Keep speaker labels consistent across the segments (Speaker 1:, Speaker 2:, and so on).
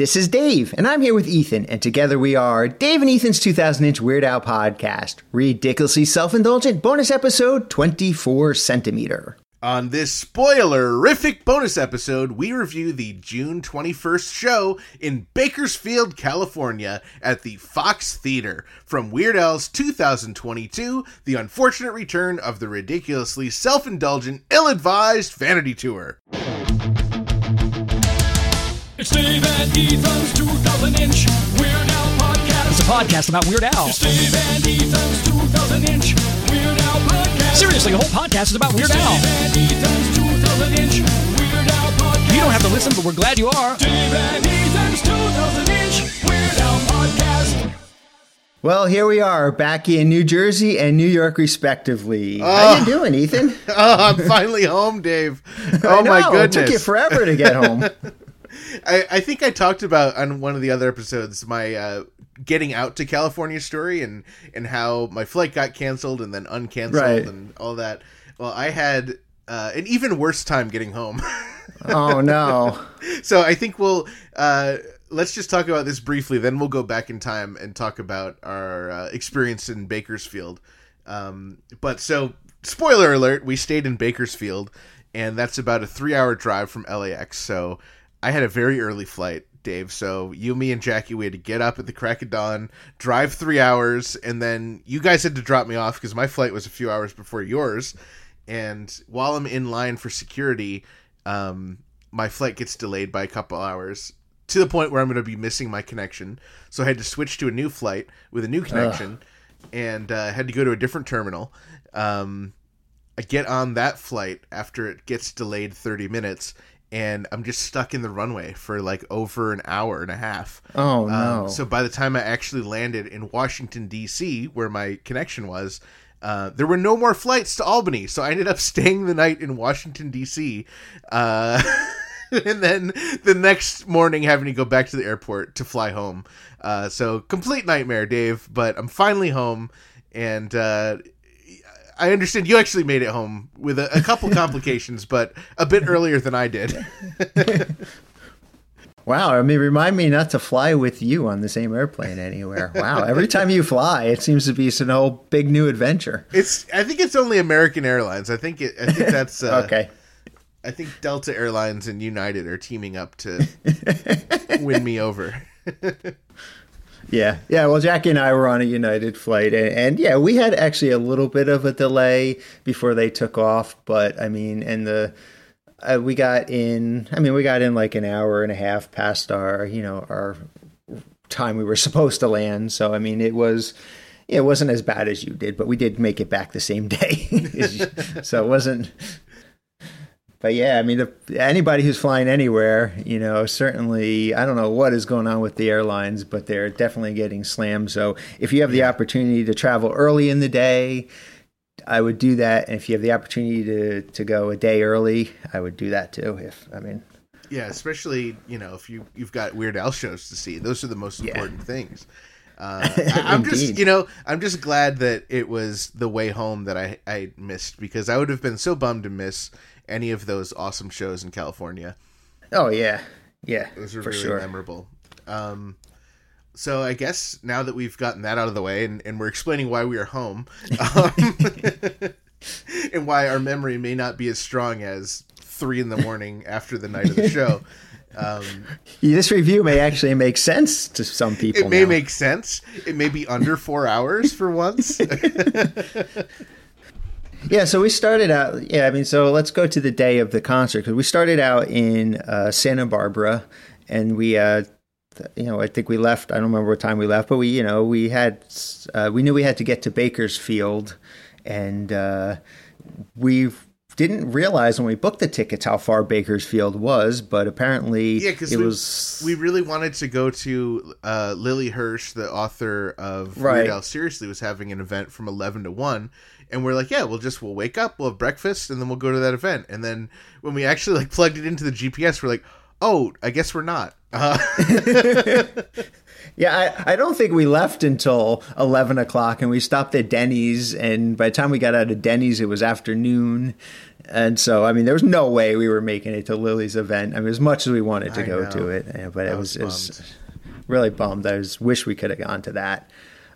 Speaker 1: This is Dave, and I'm here with Ethan, and together we are Dave and Ethan's 2000 inch Weird Al podcast, ridiculously self indulgent bonus episode 24 centimeter.
Speaker 2: On this spoilerific bonus episode, we review the June 21st show in Bakersfield, California at the Fox Theater from Weird Al's 2022 The Unfortunate Return of the Ridiculously Self Indulgent, Ill Advised Vanity Tour.
Speaker 3: It's Dave and Ethan's 2000 inch Weird Al podcast.
Speaker 4: It's a podcast about Weird Al.
Speaker 3: It's Dave and Ethan's 2000 inch Weird Al podcast.
Speaker 4: Seriously, the whole podcast is about Weird
Speaker 3: Dave
Speaker 4: Al.
Speaker 3: and Ethan's 2000 inch Weird Al podcast.
Speaker 4: You don't have to listen, but we're glad you are.
Speaker 3: Dave and Ethan's 2000 inch Weird Al podcast.
Speaker 1: Well, here we are, back in New Jersey and New York, respectively. How you oh. doing, Ethan?
Speaker 2: Oh, I'm finally home, Dave. Oh
Speaker 1: I
Speaker 2: my
Speaker 1: know,
Speaker 2: goodness.
Speaker 1: It took you forever to get home.
Speaker 2: I, I think I talked about on one of the other episodes my uh, getting out to California story and and how my flight got canceled and then uncanceled
Speaker 1: Right.
Speaker 2: and all that. Well, I had uh, an even worse time getting home.
Speaker 1: oh, no.
Speaker 2: so I think we'll uh, let's just talk about this briefly. Then we'll go back in time and talk about our uh, experience in Bakersfield. Um, but so spoiler alert: we stayed in Bakersfield, and that's about a three-hour drive from LAX. So I had a very early flight. Dave, so you, me, and Jackie, we had to get up at the crack of dawn, drive three hours, and then you guys had to drop me off because my flight was a few hours before yours. And while I'm in line for security, um, my flight gets delayed by a couple hours to the point where I'm going to be missing my connection. So I had to switch to a new flight with a new connection and uh, had to go to a different terminal. Um, I get on that flight after it gets delayed 30 minutes and I'm just stuck in the runway for like over an hour and a half.
Speaker 1: Oh, no.
Speaker 2: Um, so by the time I actually landed in Washington D.C., where my connection was, uh, there were no more flights to Albany. So I ended up staying the night in Washington D.C. Uh, and then the next morning having to go back to the airport to fly home. Uh, so complete nightmare, Dave. But I'm finally home, and uh, I understand you actually made it home with a, a couple complications, but a bit earlier than I did.
Speaker 1: Wow, I mean, remind me not to fly with you on the same airplane anywhere. Wow, every time you fly, it seems to be some whole big new adventure.
Speaker 2: It's. I think it's only American Airlines. I think it. I think that's uh,
Speaker 1: Okay.
Speaker 2: I think Delta Airlines and United are teaming up to win me over.
Speaker 1: Yeah, yeah. Well, Jackie and I were on a United flight, and, and yeah, we had actually a little bit of a delay before they took off. But I mean, and the uh, we got in. I mean, we got in like an hour and a half past our, you know, our time we were supposed to land. So I mean, it was. It wasn't as bad as you did, but we did make it back the same day. so it wasn't. But yeah, I mean, if anybody who's flying anywhere, you know, certainly, I don't know what is going on with the airlines, but they're definitely getting slammed. So if you have the opportunity to travel early in the day, I would do that. And if you have the opportunity to, to go a day early, I would do that too. If, I mean,
Speaker 2: Yeah, especially you know if you you've got Weird Al shows to see. Those are the most
Speaker 1: Yeah.
Speaker 2: important things. Uh, I'm just you know I'm just glad that it was the way home that I I missed because I would have been so bummed to miss any of those awesome shows in California.
Speaker 1: oh, yeah. Yeah,
Speaker 2: Those are
Speaker 1: for
Speaker 2: really
Speaker 1: sure.
Speaker 2: memorable. Um, so I guess now that we've gotten that out of the way and, and we're explaining why we are home, um, and why our memory may not be as strong as three in the morning after the night of the show. Um,
Speaker 1: This review may actually make sense to some people.
Speaker 2: it may
Speaker 1: now.
Speaker 2: make sense. It may be under four hours for once.
Speaker 1: Yeah, so we started out. Yeah, I mean, so let's go to the day of the concert because we started out in uh, Santa Barbara, and we, uh, you know, I think we left. I don't remember what time we left, but we, you know, we had, uh, we knew we had to get to Bakersfield, and uh, we didn't realize when we booked the tickets how far Bakersfield was, but apparently
Speaker 2: yeah, because
Speaker 1: it
Speaker 2: we,
Speaker 1: was.
Speaker 2: we really wanted to go to uh, Lily Hirsch, the author of
Speaker 1: Right.
Speaker 2: Weird Al Seriously, was having an event from eleven to one, and we're like, yeah, we'll just we'll wake up, we'll have breakfast, and then we'll go to that event. And then when we actually like plugged it into the GPS, we're like, oh, I guess we're not. Uh,
Speaker 1: Yeah, I, I don't think we left until 11 o'clock and we stopped at Denny's. And by the time we got out of Denny's, it was afternoon. And so, I mean, there was no way we were making it to Lily's event. I mean, as much as we wanted to
Speaker 2: I
Speaker 1: go
Speaker 2: know.
Speaker 1: to it, but
Speaker 2: I
Speaker 1: it
Speaker 2: was
Speaker 1: was, it was really bummed. I was wish we could have gone to that.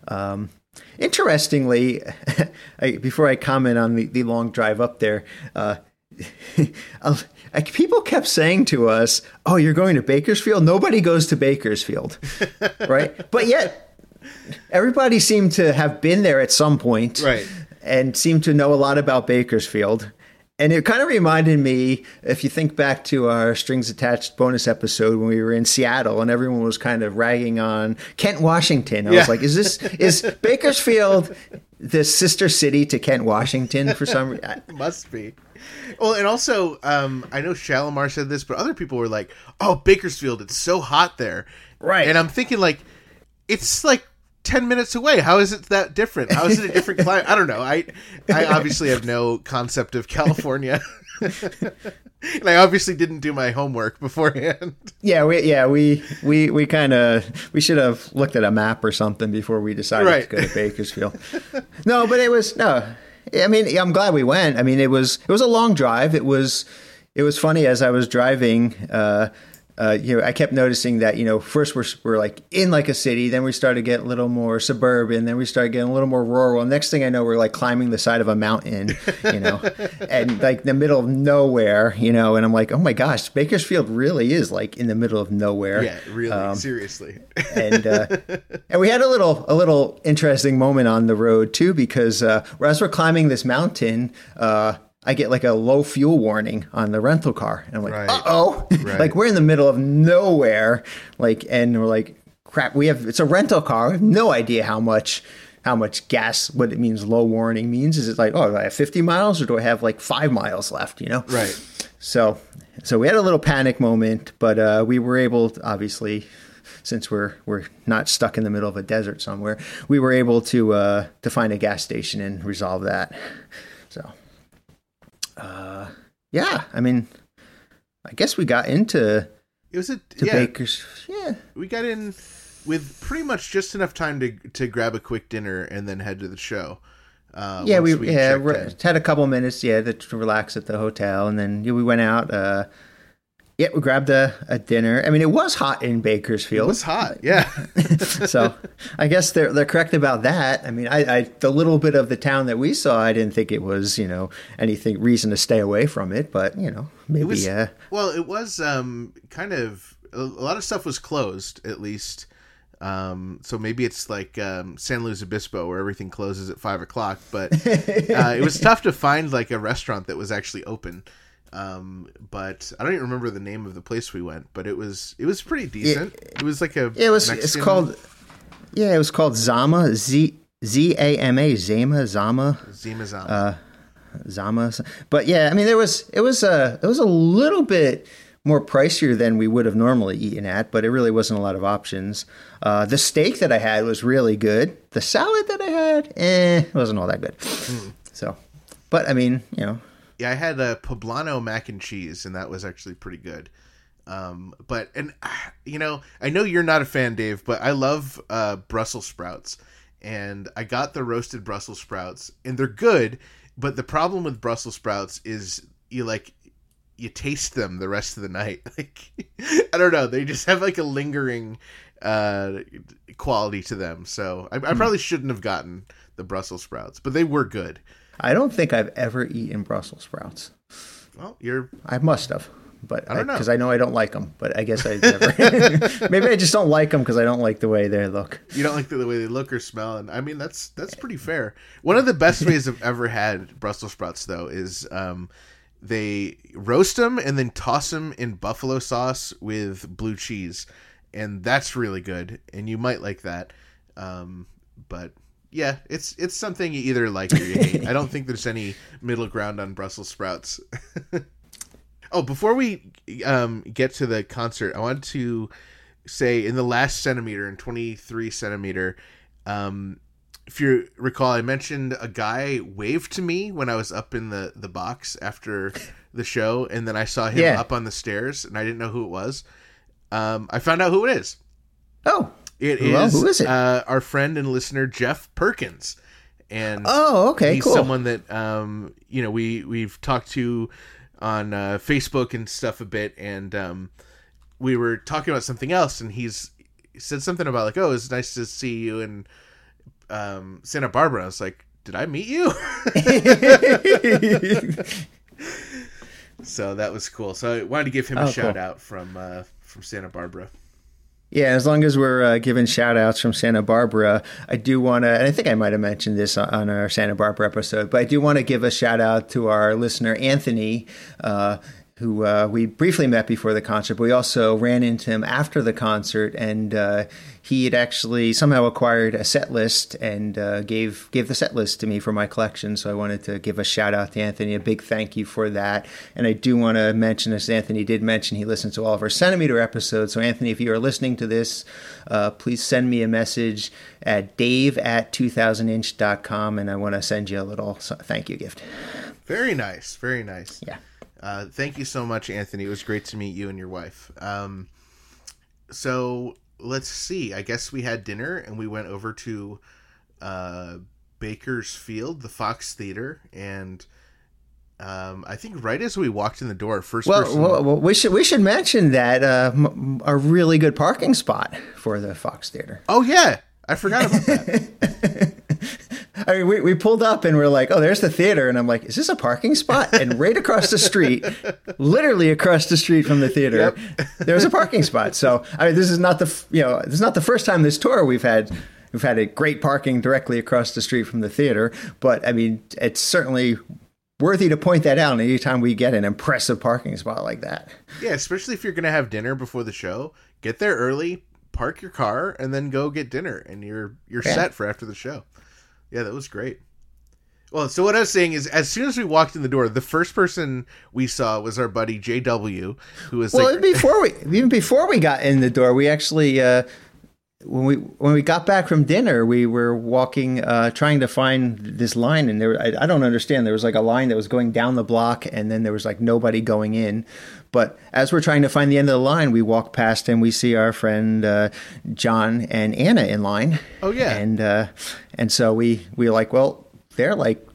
Speaker 1: Um, interestingly, I, before I comment on the, the long drive up there, uh, people kept saying to us, "Oh, you're going to Bakersfield? Nobody goes to Bakersfield, right?" But yet, everybody seemed to have been there at some point,
Speaker 2: Right.
Speaker 1: And seemed to know a lot about Bakersfield. And it kind of reminded me, if you think back to our strings attached bonus episode when we were in Seattle and everyone was kind of ragging on Kent, Washington. I
Speaker 2: Yeah.
Speaker 1: was like, is this is Bakersfield the sister city to Kent, Washington for some reason?
Speaker 2: Must be. Well, and also, um, I know Shalimar said this, but other people were like, "Oh, Bakersfield, it's so hot there."
Speaker 1: Right.
Speaker 2: And I'm thinking, like, it's like ten minutes away. How is it that different? How is it a different climate? I don't know. I, I obviously have no concept of California, and I obviously didn't do my homework beforehand.
Speaker 1: Yeah, we yeah we we we kind of we should have looked at a map or something before we decided
Speaker 2: Right.
Speaker 1: to go to Bakersfield. no, but it was no. I mean, I'm glad we went. I mean, it was it was a long drive. It was it was funny as I was driving. Uh, uh, you know, I kept noticing that you know first we're we're like in like a city, then we started getting a little more suburban, then we started getting a little more rural. And next thing I know, we're like climbing the side of a mountain, you know, and like the middle of nowhere, you know. And I'm like, oh my gosh, Bakersfield really is like in the middle of nowhere.
Speaker 2: Yeah, really,
Speaker 1: Um,
Speaker 2: seriously.
Speaker 1: and uh, and we had a little a little interesting moment on the road too because uh, as we're climbing this mountain, uh, I get like a low fuel warning on the rental car, and I'm like,
Speaker 2: Right.
Speaker 1: uh oh,
Speaker 2: Right.
Speaker 1: like we're in the middle of nowhere, like, and we're like, crap, we have it's a rental car, no idea how much. How much gas? What it means? Low warning means? Is it like, oh, do I have 50 miles or do I have like five miles left? You know?
Speaker 2: Right.
Speaker 1: So, so we had a little panic moment, but uh, we were able, to, obviously, since we're we're not stuck in the middle of a desert somewhere, we were able to uh, to find a gas station and resolve that. So, uh, yeah, I mean, I guess we got into
Speaker 2: It was a
Speaker 1: to
Speaker 2: yeah.
Speaker 1: Baker's. Yeah,
Speaker 2: we got in with pretty much just enough time to to grab a quick dinner and then head to the show. Uh,
Speaker 1: yeah, we,
Speaker 2: once
Speaker 1: yeah re- had a couple minutes, yeah, to, to relax at the hotel, and then yeah, we went out. Uh, yeah, we grabbed a, a dinner. I mean, it was hot in Bakersfield.
Speaker 2: It was hot. Yeah.
Speaker 1: so I guess they're they're correct about that. I mean, I, I the little bit of the town that we saw, I didn't think it was you know anything reason to stay away from it, but you know maybe
Speaker 2: It was
Speaker 1: uh,
Speaker 2: well. It was um kind of a a lot of stuff was closed at least. Um, so maybe it's like um, San Luis Obispo where everything closes at five o'clock. But uh, it was tough to find like a restaurant that was actually open. Um, but I don't even remember the name of the place we went. But it was it was pretty decent. it was like a
Speaker 1: it was
Speaker 2: Mexican-
Speaker 1: it's called yeah it was called Zama Z Z A M A Zama Zama
Speaker 2: Zama Zama.
Speaker 1: uh, Zama. But yeah, I mean there was it was a it was a little bit more pricier than we would have normally eaten at, but it really wasn't a lot of options. Uh, the steak that I had was really good. The salad that I had, eh, it wasn't all that good. So, but I mean, you know,
Speaker 2: Yeah, I had a poblano mac and cheese, and that was actually pretty good. Um, but and you know, I know you're not a fan, Dave, but I love uh, Brussels sprouts, and I got the roasted Brussels sprouts, and they're good. But the problem with Brussels sprouts is you like you taste them the rest of the night. Like I don't know, they just have like a lingering uh, quality to them. So I, I probably shouldn't have gotten the Brussels sprouts, but they were good.
Speaker 1: I don't think I've ever eaten Brussels sprouts.
Speaker 2: Well, you're
Speaker 1: I must have, but
Speaker 2: I don't know.
Speaker 1: because I, know I don't like them. But I guess I never. Maybe I just don't like them because I don't like the way they look.
Speaker 2: you don't like the, the way they look or smell and i mean that's that's pretty fair one of the best ways i've ever had brussels sprouts though is um they roast them and then toss them in buffalo sauce with blue cheese and that's really good and you might like that um but yeah it's it's something you either like or you hate. I don't think there's any middle ground on brussels sprouts. Oh before we um get to the concert i want to say in the last centimeter in 23 centimeter um if you recall i mentioned a guy waved to me when i was up in the the box after the show and then i saw him
Speaker 1: Yeah.
Speaker 2: up on the stairs and i didn't know who it was. Um i found out who it is.
Speaker 1: Oh,
Speaker 2: It is,
Speaker 1: Well, who is it?
Speaker 2: Uh, our friend and listener Jeff Perkins, and
Speaker 1: Oh, okay,
Speaker 2: he's
Speaker 1: cool.
Speaker 2: someone that um, you know we we've talked to on uh, Facebook and stuff a bit, and um, we were talking about something else, and he's he said something about like, oh, it's nice to see you in um, Santa Barbara. I was like, did I meet you? so that was cool. So I wanted to give him a
Speaker 1: Oh,
Speaker 2: shout
Speaker 1: cool.
Speaker 2: out from uh, from Santa Barbara.
Speaker 1: Yeah, as long as we're uh, giving shout outs from Santa Barbara, I do want to, and I think I might have mentioned this on- our Santa Barbara episode, but I do want to give a shout out to our listener, Anthony. Uh, who uh, we briefly met before the concert, but we also ran into him after the concert, and uh, he had actually somehow acquired a set list and uh, gave gave the set list to me for my collection. So I wanted to give a shout out to Anthony, a big thank you for that. And I do want to mention, as Anthony did mention, he listens to all of our centimeter episodes. So Anthony, if you are listening to this, uh, please send me a message at dave at 2000inch.com, and I want to send you a little thank you gift.
Speaker 2: Very nice, very nice.
Speaker 1: Yeah.
Speaker 2: Uh, thank you so much, Anthony. It was great to meet you and your wife. Um, so let's see. I guess we had dinner and we went over to uh, Bakersfield, the Fox Theater, and um, I think right as we walked in the door, first
Speaker 1: Well,
Speaker 2: person.
Speaker 1: well, well, we should we should mention that uh, m- a really good parking spot for the Fox Theater.
Speaker 2: oh yeah, I forgot about that.
Speaker 1: I mean, we, we pulled up and we're like, oh, there's the theater. And I'm like, is this a parking spot? And right across the street, literally across the street from the theater, there's a parking spot. So, I mean, this is not the, you know, this is not the first time this tour we've had, we've had a great parking directly across the street from the theater. But I mean, it's certainly worthy to point that out anytime we get an impressive parking spot like that.
Speaker 2: yeah, especially if you're gonna have dinner before the show, get there early, park your car, and then go get dinner, and you're you're
Speaker 1: Yeah.
Speaker 2: set for after the show. Yeah, that was great. Well, so what I was saying is, as soon as we walked in the door, the first person we saw was our buddy JW, who was
Speaker 1: Well,
Speaker 2: like,
Speaker 1: before we even before we got in the door, we actually uh, when we when we got back from dinner, we were walking, uh, trying to find this line, and there I, I don't understand. There was like a line that was going down the block, and then there was like nobody going in. But as we're trying to find the end of the line, we walk past and we see our friend uh, John and Anna in line.
Speaker 2: Oh, yeah.
Speaker 1: and uh, and so we we were like, well, they're like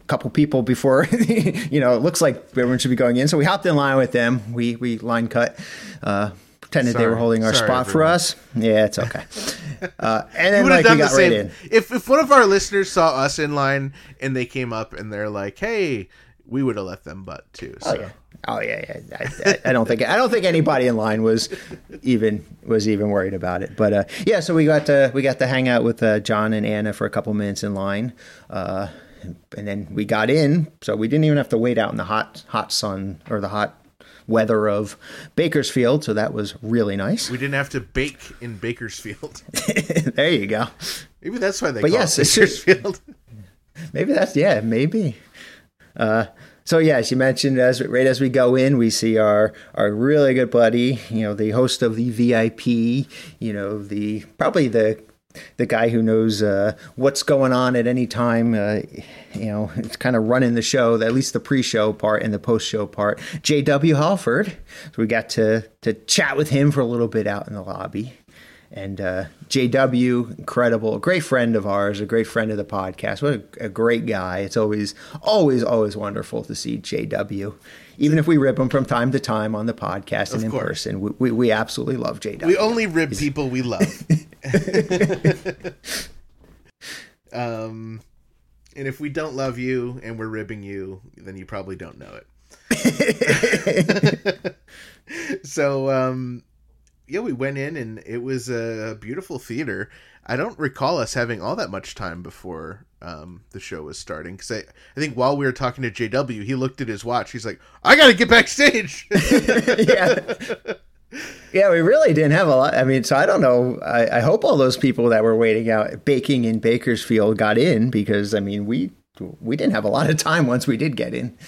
Speaker 1: a couple people before you know it looks like everyone should be going in. So we hopped in line with them. We we line cut uh pretended they were holding our
Speaker 2: Sorry,
Speaker 1: spot for us. Yeah it's okay. Uh and then like we
Speaker 2: done the
Speaker 1: right in.
Speaker 2: If if one of our listeners saw us in line and they came up and they're like, "Hey," we would have let them butt too. So.
Speaker 1: oh yeah oh yeah, yeah. I, I, I don't think i don't think anybody in line was even was even worried about it but uh yeah so we got to we got to hang out with uh, john and anna for a couple minutes in line uh and then we got in so we didn't even have to wait out in the hot hot sun or the hot weather of bakersfield so that was really nice
Speaker 2: We didn't have to bake in Bakersfield.
Speaker 1: there you go.
Speaker 2: Maybe that's why they
Speaker 1: But
Speaker 2: call
Speaker 1: yes,
Speaker 2: it Bakersfield.
Speaker 1: Maybe that's yeah, maybe. Uh, so yeah, as you mentioned, as right as we go in, we see our our really good buddy, you know, the host of the VIP, you know, the probably the the guy who knows uh, what's going on at any time. Uh, you know, it's kind of running the show, at least the pre-show part and the post-show part. J.W. Halford. So we got to to chat with him for a little bit out in the lobby. And uh, JW, incredible, great friend of ours, a great friend of the podcast. What a, a great guy! It's always, always, always wonderful to see JW. Even if we rip him from time to time on the podcast and in
Speaker 2: course.
Speaker 1: person, we, we, we absolutely love JW.
Speaker 2: We only rib people we love. um, and if we don't love you and we're ribbing you, then you probably don't know it. so, um, yeah, we went in and it was a beautiful theater. I don't recall us having all that much time before um, the show was starting because I, I think while we were talking to JW, he looked at his watch. He's like, "I got to get backstage."
Speaker 1: yeah. Yeah, we really didn't have a lot. I mean, so I don't know. I, I hope all those people that were waiting out baking in Bakersfield got in because I mean we we didn't have a lot of time once we did get in.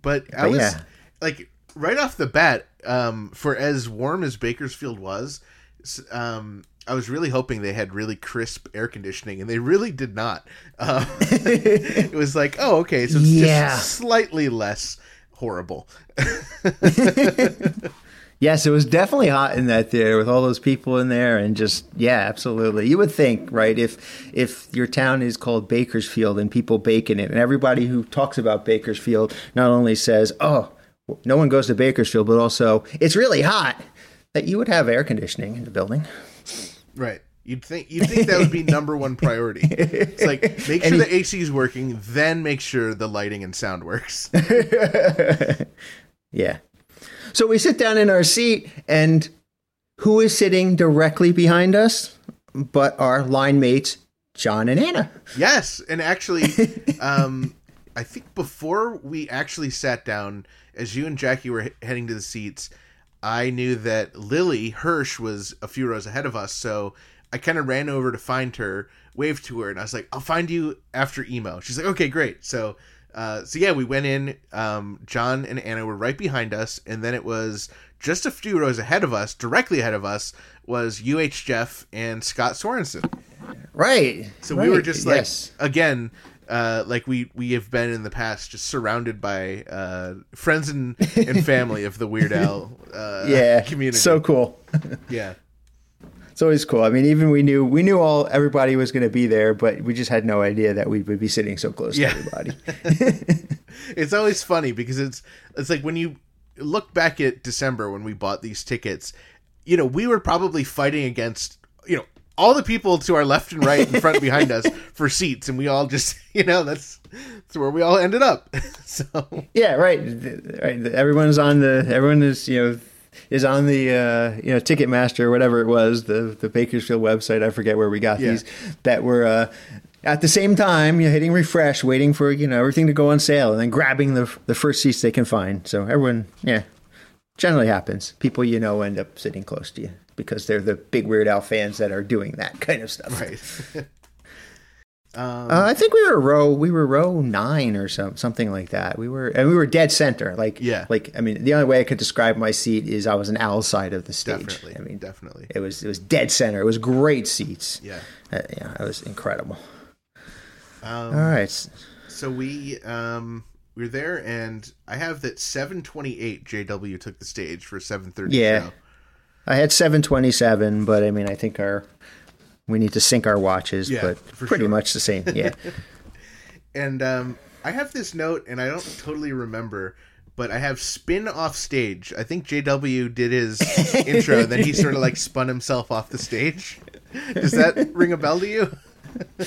Speaker 2: But I was
Speaker 1: yeah.
Speaker 2: like right off the bat, um, for as warm as Bakersfield was, um, I was really hoping they had really crisp air conditioning, and they really did not. Um, it was like, oh, okay, so it's
Speaker 1: Yeah.
Speaker 2: just slightly less horrible.
Speaker 1: Yes, it was definitely hot in that theater with all those people in there, and just yeah, absolutely. You would think, right, if if your town is called Bakersfield and people bake in it, and everybody who talks about Bakersfield not only says, "Oh, no one goes to Bakersfield," but also it's really hot, that you would have air conditioning in the building.
Speaker 2: Right. You'd think you'd think that would be number one priority. It's like make sure
Speaker 1: And
Speaker 2: the AC is working, then make sure the lighting and sound works.
Speaker 1: Yeah. So we sit down in our seat, and who is sitting directly behind us but our line mates, John and Anna?
Speaker 2: Yes, and actually, um, I think before we actually sat down, as you and Jackie were heading to the seats, I knew that Lily Hirsch was a few rows ahead of us, so I kind of ran over to find her, waved to her, and I was like, "I'll find you after emo." She's like, "Okay, great." So, uh, so yeah, we went in. Um, John and Anna were right behind us, and then it was just a few rows ahead of us, directly ahead of us, was UH Jeff and Scott Sorensen.
Speaker 1: Right.
Speaker 2: So we were just like
Speaker 1: yes.
Speaker 2: again, uh, like we we have been in the past, just surrounded by uh, friends and, and family of the Weird Al uh,
Speaker 1: yeah,
Speaker 2: community.
Speaker 1: So cool.
Speaker 2: yeah,
Speaker 1: It's always cool. I mean, even we knew we knew all everybody was going to be there, but we just had no idea that we would be sitting so close
Speaker 2: Yeah.
Speaker 1: to everybody.
Speaker 2: it's always funny because it's it's like when you look back at December when we bought these tickets, you know, we were probably fighting against you know all the people to our left and right and front behind us for seats, and we all just you know that's that's where we all ended up. so
Speaker 1: yeah, right. Right. Everyone's on the. Everyone is you know is on the uh, you know Ticketmaster or whatever it was the the Bakersfield website. I forget where we got
Speaker 2: Yeah.
Speaker 1: these that were. Uh, at the same time, you're hitting refresh, waiting for you know everything to go on sale, and then grabbing the the first seats they can find. So everyone, yeah, generally happens. People you know end up sitting close to you because they're the big Weird Al fans that are doing that kind of stuff.
Speaker 2: right. um,
Speaker 1: Uh, I think we were row we were row nine or some something like that. We were and we were dead center. Like
Speaker 2: Yeah.
Speaker 1: like I mean the only way I could describe my seat is I was an Al side of the stage.
Speaker 2: definitely.
Speaker 1: I mean
Speaker 2: definitely.
Speaker 1: it was it was dead center. It was great seats.
Speaker 2: Yeah.
Speaker 1: Uh, yeah, it was incredible.
Speaker 2: Um,
Speaker 1: All right.
Speaker 2: So we um we were there, and I have that seven twenty eight JW took the stage for seven thirty.
Speaker 1: Yeah. I had 727, but I mean I think our we need to sync our watches,
Speaker 2: Yeah,
Speaker 1: but pretty
Speaker 2: sure.
Speaker 1: much the same. Yeah.
Speaker 2: and um, I have this note, and I don't totally remember, but I have spin off stage. I think JW did his intro, then he sort of like spun himself off the stage. Does that ring a bell to you?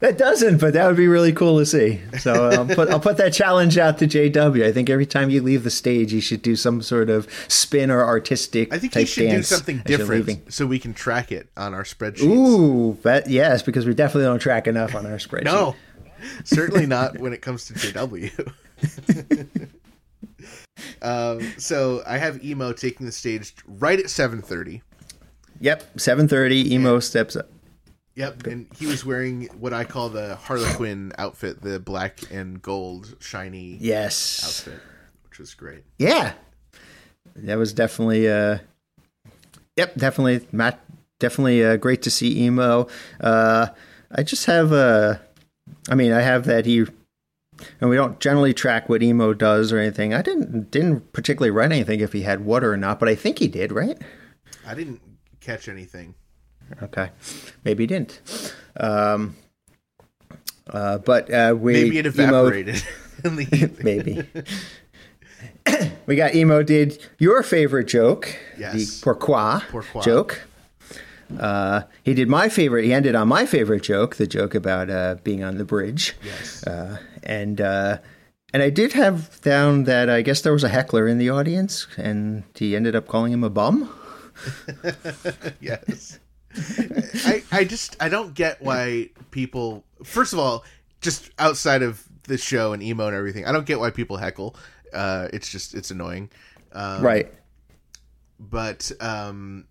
Speaker 1: That doesn't, but that would be really cool to see. So I'll put I'll put that challenge out to JW. I think every time you leave the stage, you should do some sort of spin or artistic.
Speaker 2: I think he should do something different so we can track it on our spreadsheets.
Speaker 1: Ooh, but yes, because we definitely don't track enough on our spreadsheet.
Speaker 2: No, certainly not when it comes to JW. um, so I have emo taking the stage right at seven thirty.
Speaker 1: Yep, seven thirty. Emo steps up.
Speaker 2: Yep, and he was wearing what I call the Harlequin outfit, the black and gold shiny
Speaker 1: Yes.
Speaker 2: outfit, which was great.
Speaker 1: Yeah, that was definitely. Uh, yep, definitely Matt. Definitely uh, great to see emo. Uh, I just have Uh, I mean, I have that he. And we don't generally track what emo does or anything. I didn't didn't particularly write anything if he had water or not, but I think he did, right?
Speaker 2: I didn't catch anything.
Speaker 1: Okay, maybe he didn't. Um, uh, but uh, we
Speaker 2: Maybe it
Speaker 1: emo-
Speaker 2: evaporated evening.
Speaker 1: maybe. we got emo did your favorite joke,
Speaker 2: Yes.
Speaker 1: the pourquoi,
Speaker 2: Pourquoi.
Speaker 1: joke. Uh, he did my favorite. He ended on my favorite joke, the joke about uh, being on the bridge.
Speaker 2: Yes.
Speaker 1: Uh, and uh, and I did have down that I guess there was a heckler in the audience, and he ended up calling him a bum.
Speaker 2: yes. I I just I don't get why people first of all, just outside of the show and emo and everything, I don't get why people heckle. Uh it's just it's annoying. Um,
Speaker 1: right.
Speaker 2: But um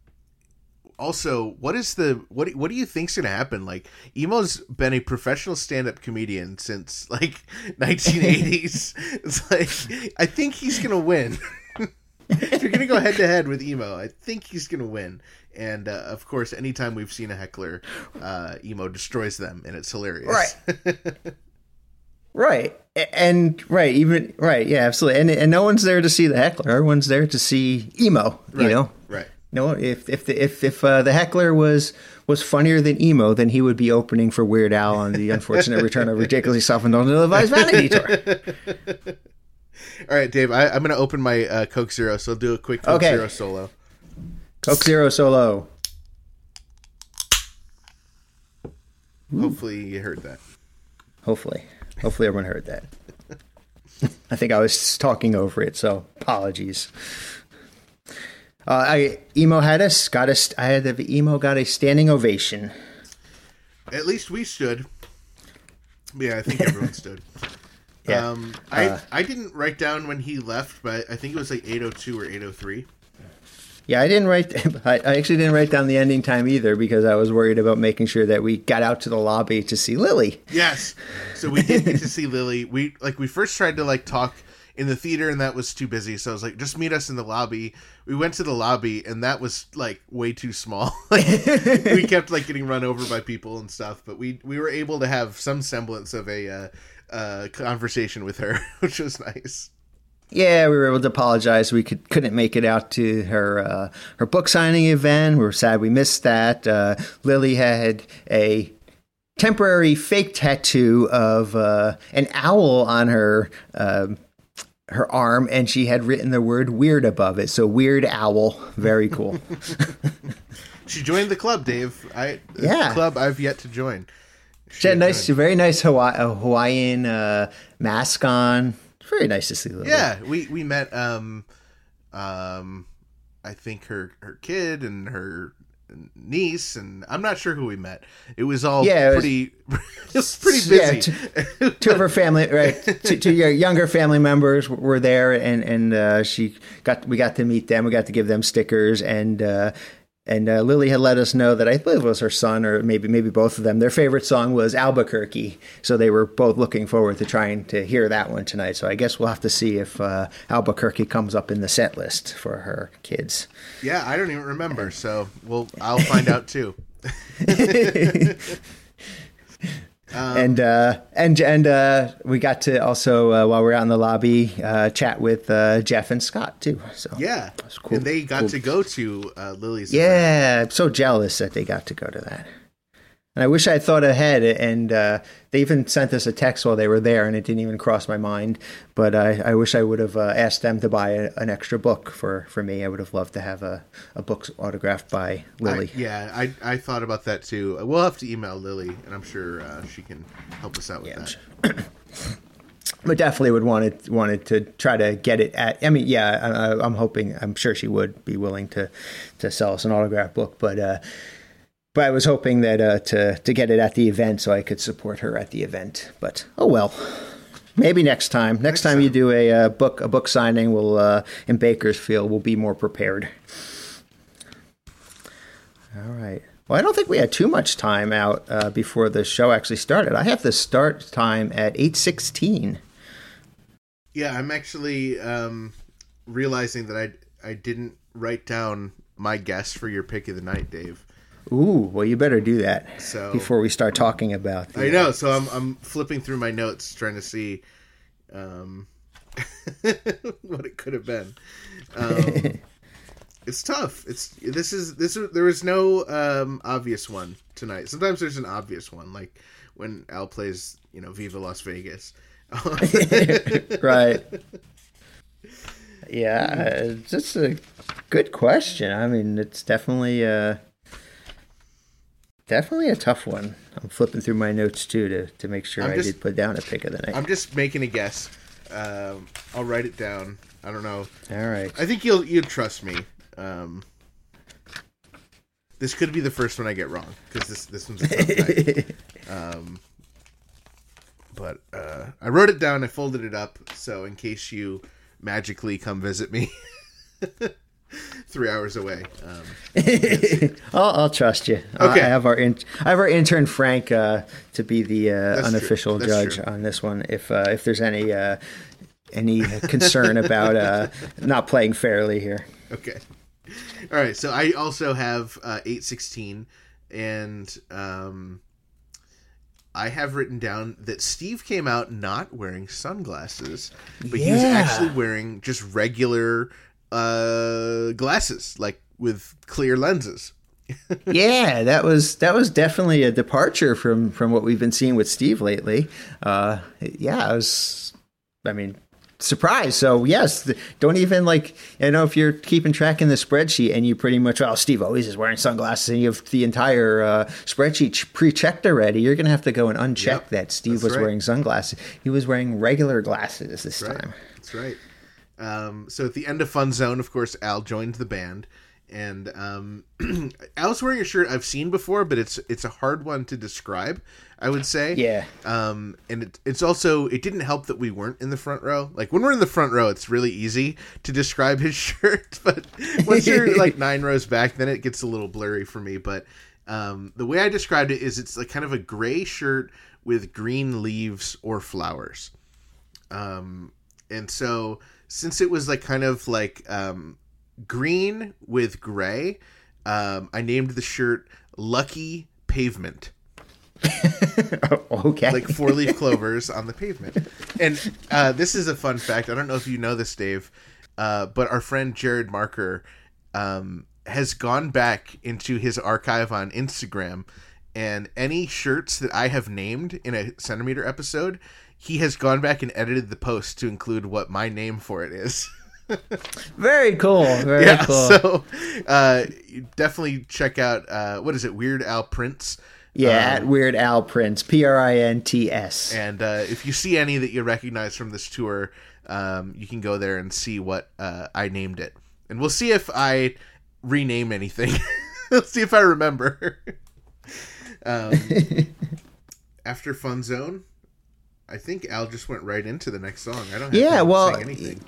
Speaker 2: also, what is the what? What do you think's gonna happen? Like, Emo's been a professional stand-up comedian since like 1980s. it's like I think he's gonna win. if you're gonna go head to head with Emo, I think he's gonna win. And uh, of course, anytime we've seen a heckler, uh, Emo destroys them, and it's hilarious.
Speaker 1: Right. Right. And right, even right, yeah, absolutely. And and no one's there to see the heckler. Everyone's there to see emo. You
Speaker 2: Right,
Speaker 1: know.
Speaker 2: right.
Speaker 1: No, if if the, if if uh, the heckler was was funnier than emo, then he would be opening for Weird Al on the unfortunate return of ridiculously self-indulgent ill-advised Vanity Tour.
Speaker 2: All right, Dave. I, I'm going to open my uh, Coke Zero, so I'll do a quick Coke
Speaker 1: Okay.
Speaker 2: Zero solo.
Speaker 1: Coke Zero solo.
Speaker 2: Hopefully, you heard that.
Speaker 1: Hopefully, hopefully everyone heard that. I think I was talking over it, so apologies. Uh, I emo had us got us. I had the emo got a standing ovation.
Speaker 2: At least we stood. Yeah, I think everyone stood.
Speaker 1: Yeah.
Speaker 2: Um, I
Speaker 1: Uh,
Speaker 2: I didn't write down when he left, but I think it was like 802 or 803.
Speaker 1: Yeah, I didn't write. I actually didn't write down the ending time either because I was worried about making sure that we got out to the lobby to see Lily.
Speaker 2: Yes. So we did get to see Lily. We like we first tried to like talk in the theater and that was too busy. So I was like, just meet us in the lobby. We went to the lobby and that was like way too small. we kept like getting run over by people and stuff, but we we were able to have some semblance of a uh, uh, conversation with her, which was nice.
Speaker 1: Yeah, we were able to apologize. We could couldn't make it out to her uh, her book signing event. We were sad we missed that. Uh, Lily had a temporary fake tattoo of uh, an owl on her um her arm, and she had written the word "weird" above it. So weird owl, very cool.
Speaker 2: She joined the club, Dave. I
Speaker 1: Yeah.
Speaker 2: club I've yet to join.
Speaker 1: She had nice, very nice Hawaii, Hawaiian uh, mask on. Very nice to see Lily.
Speaker 2: Yeah, we we met um um I think her her kid and her niece and I'm not sure who we met. It was all
Speaker 1: Yeah, it was-
Speaker 2: pretty it was pretty
Speaker 1: Yeah,
Speaker 2: busy.
Speaker 1: two of her family, right? Two, two your younger family members were there, and and uh, she got we got to meet them. We got to give them stickers, and uh, and uh, Lily had let us know that I believe it was her son, or maybe maybe both of them. Their favorite song was Albuquerque, so they were both looking forward to trying to hear that one tonight. So I guess we'll have to see if uh, Albuquerque comes up in the set list for her kids.
Speaker 2: yeah, I don't even remember. So, well, I'll find out too.
Speaker 1: and uh, and and uh, we got to also uh, while we are out in the lobby uh, chat with uh, Jeff and Scott too. So
Speaker 2: Yeah.
Speaker 1: That's cool.
Speaker 2: And they got
Speaker 1: Cool.
Speaker 2: to go to uh, Lily's event.
Speaker 1: Yeah, I'm so jealous that they got to go to that. And I wish I had thought ahead. And uh, they even sent us a text while they were there, and it didn't even cross my mind. But I, I wish I would have uh, asked them to buy a, an extra book for, for me. I would have loved to have a, a book autographed by
Speaker 2: I,
Speaker 1: Lily.
Speaker 2: yeah, I, I thought about that too. We'll have to email Lily, and I'm sure uh, she can help us out with
Speaker 1: Yeah,
Speaker 2: that.
Speaker 1: but definitely would wanted wanted to try to get it at. I mean, yeah, I, I- I'm hoping. I'm sure she would be willing to to sell us an autograph book, but uh, but I was hoping that uh, to to get it at the event so I could support her at the event. But oh well. Maybe next time. Next, time, you do a uh, book a book signing, we'll uh, in Bakersfield, we'll be more prepared. All right. Well, I don't think we had too much time out uh, before the show actually started. I have the start time at eight sixteen.
Speaker 2: Yeah, I'm actually um, realizing that I I didn't write down my guess for your pick of the night, Dave.
Speaker 1: Ooh, well, you better do that
Speaker 2: So-
Speaker 1: before we start talking about. The,
Speaker 2: I know, so I'm I'm flipping through my notes trying to see um, what it could have been. Um, it's tough. It's this is this is- there is no um, obvious one tonight. Sometimes there's an obvious one, like when Al plays, you know, Viva Las Vegas.
Speaker 1: right. Yeah, it's a good question. I mean, it's definitely uh definitely a tough one. I'm flipping through my notes too to to make sure
Speaker 2: I'm
Speaker 1: I
Speaker 2: just-
Speaker 1: did put down a pick of the night.
Speaker 2: I'm just making a guess. Um, I'll write it down. I don't know.
Speaker 1: All right.
Speaker 2: I think you'll you'll trust me. Um, this could be the first one I get wrong because this this one's a tough. Um, but uh, I wrote it down. I folded it up so in case you magically come visit me three hours away. Um,
Speaker 1: I'll, I'll trust you. I-
Speaker 2: Okay.
Speaker 1: I have our in, I have our intern Frank uh, to be the uh, unofficial judge
Speaker 2: true.
Speaker 1: on this one. If uh, if there's any uh, any concern about uh, not playing fairly here.
Speaker 2: okay. All right. So I also have uh, eight sixteen, and um, I have written down that Steve came out not wearing sunglasses, but he was actually wearing just regular uh, glasses, like with clear lenses.
Speaker 1: yeah, that was that was definitely a departure from from what we've been seeing with Steve lately. Uh, yeah, I was, I mean, surprised. So yes, don't even like. I know if you're keeping track in the spreadsheet and you pretty much, oh, Steve always is wearing sunglasses, and you have the entire uh, spreadsheet pre-checked already. You're gonna have to go and uncheck
Speaker 2: Yep,
Speaker 1: that Steve was
Speaker 2: right.
Speaker 1: wearing sunglasses. He was wearing regular glasses this
Speaker 2: Right.
Speaker 1: time.
Speaker 2: That's right. Um, so at the end of Fun Zone, of course, Al joined the band, and um, Al's wearing a shirt I've seen before, but it's it's a hard one to describe. I would say.
Speaker 1: Yeah.
Speaker 2: Um, and it, it's also it didn't help that we weren't in the front row. Like when we're in the front row, it's really easy to describe his shirt, but once you're like nine rows back, then it gets a little blurry for me. But um, the way I described it is it's like kind of a gray shirt with green leaves or flowers. Um, and so since it was like kind of like um, green with gray, um, I named the shirt Lucky Pavement
Speaker 1: okay.
Speaker 2: like four leaf clovers on the pavement. And uh, this is a fun fact. I don't know if you know this, Dave, uh, but our friend Jared Marker um, has gone back into his archive on Instagram, and any shirts that I have named in a centimeter episode, he has gone back and edited the post to include what my name for it is.
Speaker 1: very cool. Very
Speaker 2: yeah,
Speaker 1: cool.
Speaker 2: so uh, definitely check out uh, what is it, Weird Al Prints.
Speaker 1: yeah, at Weird Al Prints, P R I N T S.
Speaker 2: And uh, if you see any that you recognize from this tour, um, you can go there and see what uh, I named it. And we'll see if I rename anything. Let's see if I remember. um, after Fun Zone, I think Al just went right into the next song. I don't have
Speaker 1: Yeah, well,
Speaker 2: saying anything.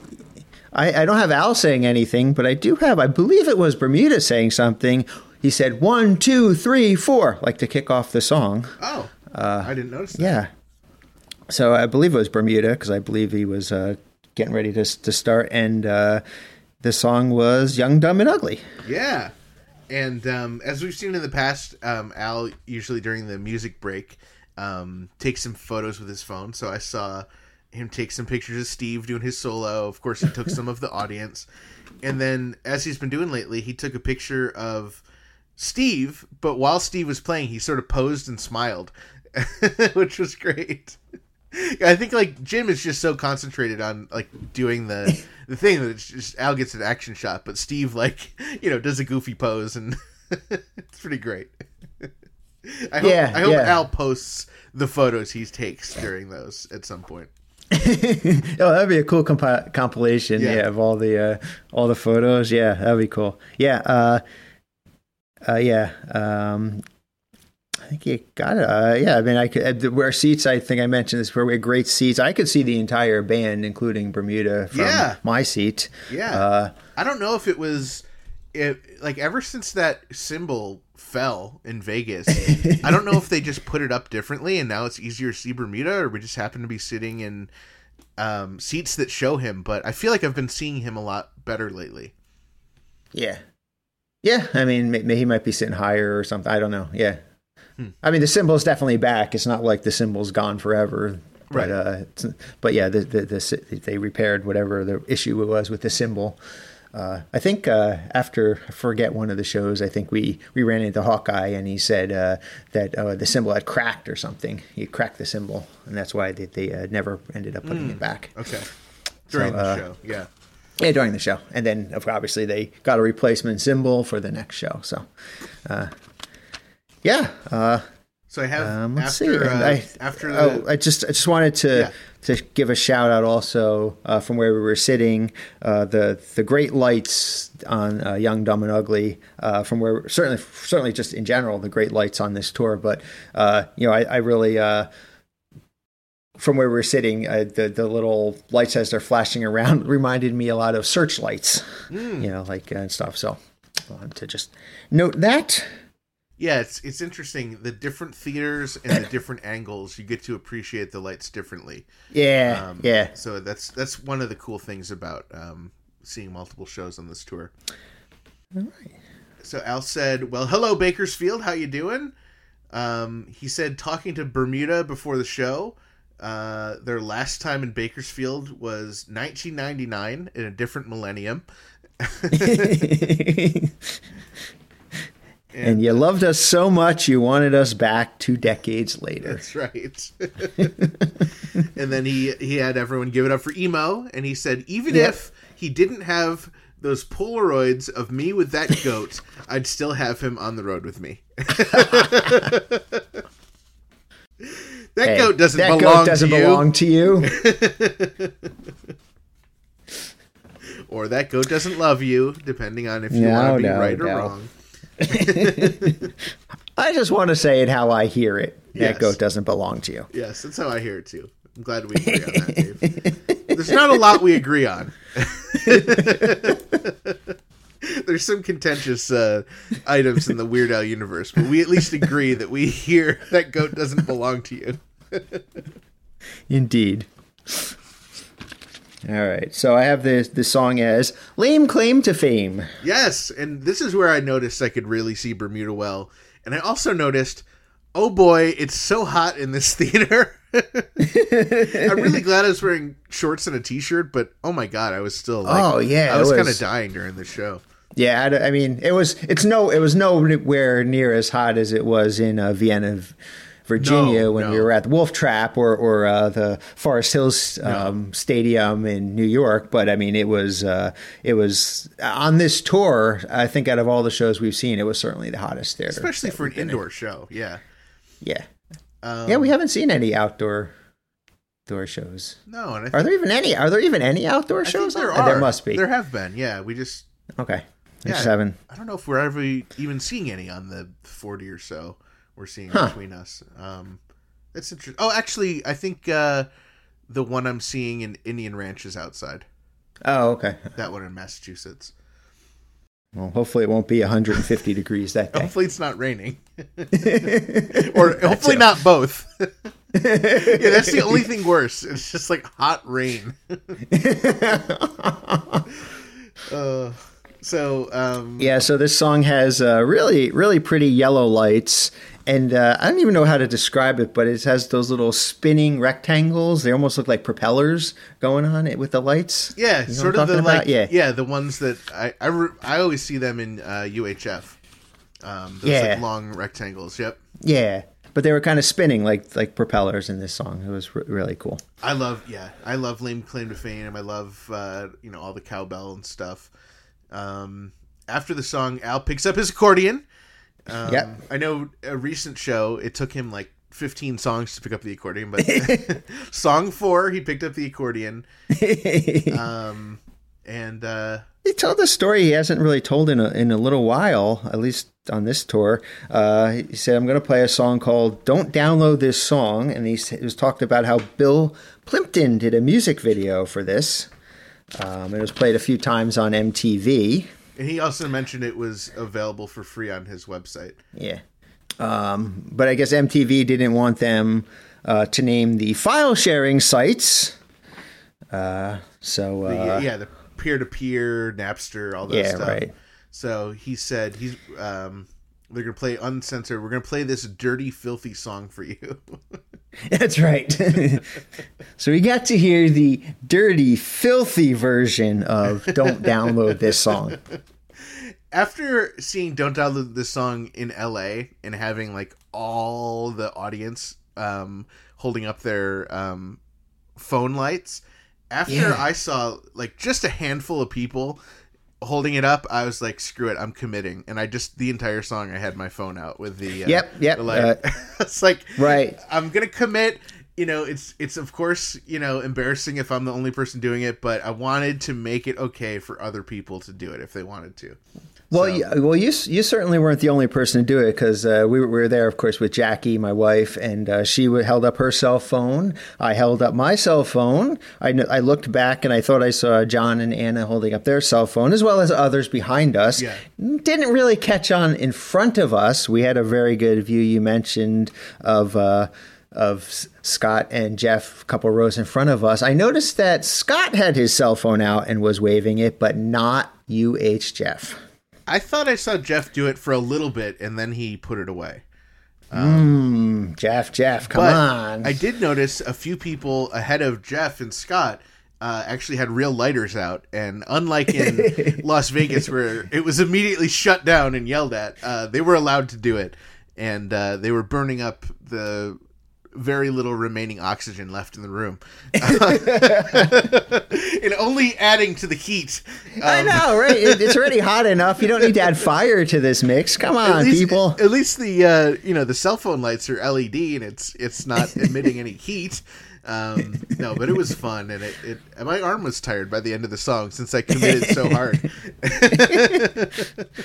Speaker 1: I, I don't have Al saying anything, but I do have, I believe it was Bermuda saying something. He said one, two, three, four, like to kick off the song.
Speaker 2: Oh, I didn't notice that.
Speaker 1: uh, Yeah. So I believe it was Bermuda because I believe he was uh, getting ready to, to start. And uh, the song was Young, Dumb, and Ugly.
Speaker 2: Yeah. And um, as we've seen in the past, um, Al usually during the music break um, takes some photos with his phone. So I saw him take some pictures of Steve doing his solo. Of course, he took some of the audience. And then, as he's been doing lately, he took a picture of Steve, but while Steve was playing, he sort of posed and smiled, which was great. I think like Jim is just so concentrated on like doing the the thing that it's just Al gets an action shot, but Steve like you know does a goofy pose and it's pretty great. I hope,
Speaker 1: Yeah,
Speaker 2: I hope
Speaker 1: yeah.
Speaker 2: Al posts the photos he takes during those at some point.
Speaker 1: Oh, that'd be a cool compi- compilation.
Speaker 2: Yeah.
Speaker 1: Yeah. of all the uh, all the photos. Yeah, that'd be cool. Yeah, uh, uh, yeah. Um, I think you got it. Uh, yeah, I mean, I could uh, where seats. I think I mentioned this where we had great seats. I could see the entire band, including Bermuda, from
Speaker 2: Yeah.
Speaker 1: my seat.
Speaker 2: Yeah,
Speaker 1: Uh,
Speaker 2: I don't know if it was it like ever since that cymbal fell in Vegas. I don't know if they just put it up differently and now it's easier to see Bermuda, or we just happen to be sitting in um, seats that show him. But I feel like I've been seeing him a lot better lately.
Speaker 1: Yeah. Yeah, I mean, may- may- he might be sitting higher or something. I don't know. Yeah.
Speaker 2: Hmm.
Speaker 1: I mean, the cymbal's definitely back. It's not like the cymbal's gone forever. But,
Speaker 2: Right.
Speaker 1: uh, it's- but yeah, the, the, the, they repaired whatever the issue was with the cymbal. Uh, I think uh, after I forget one of the shows, I think we, we ran into Hawkeye and he said uh, that uh, the cymbal had cracked or something. He cracked the cymbal, and that's why they, they uh, never ended up putting it back.
Speaker 2: Okay, during the
Speaker 1: uh,
Speaker 2: show, yeah.
Speaker 1: Yeah, during the show, and then obviously they got a replacement cymbal for the next show. So, uh, yeah.
Speaker 2: So I have
Speaker 1: um, let's
Speaker 2: after
Speaker 1: see.
Speaker 2: uh,
Speaker 1: I,
Speaker 2: after the
Speaker 1: oh, I just I just wanted to
Speaker 2: Yeah.
Speaker 1: to give a shout out also uh, from where we were sitting. Uh, the the great lights on uh, Young, Dumb, and Ugly. Uh, from where certainly certainly just in general the great lights on this tour. But uh, you know I, I really. Uh, from where we were sitting, uh, the the little lights as they're flashing around reminded me a lot of searchlights,
Speaker 2: Hmm.
Speaker 1: you know, like uh, and stuff. So, I wanted to just note that.
Speaker 2: Yeah, it's it's interesting the different theaters and the different angles. You get to appreciate the lights differently.
Speaker 1: Yeah,
Speaker 2: Um,
Speaker 1: yeah.
Speaker 2: So that's that's one of the cool things about um, seeing multiple shows on this tour. All right. So Al said, "Well, hello Bakersfield, how you doing?" Um, he said talking to Bermuda before the show. Uh, their last time in Bakersfield was 1999 in a different millennium.
Speaker 1: and you loved us so much you wanted us back two decades later.
Speaker 2: That's right. and then he he had everyone give it up for emo, and he said even
Speaker 1: Yep.
Speaker 2: if he didn't have those Polaroids of me with that goat, I'd still have him on the road with me. that
Speaker 1: Hey,
Speaker 2: goat doesn't
Speaker 1: that
Speaker 2: belong
Speaker 1: goat doesn't
Speaker 2: to you,
Speaker 1: belong to you.
Speaker 2: or that goat doesn't love you, depending on if you
Speaker 1: No,
Speaker 2: want to be
Speaker 1: no,
Speaker 2: right or
Speaker 1: no.
Speaker 2: wrong.
Speaker 1: I just want to say it how I hear it.
Speaker 2: Yes.
Speaker 1: That goat doesn't belong to you.
Speaker 2: Yes, that's how I hear it too. I'm glad we agree on that, Dave. There's not a lot we agree on. There's some contentious uh, items in the Weird Al universe, but we at least agree that we hear that goat doesn't belong to you.
Speaker 1: Indeed. All right. So I have the the song as "Lame Claim to Fame."
Speaker 2: Yes, and this is where I noticed I could really see Bermuda well, and I also noticed, oh boy, it's so hot in this theater. I'm really glad I was wearing shorts and a t-shirt, but oh my god, I was still like,
Speaker 1: Oh, yeah,
Speaker 2: I
Speaker 1: it
Speaker 2: was, kind of dying during the show.
Speaker 1: Yeah, I mean, it was it's no it was nowhere near as hot as it was in uh, Vienna, Virginia,
Speaker 2: No,
Speaker 1: when we were at the Wolf Trap or or uh, the Forest Hills um, Stadium in New York. But I mean, it was uh, it was on this tour. I think out of all the shows we've seen, it was certainly the hottest theater,
Speaker 2: especially for an
Speaker 1: we've in.
Speaker 2: indoor show. Yeah.
Speaker 1: Yeah,
Speaker 2: Um,
Speaker 1: yeah, we haven't seen any outdoor outdoor shows.
Speaker 2: no, and I
Speaker 1: Are there even any? Are there even any outdoor shows?
Speaker 2: there
Speaker 1: Uh,
Speaker 2: are.
Speaker 1: There must be.
Speaker 2: There have been. Yeah, we just
Speaker 1: okay.
Speaker 2: Yeah.
Speaker 1: Seven.
Speaker 2: I don't know if we're ever even seeing any on the forty or so we're seeing
Speaker 1: Huh.
Speaker 2: between us. Um, it's interesting. Oh, actually, I think uh, the one I'm seeing in Indian Ranch is outside.
Speaker 1: Oh, okay.
Speaker 2: That one in Massachusetts.
Speaker 1: Well, hopefully it won't be 150 degrees that day.
Speaker 2: Hopefully, it's not raining, or hopefully not both. yeah, that's the only thing worse. It's just like hot rain. uh, so, um,
Speaker 1: Yeah, so this song has uh, really, really pretty yellow lights. And uh, I don't even know how to describe it, but it has those little spinning rectangles. They almost look like propellers going on it with the lights.
Speaker 2: Yeah,
Speaker 1: You know
Speaker 2: sort of the
Speaker 1: about?
Speaker 2: like
Speaker 1: Yeah.
Speaker 2: yeah. the ones that I I, re- I always see them in uh, UHF. Um, those
Speaker 1: Yeah.
Speaker 2: like long rectangles. Yep,
Speaker 1: Yeah, but they were kind of spinning like like propellers in this song. It was re- really cool.
Speaker 2: I love yeah I love Lame Claim to Fame. And I love uh, you know all the cowbell and stuff. Um, after the song, Al picks up his accordion. Um,
Speaker 1: Yep.
Speaker 2: I know a recent show it took him like 15 songs to pick up the accordion, but song four he picked up the accordion. Um, and uh,
Speaker 1: He told a story he hasn't really told in a, in a little while, at least on this tour. Uh, he said, I'm going to play a song called Don't Download This Song. And he was talked about how Bill Plympton did a music video for this. Um, it was played a few times on MTV.
Speaker 2: And he also mentioned it was available for free on his website.
Speaker 1: Yeah. Um, but I guess MTV didn't want them uh, to name the file sharing sites. Uh, so, uh,
Speaker 2: yeah, yeah, the peer to peer, Napster, all that
Speaker 1: Yeah,
Speaker 2: stuff.
Speaker 1: right.
Speaker 2: So he said he's um, they're gonna play uncensored. We're gonna play this dirty, filthy song for you.
Speaker 1: That's right. so we got to hear the dirty, filthy version of Don't Download This Song.
Speaker 2: After seeing "Don't Download This Song" in L.A. and having like all the audience um, holding up their um, phone lights, after
Speaker 1: Yeah.
Speaker 2: I saw like just a handful of people holding it up, I was like, "Screw it, I'm committing." And I just the entire song, I had my phone out with the uh,
Speaker 1: Yep, yep,
Speaker 2: the light. it's like
Speaker 1: Right.
Speaker 2: I'm gonna commit. You know, it's it's of course you know embarrassing if I'm the only person doing it, but I wanted to make it okay for other people to do it if they wanted to.
Speaker 1: Well,
Speaker 2: So-
Speaker 1: you, well, you you certainly weren't the only person to do it because uh, we, were, we were there, of course, with Jackie, my wife, and uh, she would- held up her cell phone. I held up my cell phone. I, kn- I looked back and I thought I saw John and Anna holding up their cell phone, as well as others behind us.
Speaker 2: Yeah.
Speaker 1: Didn't really catch on in front of us. We had a very good view. You mentioned of. Uh, of Scott and Jeff, a couple rows in front of us. I noticed that Scott had his cell phone out and was waving it, but not UH Jeff.
Speaker 2: I thought I saw Jeff do it for a little bit and then he put it away.
Speaker 1: Mm, Jeff, Jeff, come
Speaker 2: But
Speaker 1: on.
Speaker 2: I did notice a few people ahead of Jeff and Scott uh, actually had real lighters out, and unlike in Las Vegas where it was immediately shut down and yelled at, uh, they were allowed to do it, and uh, they were burning up the very little remaining oxygen left in the room, and only adding to the heat.
Speaker 1: I
Speaker 2: Um,
Speaker 1: know, right? It, it's already hot enough. You don't need to add fire to this mix. Come
Speaker 2: At
Speaker 1: on,
Speaker 2: least,
Speaker 1: people.
Speaker 2: At least the uh, you know the cell phone lights are LED and it's it's not emitting any heat. Um, no, but it was fun and it, it my arm was tired by the end of the song since I committed so hard.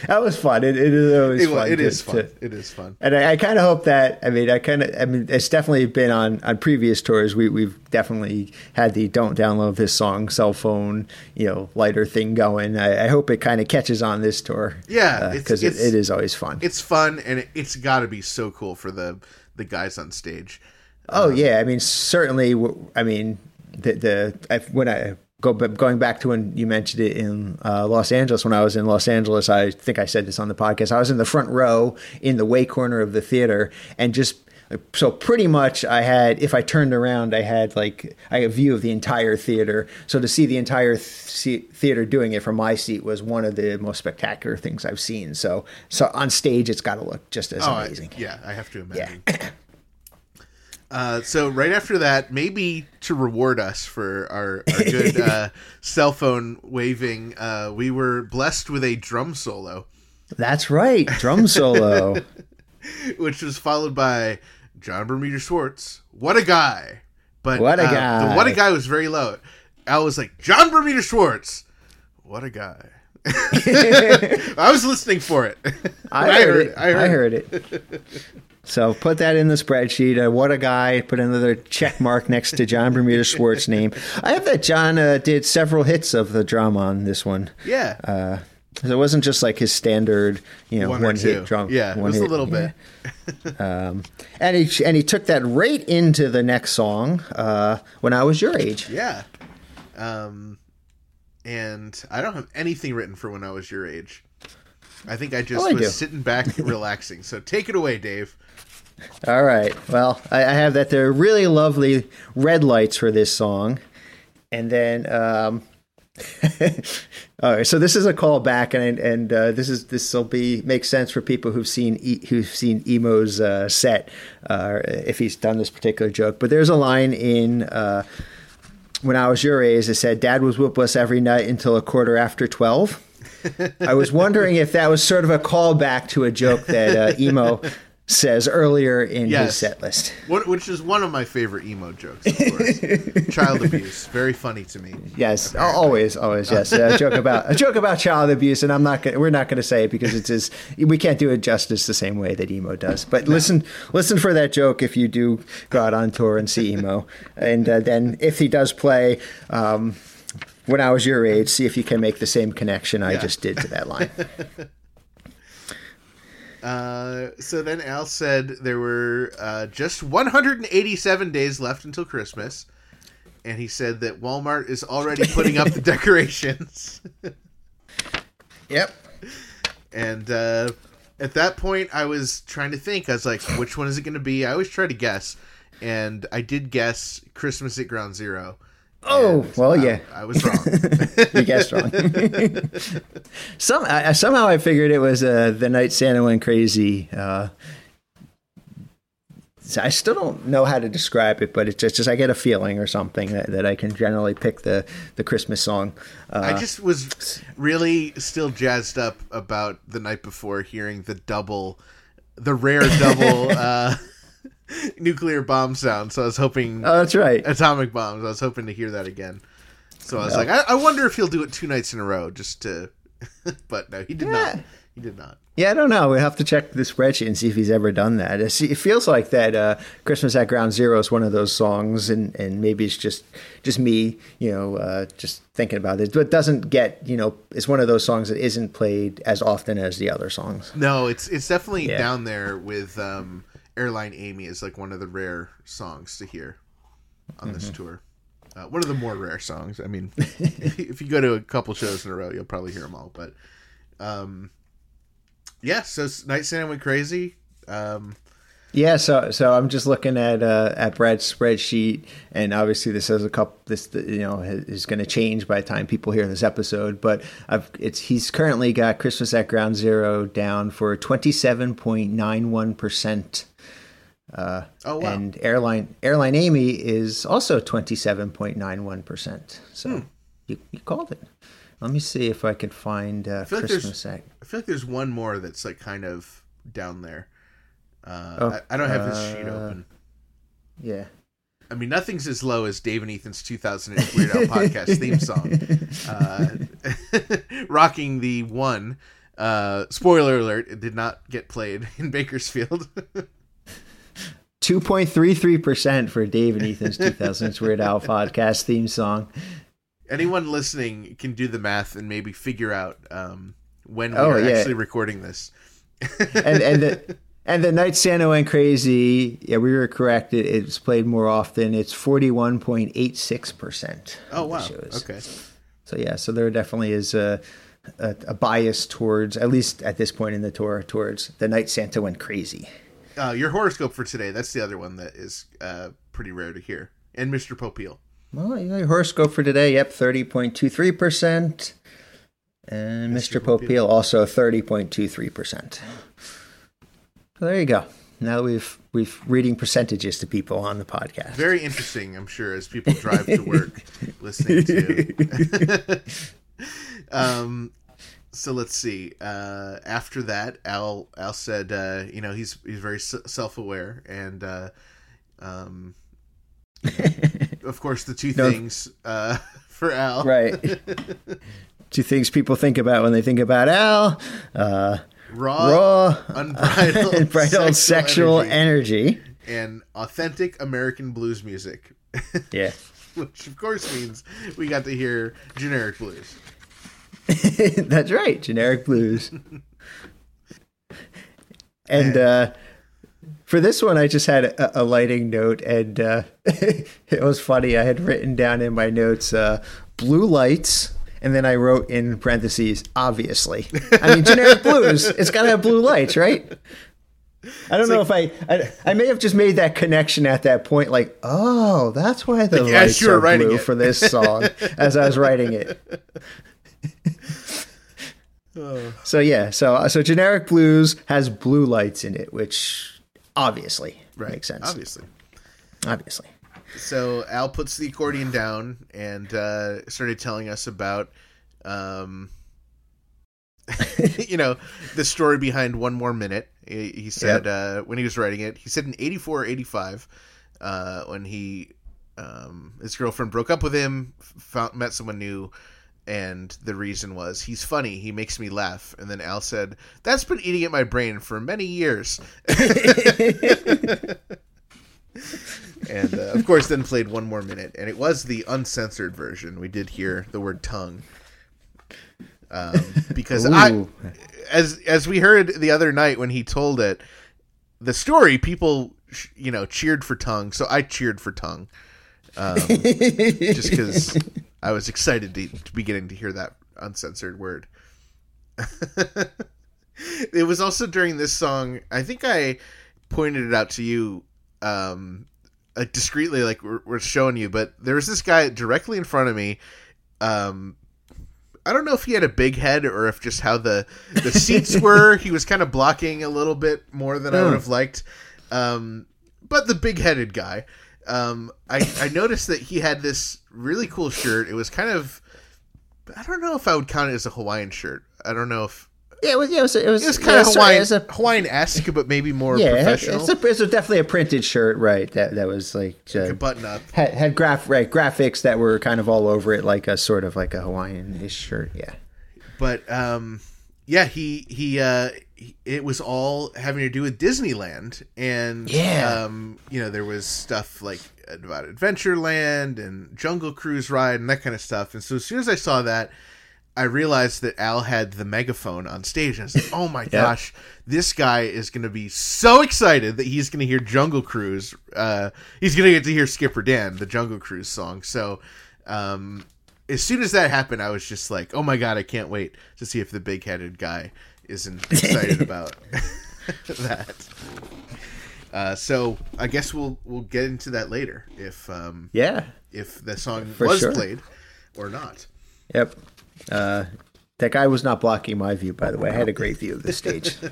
Speaker 1: That was fun. It, it is always
Speaker 2: It,
Speaker 1: fun.
Speaker 2: it
Speaker 1: to-
Speaker 2: is fun.
Speaker 1: to-
Speaker 2: it is fun.
Speaker 1: And I, I kind of hope that. I mean, I kind of. I mean, it's definitely been on on previous tours. We we've definitely had the "Don't download this song" cell phone, you know, lighter thing going. I, I hope it kind of catches on this tour.
Speaker 2: Yeah, it's-
Speaker 1: because it,
Speaker 2: it's-
Speaker 1: it is always fun.
Speaker 2: It's fun and it, it's got to be so cool for the the guys on stage.
Speaker 1: Oh yeah, I mean certainly. I mean the the I, when I go going back to when you mentioned it in uh, Los Angeles. When I was in Los Angeles, I think I said this on the podcast. I was in the front row in the way corner of the theater, and just so pretty much I had. If I turned around, I had like I had a view of the entire theater. So to see the entire th- theater doing it from my seat was one of the most spectacular things I've seen. So so on stage, it's got to look just as
Speaker 2: Oh, I-
Speaker 1: amazing.
Speaker 2: yeah, I have to
Speaker 1: Yeah.
Speaker 2: Uh, so right after that, maybe to reward us for our, our good uh, cell phone waving, uh, we were blessed with a drum solo,
Speaker 1: That's right, drum solo.
Speaker 2: which was followed by John Bermuda Schwartz. What a guy! But
Speaker 1: What a
Speaker 2: uh,
Speaker 1: guy.
Speaker 2: The what a guy was very low. I was like John Bermuda Schwartz. What a guy! I was listening for it.
Speaker 1: I heard, it. I heard, it. So put that in the spreadsheet. Uh, what a guy! Put another check mark next to John Bermuda Schwartz' name. I have that John uh, did several hits of the drum on this one.
Speaker 2: Yeah.
Speaker 1: Uh, so it wasn't just like his standard, you know,
Speaker 2: one,
Speaker 1: one, hit drum.
Speaker 2: Yeah, it
Speaker 1: one
Speaker 2: was a little
Speaker 1: yeah.
Speaker 2: bit.
Speaker 1: And he and he took that right into the next song. Uh, when I was your age.
Speaker 2: Yeah. Um, and I don't have anything written for when I was your age. I think I just
Speaker 1: Oh, I
Speaker 2: was
Speaker 1: do.
Speaker 2: sitting back, relaxing. So take it away, Dave.
Speaker 1: All right. Well, I, I have that. They're really lovely red lights for this song, and then. Um, all right, so this is a callback, and and uh, this is this will be make sense for people who've seen e, who've seen Emo's uh, set, uh, if he's done this particular joke. But there's a line in uh, when I was your age that said, "Dad was whoop us every night until a quarter after 12. I was wondering if that was sort of a callback to a joke that uh, Emo says earlier in
Speaker 2: Yes.
Speaker 1: his set list.
Speaker 2: What, which is one of my favorite emo jokes, of course. Child abuse, very funny to me.
Speaker 1: Yes, al- always, always, yes. A joke about a joke about child abuse, and I'm not gonna, we're not going to say it because it's just we can't do it justice the same way that emo does. But listen, listen for that joke if you do go out on tour and see emo, and uh, then if he does play. Um, when I was your age, see if you can make the same connection I just did to that line.
Speaker 2: Uh, so then Al said there were uh, just 187 days left until Christmas. And he said that Walmart is already putting up the decorations.
Speaker 1: yep.
Speaker 2: And uh, at that point, I was trying to think. I was like, which one is it going to be? I always try to guess. And I did guess Christmas at Ground Zero.
Speaker 1: Oh
Speaker 2: And,
Speaker 1: well,
Speaker 2: uh,
Speaker 1: yeah.
Speaker 2: I was wrong.
Speaker 1: you guessed wrong. Some I, somehow I figured it was uh, the night Santa went crazy. Uh, I still don't know how to describe it, but it's just, just I get a feeling or something that, that I can generally pick the the Christmas song. Uh,
Speaker 2: I just was really still jazzed up about the night before hearing the double, the rare double uh, nuclear bomb sound. So I was hoping
Speaker 1: oh, that's right.
Speaker 2: atomic bombs. I was hoping to hear that again. So I was like, I, I wonder if he'll do it two nights in a row just to. but no, he did not. He did not.
Speaker 1: Yeah, I don't know. We have to check the spreadsheet and see if he's ever done that. It feels like that uh, "Christmas at Ground Zero is one of those songs, and, and maybe it's just just me, you know, uh, just thinking about it. But it doesn't get, you know, it's one of those songs that isn't played as often as the other songs.
Speaker 2: No, it's it's definitely
Speaker 1: Yeah.
Speaker 2: down there with um, Airline Amy is like one of the rare songs to hear on this
Speaker 1: Mm-hmm.
Speaker 2: tour. Uh, one of the more rare songs. I mean, if you go to a couple shows in a row, you'll probably hear them all. But um, yeah, so Night Santa went crazy. Um,
Speaker 1: Yeah, so so I'm just looking at uh, at Brad's spreadsheet, and obviously this has a couple. This you know is going to change by the time people hear this episode. But I've, it's he's currently got Christmas at Ground Zero down for 27.91 percent. Uh,
Speaker 2: Oh, wow.
Speaker 1: And airline airline Amy is also 27.91 percent. So
Speaker 2: Hmm.
Speaker 1: you, you called it. Let me see if I can find uh,
Speaker 2: feel like there's- I feel like there's one more that's like kind of down there. Uh,
Speaker 1: Oh,
Speaker 2: I, I don't have this sheet
Speaker 1: uh,
Speaker 2: open.
Speaker 1: Yeah.
Speaker 2: I mean, nothing's as low as Dave and Ethan's 2008 Weird Al podcast theme song, uh, rocking the one. Uh, spoiler alert: it did not get played in Bakersfield.
Speaker 1: 2.33% for Dave and Ethan's 2000s Weird Al podcast theme song.
Speaker 2: Anyone listening can do the math and maybe figure out um, when we
Speaker 1: Oh, yeah.
Speaker 2: actually recording this.
Speaker 1: And and the, and the night Santa went crazy. Yeah, we were correct. It, it's played more often. It's 41.86%.
Speaker 2: Oh wow! Okay,
Speaker 1: So yeah, so there definitely is a, a a bias towards at least at this point in the tour towards the night Santa went crazy.
Speaker 2: Uh, your horoscope for today—that's the other one that is uh, pretty rare to hear. And Mr. Popeil.
Speaker 1: Well, yeah, your horoscope for today, yep, 30.23%. And Mr. Popeil also 30.23%. So there you go. Now that we've we've reading percentages to people on the podcast.
Speaker 2: Very interesting, I'm sure, as people drive to work listening to. um, so let's see. Uh, after that, Al Al said, uh, you know, he's he's very self aware, and uh, um, of course, the two
Speaker 1: No.
Speaker 2: things uh, for Al,
Speaker 1: right. Two things people think about when they think about Al. Uh,
Speaker 2: raw,
Speaker 1: raw,
Speaker 2: unbridled,
Speaker 1: unbridled sexual
Speaker 2: energy,
Speaker 1: energy.
Speaker 2: and authentic American blues music.
Speaker 1: Yeah.
Speaker 2: Which of course means we got to hear generic blues.
Speaker 1: That's right, generic blues. and uh, for this one, I just had a, a lighting note, and uh, it was funny. I had written down in my notes uh, blue lights, and then I wrote in parentheses, obviously. I mean, generic blues, it's got to have blue lights, right? I don't know if I, I I may have just made that connection at that point, like, oh, that's why the
Speaker 2: Like,
Speaker 1: lights are blue
Speaker 2: it.
Speaker 1: for this song, as I was writing it. So yeah, so so generic blues has blue lights in it, which obviously makes sense.
Speaker 2: Obviously.
Speaker 1: Obviously.
Speaker 2: So Al puts the accordion down and uh, started telling us about, um, you know, the story behind One More Minute. He, he said uh, when he was writing it, he said in 84 or 85, uh, when he, um, his girlfriend broke up with him, found, met someone new, and the reason was he's funny, he makes me laugh. And then Al said, That's been eating at my brain for many years. and uh, of course then played one more minute and it was the uncensored version we did hear the word tongue um, because i as as we heard the other night when he told it the story people sh- you know cheered for tongue so i cheered for tongue um, just because i was excited to, to be getting to hear that uncensored word. It was also during this song i think i pointed it out to you um like discreetly like we're, we're showing you but there was this guy directly in front of me um i don't know if he had a big head or if just how the the seats were. He was kind of blocking a little bit more than i would have liked. Um but the big headed guy um i i noticed that he had this really cool shirt it was kind of i don't know if i would count it as a hawaiian shirt i don't know if
Speaker 1: Yeah, it was. Yeah, it was. It was,
Speaker 2: it was
Speaker 1: yeah,
Speaker 2: kind of
Speaker 1: sorry,
Speaker 2: Hawaiian,
Speaker 1: it was a-
Speaker 2: Hawaiian esque, but maybe more
Speaker 1: yeah, it-
Speaker 2: professional.
Speaker 1: it's, a, it's a definitely a printed shirt, right? That that was like, uh,
Speaker 2: a button up.
Speaker 1: had had graph right graphics that were kind of all over it, like a sort of like a Hawaiian-ish shirt. Yeah.
Speaker 2: but um yeah he he uh he- it was all having to do with disneyland and
Speaker 1: Yeah.
Speaker 2: um you know there was stuff like about adventureland and jungle cruise ride and that kind of stuff. And so as soon as i saw that i realized that al had the megaphone on stage. And i was like oh my gosh this guy is going to be so excited that he's going to hear jungle cruise uh he's going to get to hear skipper dan the jungle cruise song. So um as soon as that happened, I was just like, "Oh my god, I can't wait to see if the big-headed guy isn't excited about that." Uh, so I guess we'll we'll get into that later if um,
Speaker 1: Yeah.
Speaker 2: if the song
Speaker 1: For
Speaker 2: was
Speaker 1: sure.
Speaker 2: played or not.
Speaker 1: Yep. Uh, that guy was not blocking my view, by the way. I had a great view of the stage.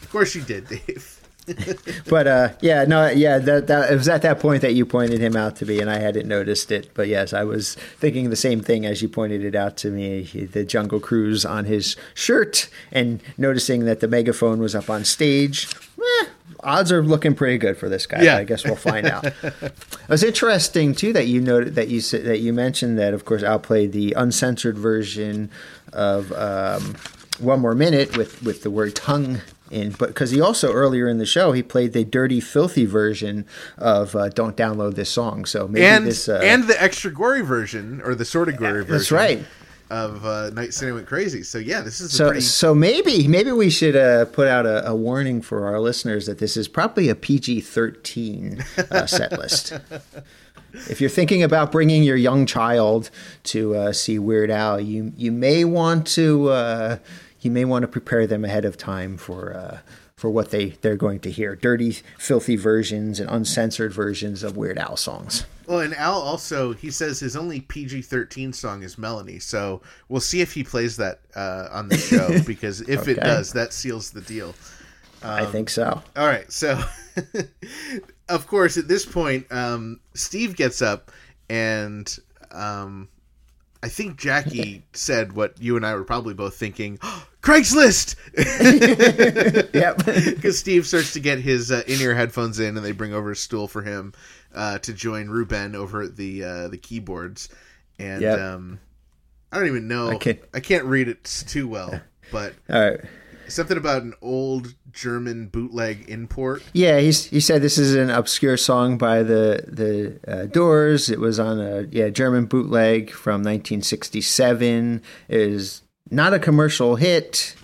Speaker 2: Of course you did, Dave.
Speaker 1: but uh, yeah, no, yeah, that, that it was at that point that you pointed him out to me, and I hadn't noticed it. But yes, I was thinking the same thing as you pointed it out to me. The Jungle Cruise on his shirt, and noticing that the megaphone was up on stage. Eh, odds are looking pretty good for this guy.
Speaker 2: Yeah.
Speaker 1: I guess we'll find out. It was interesting too that you noted that you said that you mentioned that of course Al played the uncensored version of um, One More Minute with with the word tongue in, but because he also earlier in the show he played the dirty, filthy version of uh, "Don't Download This Song." So maybe
Speaker 2: And
Speaker 1: this uh,
Speaker 2: and the extra gory version or the sort of gory version.
Speaker 1: that's right.
Speaker 2: Of uh, Night City Went Crazy. So yeah, this is
Speaker 1: So,
Speaker 2: pretty.
Speaker 1: so maybe maybe we should uh, put out a, a warning for our listeners that this is probably a PG thirteen uh, set list. If you're thinking about bringing your young child to uh, see Weird Al, you you may want to you may want to prepare them ahead of time for uh, for what they they're going to hear: dirty, filthy versions and uncensored versions of Weird Al songs.
Speaker 2: Well, and Al also he says his only PG thirteen song is Melanie. So we'll see if he plays that uh, on the show because if it does, that seals the deal.
Speaker 1: I think so.
Speaker 2: All right, so of course at this point, um, Steve gets up and um, I think Jackie said what you and I were probably both thinking: Craigslist,
Speaker 1: Yep.
Speaker 2: because Steve starts to get his uh, in-ear headphones in, and they bring over a stool for him uh, to join Ruben over at the uh, the keyboards, and
Speaker 1: Yep.
Speaker 2: um, I don't even know. I
Speaker 1: can't-
Speaker 2: can't read it too well, but
Speaker 1: All right.
Speaker 2: Something about an old German bootleg import.
Speaker 1: Yeah, he's, he said this is an obscure song by the the uh, Doors. It was on a yeah German bootleg from 1967. It is not a commercial hit.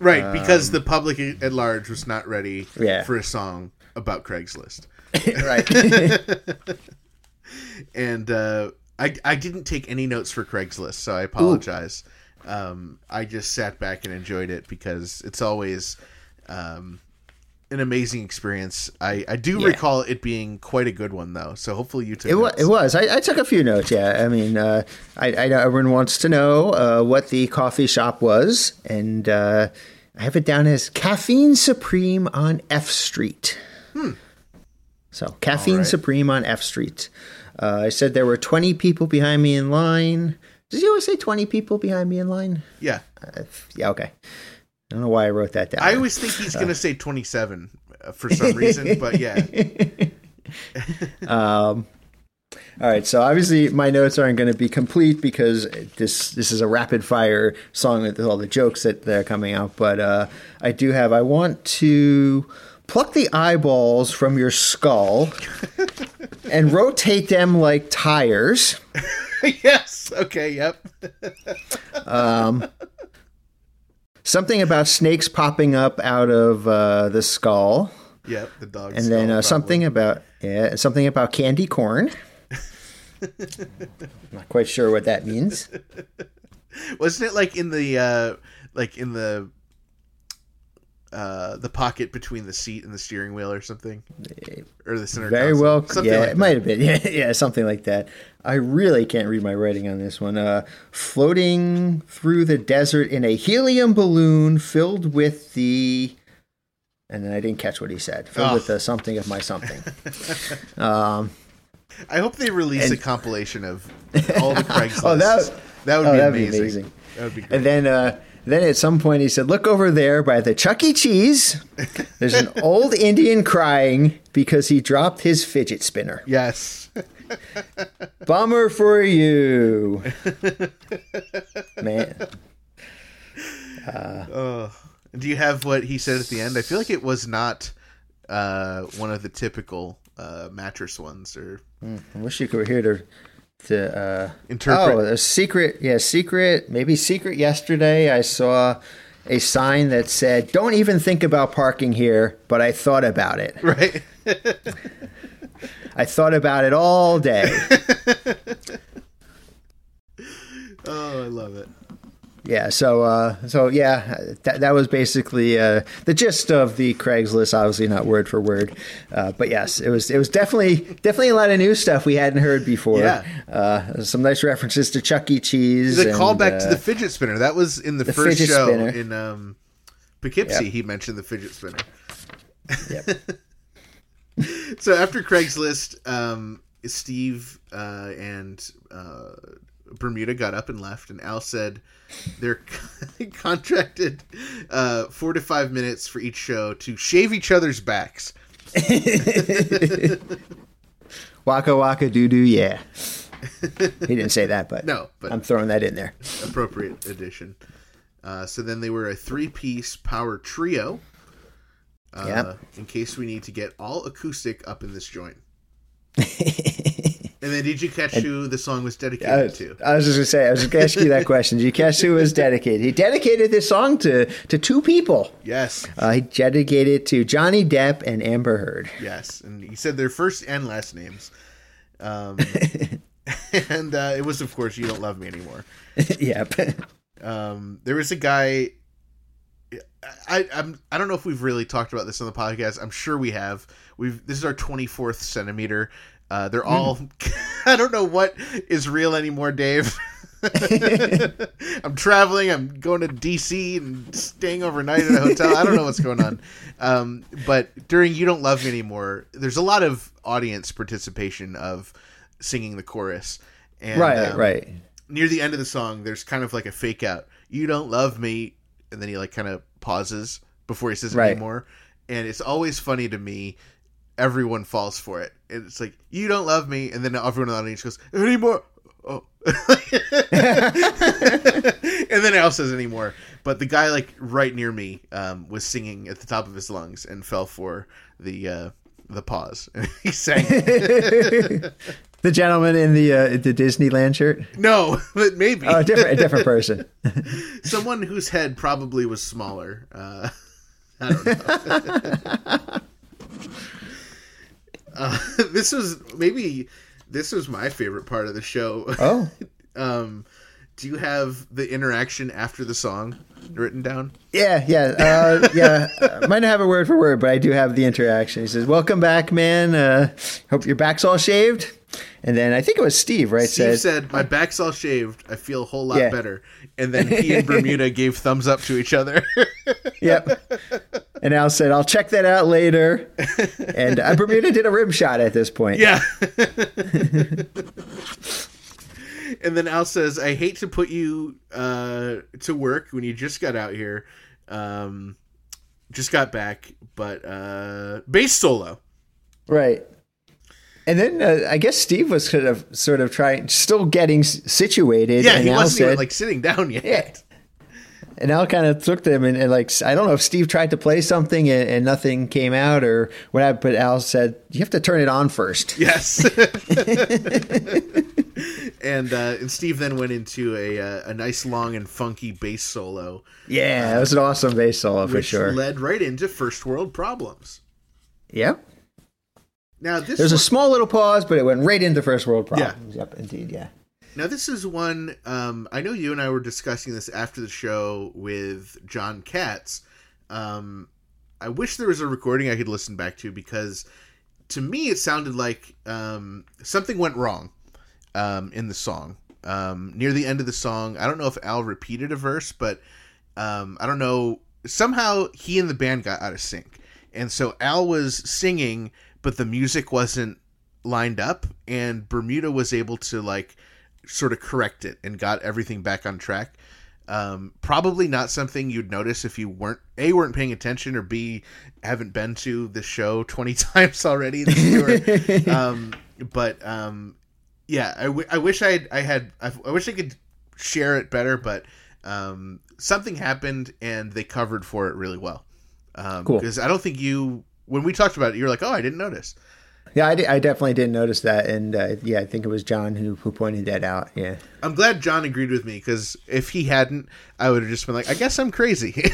Speaker 2: Right, because the public at large was not ready
Speaker 1: Um, Yeah.
Speaker 2: for a song about Craigslist.
Speaker 1: right.
Speaker 2: And uh, I, I didn't take any notes for Craigslist, so I apologize. Um, I just sat back and enjoyed it because it's always um, an amazing experience. I, I do
Speaker 1: Yeah.
Speaker 2: recall it being quite a good one, though, so hopefully you took
Speaker 1: It was. It was. I, I took a few notes. Yeah. I mean, uh, I, I know everyone wants to know uh, what the coffee shop was, and uh, I have it down as Caffeine Supreme on F Street. So, Caffeine
Speaker 2: right.
Speaker 1: Supreme on F Street. Uh, I said there were 20 people behind me in line. Does he always say 20 people behind me in line?
Speaker 2: Yeah.
Speaker 1: Uh, yeah, okay. I don't know why I wrote that down.
Speaker 2: I always think he's going to say 27 uh, for some reason, but yeah.
Speaker 1: um, All right, so obviously my notes aren't going to be complete because this this is a rapid fire song with all the jokes that that are coming out. But uh, I do have. I want to pluck the eyeballs from your skull and rotate them like tires.
Speaker 2: yes. Okay, yep.
Speaker 1: um, Something about snakes popping up out of uh, the skull,
Speaker 2: Yep, the dog.
Speaker 1: and then uh, something about yeah, something about candy corn. Not quite sure what that means.
Speaker 2: Wasn't it like in the uh like in the uh the pocket between the seat and the steering wheel or something? Or the center
Speaker 1: Very
Speaker 2: console?
Speaker 1: well.
Speaker 2: Something
Speaker 1: yeah,
Speaker 2: like
Speaker 1: it might have been. Yeah, yeah, something like that. I really can't read my writing on this one. Uh, floating through the desert in a helium balloon filled with the. And then I didn't catch what he said. Filled
Speaker 2: Oh.
Speaker 1: with the something of my something.
Speaker 2: that. I hope they release a compilation of all the Craigslist.
Speaker 1: Oh, that-
Speaker 2: that would
Speaker 1: oh,
Speaker 2: be,
Speaker 1: that'd be
Speaker 2: amazing.
Speaker 1: amazing.
Speaker 2: That would be great.
Speaker 1: And then, uh, then at some point he said, "Look over there by the Chuck E. Cheese. There's an old Indian crying because he dropped his fidget spinner.
Speaker 2: yes.
Speaker 1: Bummer for you, man."
Speaker 2: Do you have what he said at the end? I feel like it was not uh one of the typical uh mattress ones or
Speaker 1: I wish you could hear to to uh,
Speaker 2: Interpret.
Speaker 1: Oh, a secret. Yeah, secret. Maybe secret. Yesterday, I saw a sign that said, "Don't even think about parking here," but I thought about it.
Speaker 2: right.
Speaker 1: I thought about it all day.
Speaker 2: Oh, I love it.
Speaker 1: Yeah, so uh, so yeah, that, that was basically uh, the gist of the Craigslist. Obviously, not word for word, uh, but yes, it was it was definitely definitely a lot of new stuff we hadn't heard before.
Speaker 2: Yeah.
Speaker 1: uh, some nice references to Chuck E. Cheese.
Speaker 2: The callback to
Speaker 1: uh,
Speaker 2: the fidget spinner. That was in the,
Speaker 1: the
Speaker 2: first show
Speaker 1: spinner.
Speaker 2: in um, Poughkeepsie.
Speaker 1: Yep.
Speaker 2: He mentioned the fidget spinner.
Speaker 1: Yep.
Speaker 2: So after Craigslist, um, Steve uh, and uh, Bermuda got up and left, and Al said they're contracted uh, four to five minutes for each show to shave each other's backs.
Speaker 1: Waka waka doo doo, yeah. he didn't say that, but
Speaker 2: No, but-
Speaker 1: I'm throwing that in there.
Speaker 2: appropriate addition. Uh, so then they were a three-piece power trio. Uh,
Speaker 1: Yep.
Speaker 2: In case we need to get all acoustic up in this joint. and then, did you catch who the song was dedicated
Speaker 1: I
Speaker 2: to?
Speaker 1: I was just gonna say, I was just gonna ask you that question. Did you catch who was dedicated? He dedicated this song to to two people.
Speaker 2: Yes,
Speaker 1: Uh, he dedicated it to Johnny Depp and Amber Heard.
Speaker 2: yes, and he said their first and last names. Um, and uh, it was, of course, "You Don't Love Me Anymore."
Speaker 1: yep.
Speaker 2: Um, there was a guy. I I'm I don't know if we've really talked about this on the podcast. I'm sure we have. We've this is our 24th centimeter. Uh, they're all. I don't know what is real anymore, Dave. I'm traveling. I'm going to DC and staying overnight at a hotel. I don't know what's going on. Um, but during "You Don't Love Me Anymore," there's a lot of audience participation of singing the chorus. And,
Speaker 1: right,
Speaker 2: um,
Speaker 1: right.
Speaker 2: near the end of the song, there's kind of like a fake out. You don't love me, and then he like kind of pauses before he says it
Speaker 1: Right.
Speaker 2: anymore. And it's always funny to me. Everyone falls for it. And it's like you don't love me, and then everyone in the audience goes anymore. Oh, and then Al says anymore. But the guy like right near me um, was singing at the top of his lungs and fell for the uh, the pause. he sang.
Speaker 1: The gentleman in the uh, the Disneyland shirt.
Speaker 2: no, but maybe
Speaker 1: Oh, a different, a different person.
Speaker 2: someone whose head probably was smaller. Uh, I don't know. Uh, this was maybe this was my favorite part of the show.
Speaker 1: Oh,
Speaker 2: Um, do you have the interaction after the song written down?
Speaker 1: yeah, yeah, uh, yeah. Uh, might not have a word for word, but I do have the interaction. He says, "Welcome back, man. Uh, hope your back's all shaved." And then I think it was Steve, right?
Speaker 2: Steve said, "My back's all shaved. I feel a whole lot
Speaker 1: Yeah.
Speaker 2: better." And then he and Bermuda gave thumbs up to each other.
Speaker 1: Yep. And Al said, "I'll check that out later." And uh, Bermuda did a rim shot at this point.
Speaker 2: Yeah. and then Al says, "I hate to put you uh, to work when you just got out here, um, just got back, but uh, bass solo."
Speaker 1: Right. And then uh, I guess Steve was sort of sort of trying, still getting situated.
Speaker 2: Yeah, he wasn't even like sitting down yet.
Speaker 1: Yeah. And Al kind of took them and, and like I don't know if Steve tried to play something and, and nothing came out or whatever, but Al said you have to turn it on first.
Speaker 2: Yes. and uh, and Steve then went into a uh, a nice long and funky bass solo,
Speaker 1: Yeah, it was an awesome bass solo for sure.
Speaker 2: led right into first world problems.
Speaker 1: yep.
Speaker 2: Now this
Speaker 1: There's a small little pause, but it went right into first world problems. Yeah. Yep, indeed. Yeah.
Speaker 2: Now this is one um, I know you and I were discussing this after the show with John Katz. Um, I wish there was a recording I could listen back to because to me it sounded like um, something went wrong um, in the song. Um, near the end of the song, I don't know if Al repeated a verse, but um, I don't know. Somehow he and the band got out of sync, and so Al was singing, but the music wasn't lined up, and Bermuda was able to like sort of correct it and got everything back on track. Um, probably not something you'd notice if you weren't a weren't paying attention or b haven't been to the show twenty times already um, but um, yeah, I, w- I wish I had, I had I, I wish I could share it better, but um, something happened and they covered for it really well. Um,
Speaker 1: Cool.
Speaker 2: Because I don't think you when we talked about it, you're like, oh, I didn't notice.
Speaker 1: Yeah, I, definitely didn't notice that, and uh, yeah, I think it was John who who pointed that out. Yeah.
Speaker 2: I'm glad John agreed with me because if he hadn't, I would have just been like, I guess I'm crazy.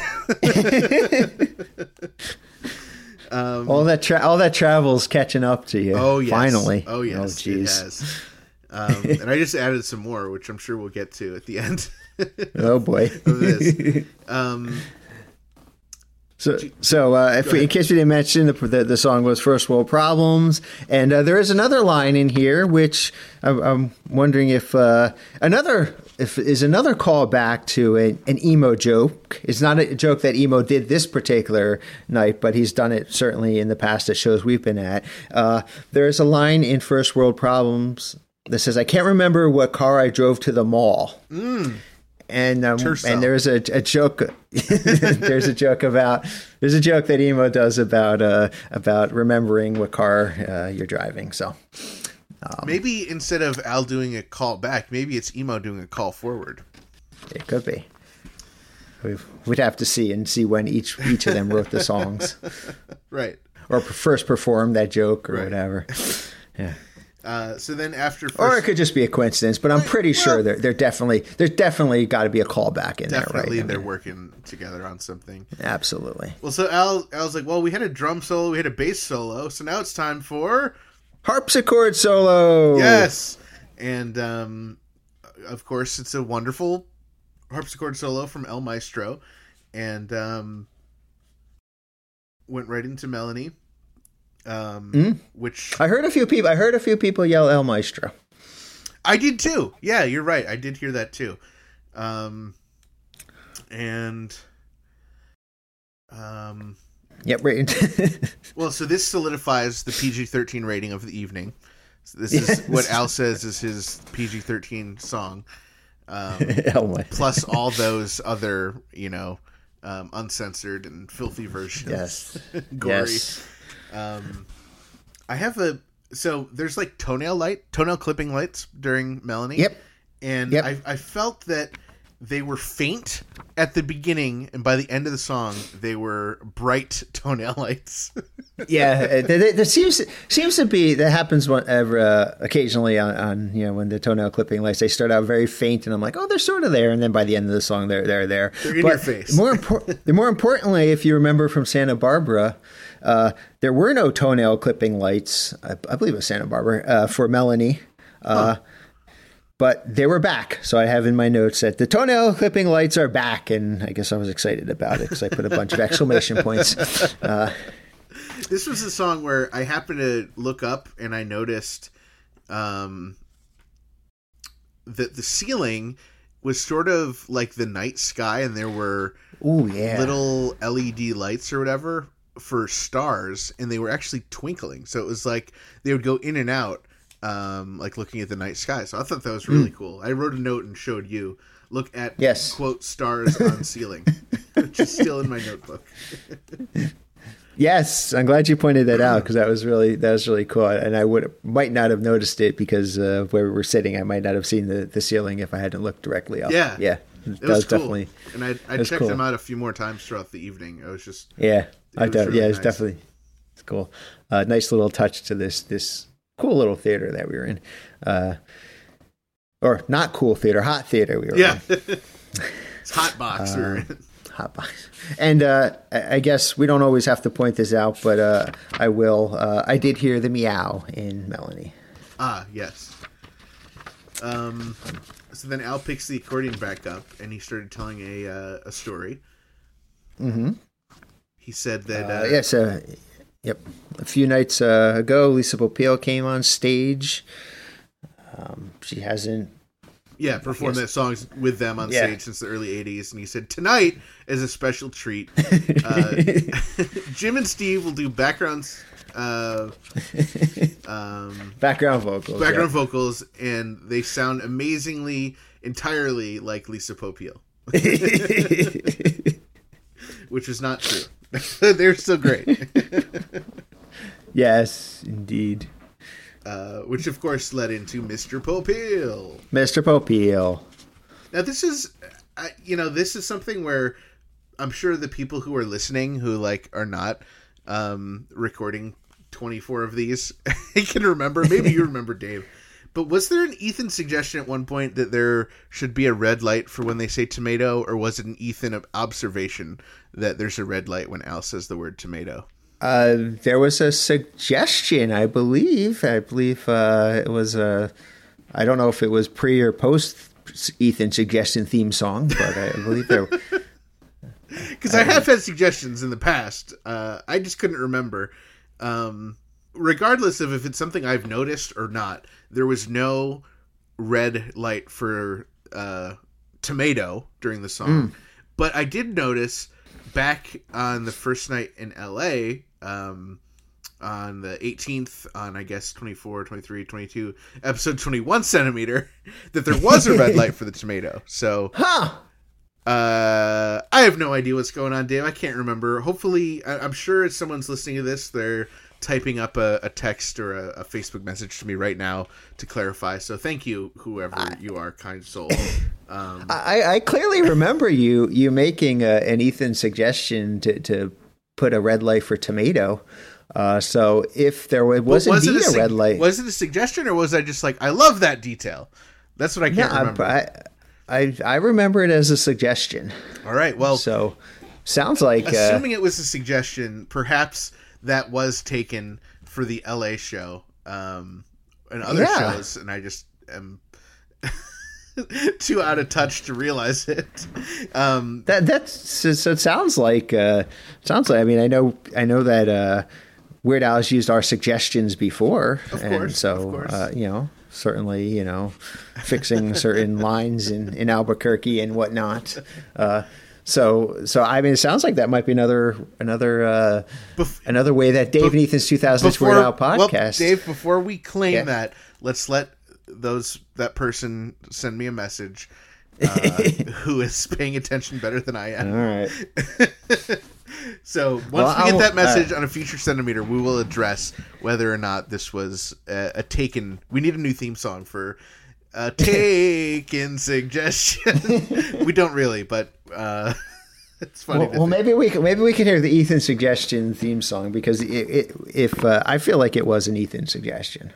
Speaker 1: all that tra- all that travel's catching up to you.
Speaker 2: oh yes,
Speaker 1: Finally.
Speaker 2: oh yes,
Speaker 1: Oh jeez.
Speaker 2: Um, and I just added some more, which I'm sure we'll get to at the end
Speaker 1: Oh boy.
Speaker 2: Um,
Speaker 1: So, so uh, if we, in case we didn't mention, the, the, the song was First World Problems. And uh, there is another line in here, which I'm, I'm wondering if uh, another if is another callback to a, an emo joke. It's not a joke that emo did this particular night, but he's done it certainly in the past at shows we've been at. Uh, there is a line in First World Problems that says, I can't remember what car I drove to the mall and um, and there's a, a joke there's a joke about there's a joke that emo does about uh about remembering what car uh, you're driving so
Speaker 2: maybe instead of Al doing a call back, maybe it's emo doing a call forward.
Speaker 1: it could be We've, we'd have to see and see when each each of them wrote the songs
Speaker 2: Right.
Speaker 1: or first performed that joke or
Speaker 2: Right.
Speaker 1: whatever yeah
Speaker 2: Uh, so then after first,
Speaker 1: or it could just be a coincidence but i'm pretty sure they're, they're definitely there's definitely got to be a callback in
Speaker 2: definitely
Speaker 1: there right? I
Speaker 2: they're
Speaker 1: mean,
Speaker 2: working together on something.
Speaker 1: absolutely.
Speaker 2: Well, so Al, Al's like, well, we had a drum solo, we had a bass solo, so now it's time for
Speaker 1: harpsichord solo!
Speaker 2: Yes, and um, of course it's a wonderful harpsichord solo from El Maestro, and um, went right into Melanie, um,
Speaker 1: Hmm?
Speaker 2: which
Speaker 1: I heard a few people. I heard a few people yell El Maestro.
Speaker 2: I did too. Yeah, you're right. I did hear that too. Um, and um,
Speaker 1: Yep, right.
Speaker 2: well, so this solidifies the PG-13 rating of the evening. So this is what Al says is his PG-13 song, um, plus all those other, you know, um, uncensored and filthy versions.
Speaker 1: Yes.
Speaker 2: gory.
Speaker 1: Yes.
Speaker 2: Um, I have a so there's like toenail light, toenail clipping lights during Melanie.
Speaker 1: Yep.
Speaker 2: And
Speaker 1: Yep.
Speaker 2: I, I felt that they were faint at the beginning, and by the end of the song, they were bright toenail lights.
Speaker 1: Yeah, uh, there, seems seems to be that happens whenever uh, occasionally on, on you know when the toenail clipping lights they start out very faint and I'm like oh they're sort of there and then by the end of the song they're they're there.
Speaker 2: They're in
Speaker 1: but
Speaker 2: your face.
Speaker 1: More impor- more importantly, if you remember from Santa Barbara, uh, there were no toenail clipping lights. I, I believe it was Santa Barbara uh, for Melanie. Uh, But they were back, so I have in my notes that the toenail clipping lights are back, and I guess I was excited about it because I put a bunch of exclamation points. Uh,
Speaker 2: this was a song where I happened to look up and I noticed um, that the ceiling was sort of like the night sky, and there were
Speaker 1: ooh, yeah,
Speaker 2: little LED lights or whatever for stars, and they were actually twinkling. So it was like they would go in and out, um, like looking at the night sky. So I thought that was really cool. I wrote a note and showed you. Look at
Speaker 1: Yes.
Speaker 2: quote stars on ceiling, which is still in my notebook.
Speaker 1: Yes, I'm glad you pointed that out because that was really that was really cool, and I would might not have noticed it because uh, where we were sitting, I might not have seen the, the ceiling if I hadn't looked directly up.
Speaker 2: Yeah.
Speaker 1: yeah,
Speaker 2: It was, cool.
Speaker 1: definitely
Speaker 2: and I, I checked
Speaker 1: cool.
Speaker 2: them out a few more times throughout the evening. I was just
Speaker 1: yeah. I
Speaker 2: really
Speaker 1: yeah, it's
Speaker 2: nice.
Speaker 1: definitely it's cool. Uh, nice little touch to this this cool little theater that we were in, uh, or not cool theater, hot theater we were
Speaker 2: yeah.
Speaker 1: in.
Speaker 2: it's hot box. we were in.
Speaker 1: hot box. And uh, I I guess we don't always have to point this out, but uh, I will. Uh, I did hear the meow in Melanie.
Speaker 2: Ah, yes. Um, so then Al picks the accordion back up, and he started telling a uh, a story. Mm-hmm. He said that uh,
Speaker 1: Uh, yes, uh, yep. A few nights uh, ago, Lisa Popeil came on stage. Um, she hasn't.
Speaker 2: yeah, performed that songs with them on
Speaker 1: Yeah.
Speaker 2: stage since the early '80s, and he said tonight is a special treat. Uh, Jim and Steve will do backgrounds, uh, um,
Speaker 1: Background vocals.
Speaker 2: background
Speaker 1: yeah.
Speaker 2: vocals, and they sound amazingly, entirely like Lisa Popeil, which is not true. They're still great.
Speaker 1: yes, indeed.
Speaker 2: uh, which of course led into Mr. Popeil.
Speaker 1: Mr. Popeil.
Speaker 2: Now this is, uh, you know, this is something where I'm sure the people who are listening who like are not um, recording 24 of these I can remember. Maybe you remember, Dave. But was there an Ethan suggestion at one point that there should be a red light for when they say tomato, or was it an Ethan observation that there's a red light when Al says the word tomato?
Speaker 1: Uh, there was a suggestion, I believe. I believe uh, it was uh, I don't know if it was pre or post Ethan suggestion theme song, but I believe there.
Speaker 2: because I have had suggestions in the past. Uh, I just couldn't remember. Um, regardless of if it's something I've noticed or not, there was no red light for uh, tomato during the song. But I did notice back on the first night in LA, um, on the 18th, on I guess 24, 23, 22, episode 21 centimeter, that there was a red light for the tomato. So.
Speaker 1: Huh.
Speaker 2: Uh, I have no idea what's going on, Dave. I can't remember. Hopefully, I- I'm sure if someone's listening to this, they're typing up a, a text or a, a Facebook message to me right now to clarify. So thank you, whoever you are, kind soul. Um,
Speaker 1: I, I clearly remember you you making a, an Ethan suggestion to, to put a red light for tomato. Uh, so if there wa- was,
Speaker 2: was it
Speaker 1: indeed a,
Speaker 2: sug-
Speaker 1: red light,
Speaker 2: Was it a suggestion, or was I just like, I love that detail? That's what I can't
Speaker 1: Yeah,
Speaker 2: remember.
Speaker 1: I, I I remember it as a suggestion.
Speaker 2: All right, well,
Speaker 1: So sounds like uh,
Speaker 2: assuming it was a suggestion, perhaps that was taken for the LA show um, and other
Speaker 1: Yeah.
Speaker 2: shows, and I just am too out of touch to realize it. Um,
Speaker 1: that that's so, it sounds like uh, sounds like I mean I know I know that uh, Weird Al's used our suggestions before,
Speaker 2: Of
Speaker 1: and so
Speaker 2: of course.
Speaker 1: Uh, you know certainly you know fixing certain lines in in Albuquerque and whatnot. Uh, so so I mean it sounds like that might be another another uh,
Speaker 2: Bef-
Speaker 1: another way that Dave and Ethan's 2000 Weird Al
Speaker 2: well,
Speaker 1: podcast.
Speaker 2: Dave, before we claim
Speaker 1: Yeah.
Speaker 2: that, let's let those that person send me a message. Uh, who is paying attention better than I am?
Speaker 1: all right.
Speaker 2: So once
Speaker 1: Well,
Speaker 2: we get that message on a future centimeter, we will address whether or not this was a, a taken. We need a new theme song for a taken suggestion. we don't really, but uh, it's funny.
Speaker 1: Well, well, maybe we could, maybe we can hear the Ethan suggestion theme song because it, it, if uh, I feel like it was an Ethan suggestion.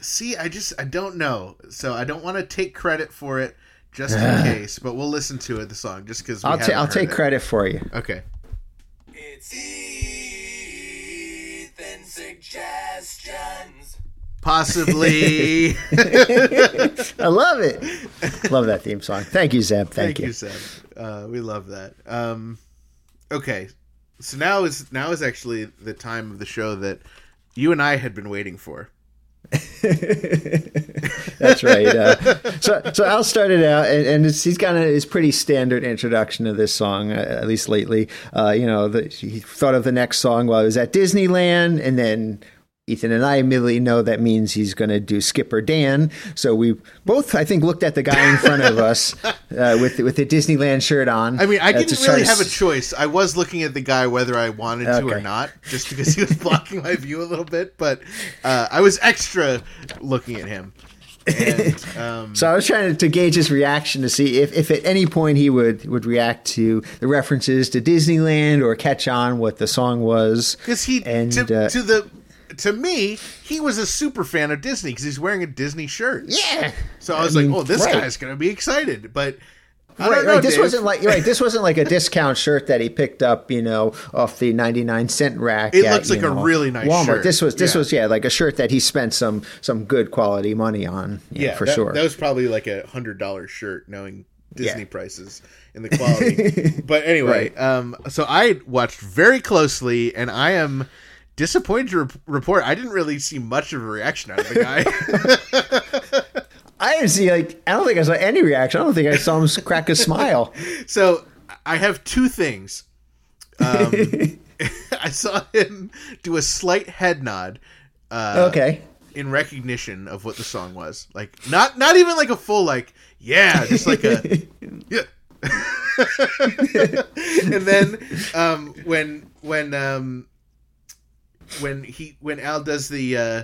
Speaker 2: See, I just I don't know, so I don't want to take credit for it just in case. But we'll listen to it, the song, just because
Speaker 1: I'll, ta- I'll take credit for you.
Speaker 2: Okay.
Speaker 5: It's Ethan Suggestions.
Speaker 2: Possibly.
Speaker 1: I love it. love that theme song. Thank you, Zeb. Thank,
Speaker 2: Thank you, Zeb. Uh, we love that. Um, okay, so now is now is actually the time of the show that you and I had been waiting for.
Speaker 1: That's right. Uh, so, so Al started out, and, and he's got a, his pretty standard introduction of this song, uh, at least lately. Uh, you know, the, he thought of the next song while he was at Disneyland, and then Ethan and I immediately know that means he's going to do Skipper Dan. So we both, I think, looked at the guy in front of us uh, with with the Disneyland shirt on.
Speaker 2: I mean, I
Speaker 1: uh,
Speaker 2: didn't really
Speaker 1: to
Speaker 2: have a choice. I was looking at the guy whether I wanted to or not, just because he was blocking my view a little bit. But uh, I was extra looking at him. And, um,
Speaker 1: So I was trying to, to gauge his reaction to see if, if at any point he would, would react to the references to Disneyland or catch on what the song was.
Speaker 2: because he
Speaker 1: and
Speaker 2: to,
Speaker 1: uh,
Speaker 2: to the to me he was a super fan of Disney because he's wearing a Disney shirt.
Speaker 1: yeah.
Speaker 2: So I was
Speaker 1: I
Speaker 2: like, oh, this
Speaker 1: right.
Speaker 2: guy's gonna be excited. But I
Speaker 1: Right,
Speaker 2: don't know.
Speaker 1: right. This
Speaker 2: Dave.
Speaker 1: wasn't like right. This wasn't like a discount shirt that he picked up, you know, off the ninety nine cent rack.
Speaker 2: It
Speaker 1: at,
Speaker 2: looks like
Speaker 1: you
Speaker 2: a really nice
Speaker 1: Walmart.
Speaker 2: shirt.
Speaker 1: This was this
Speaker 2: Yeah.
Speaker 1: was yeah, like a shirt that he spent some some good quality money on. Yeah,
Speaker 2: yeah,
Speaker 1: for
Speaker 2: that,
Speaker 1: sure.
Speaker 2: That was probably like a hundred dollar shirt, knowing Disney
Speaker 1: Yeah.
Speaker 2: prices and the quality. but anyway, um, so I watched very closely, and I am disappointed to rep- report I didn't really see much of a reaction out of the guy.
Speaker 1: I didn't see like I don't think I saw any reaction. I don't think I saw him crack a smile.
Speaker 2: so I have two things. Um, I saw him do a slight head nod. Uh,
Speaker 1: Okay.
Speaker 2: in recognition of what the song was. Like not not even like a full like yeah, just like a yeah. and then um when when um when he when Al does the uh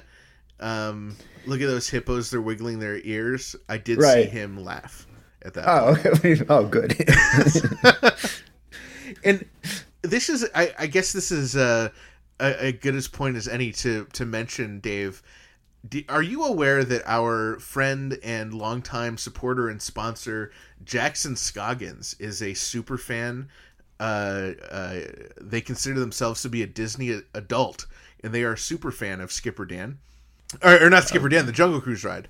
Speaker 2: um look at those hippos they're wiggling their ears, I did see him laugh at that.
Speaker 1: Oh, oh, good.
Speaker 2: and this is I, I guess this is uh, a, a good as point as any to to mention dave. Are you aware that our friend and longtime supporter and sponsor jackson scoggins is a super fan? Uh, uh, they consider themselves to be a disney adult and they are a super fan of skipper dan or, or not skipper dan the jungle cruise ride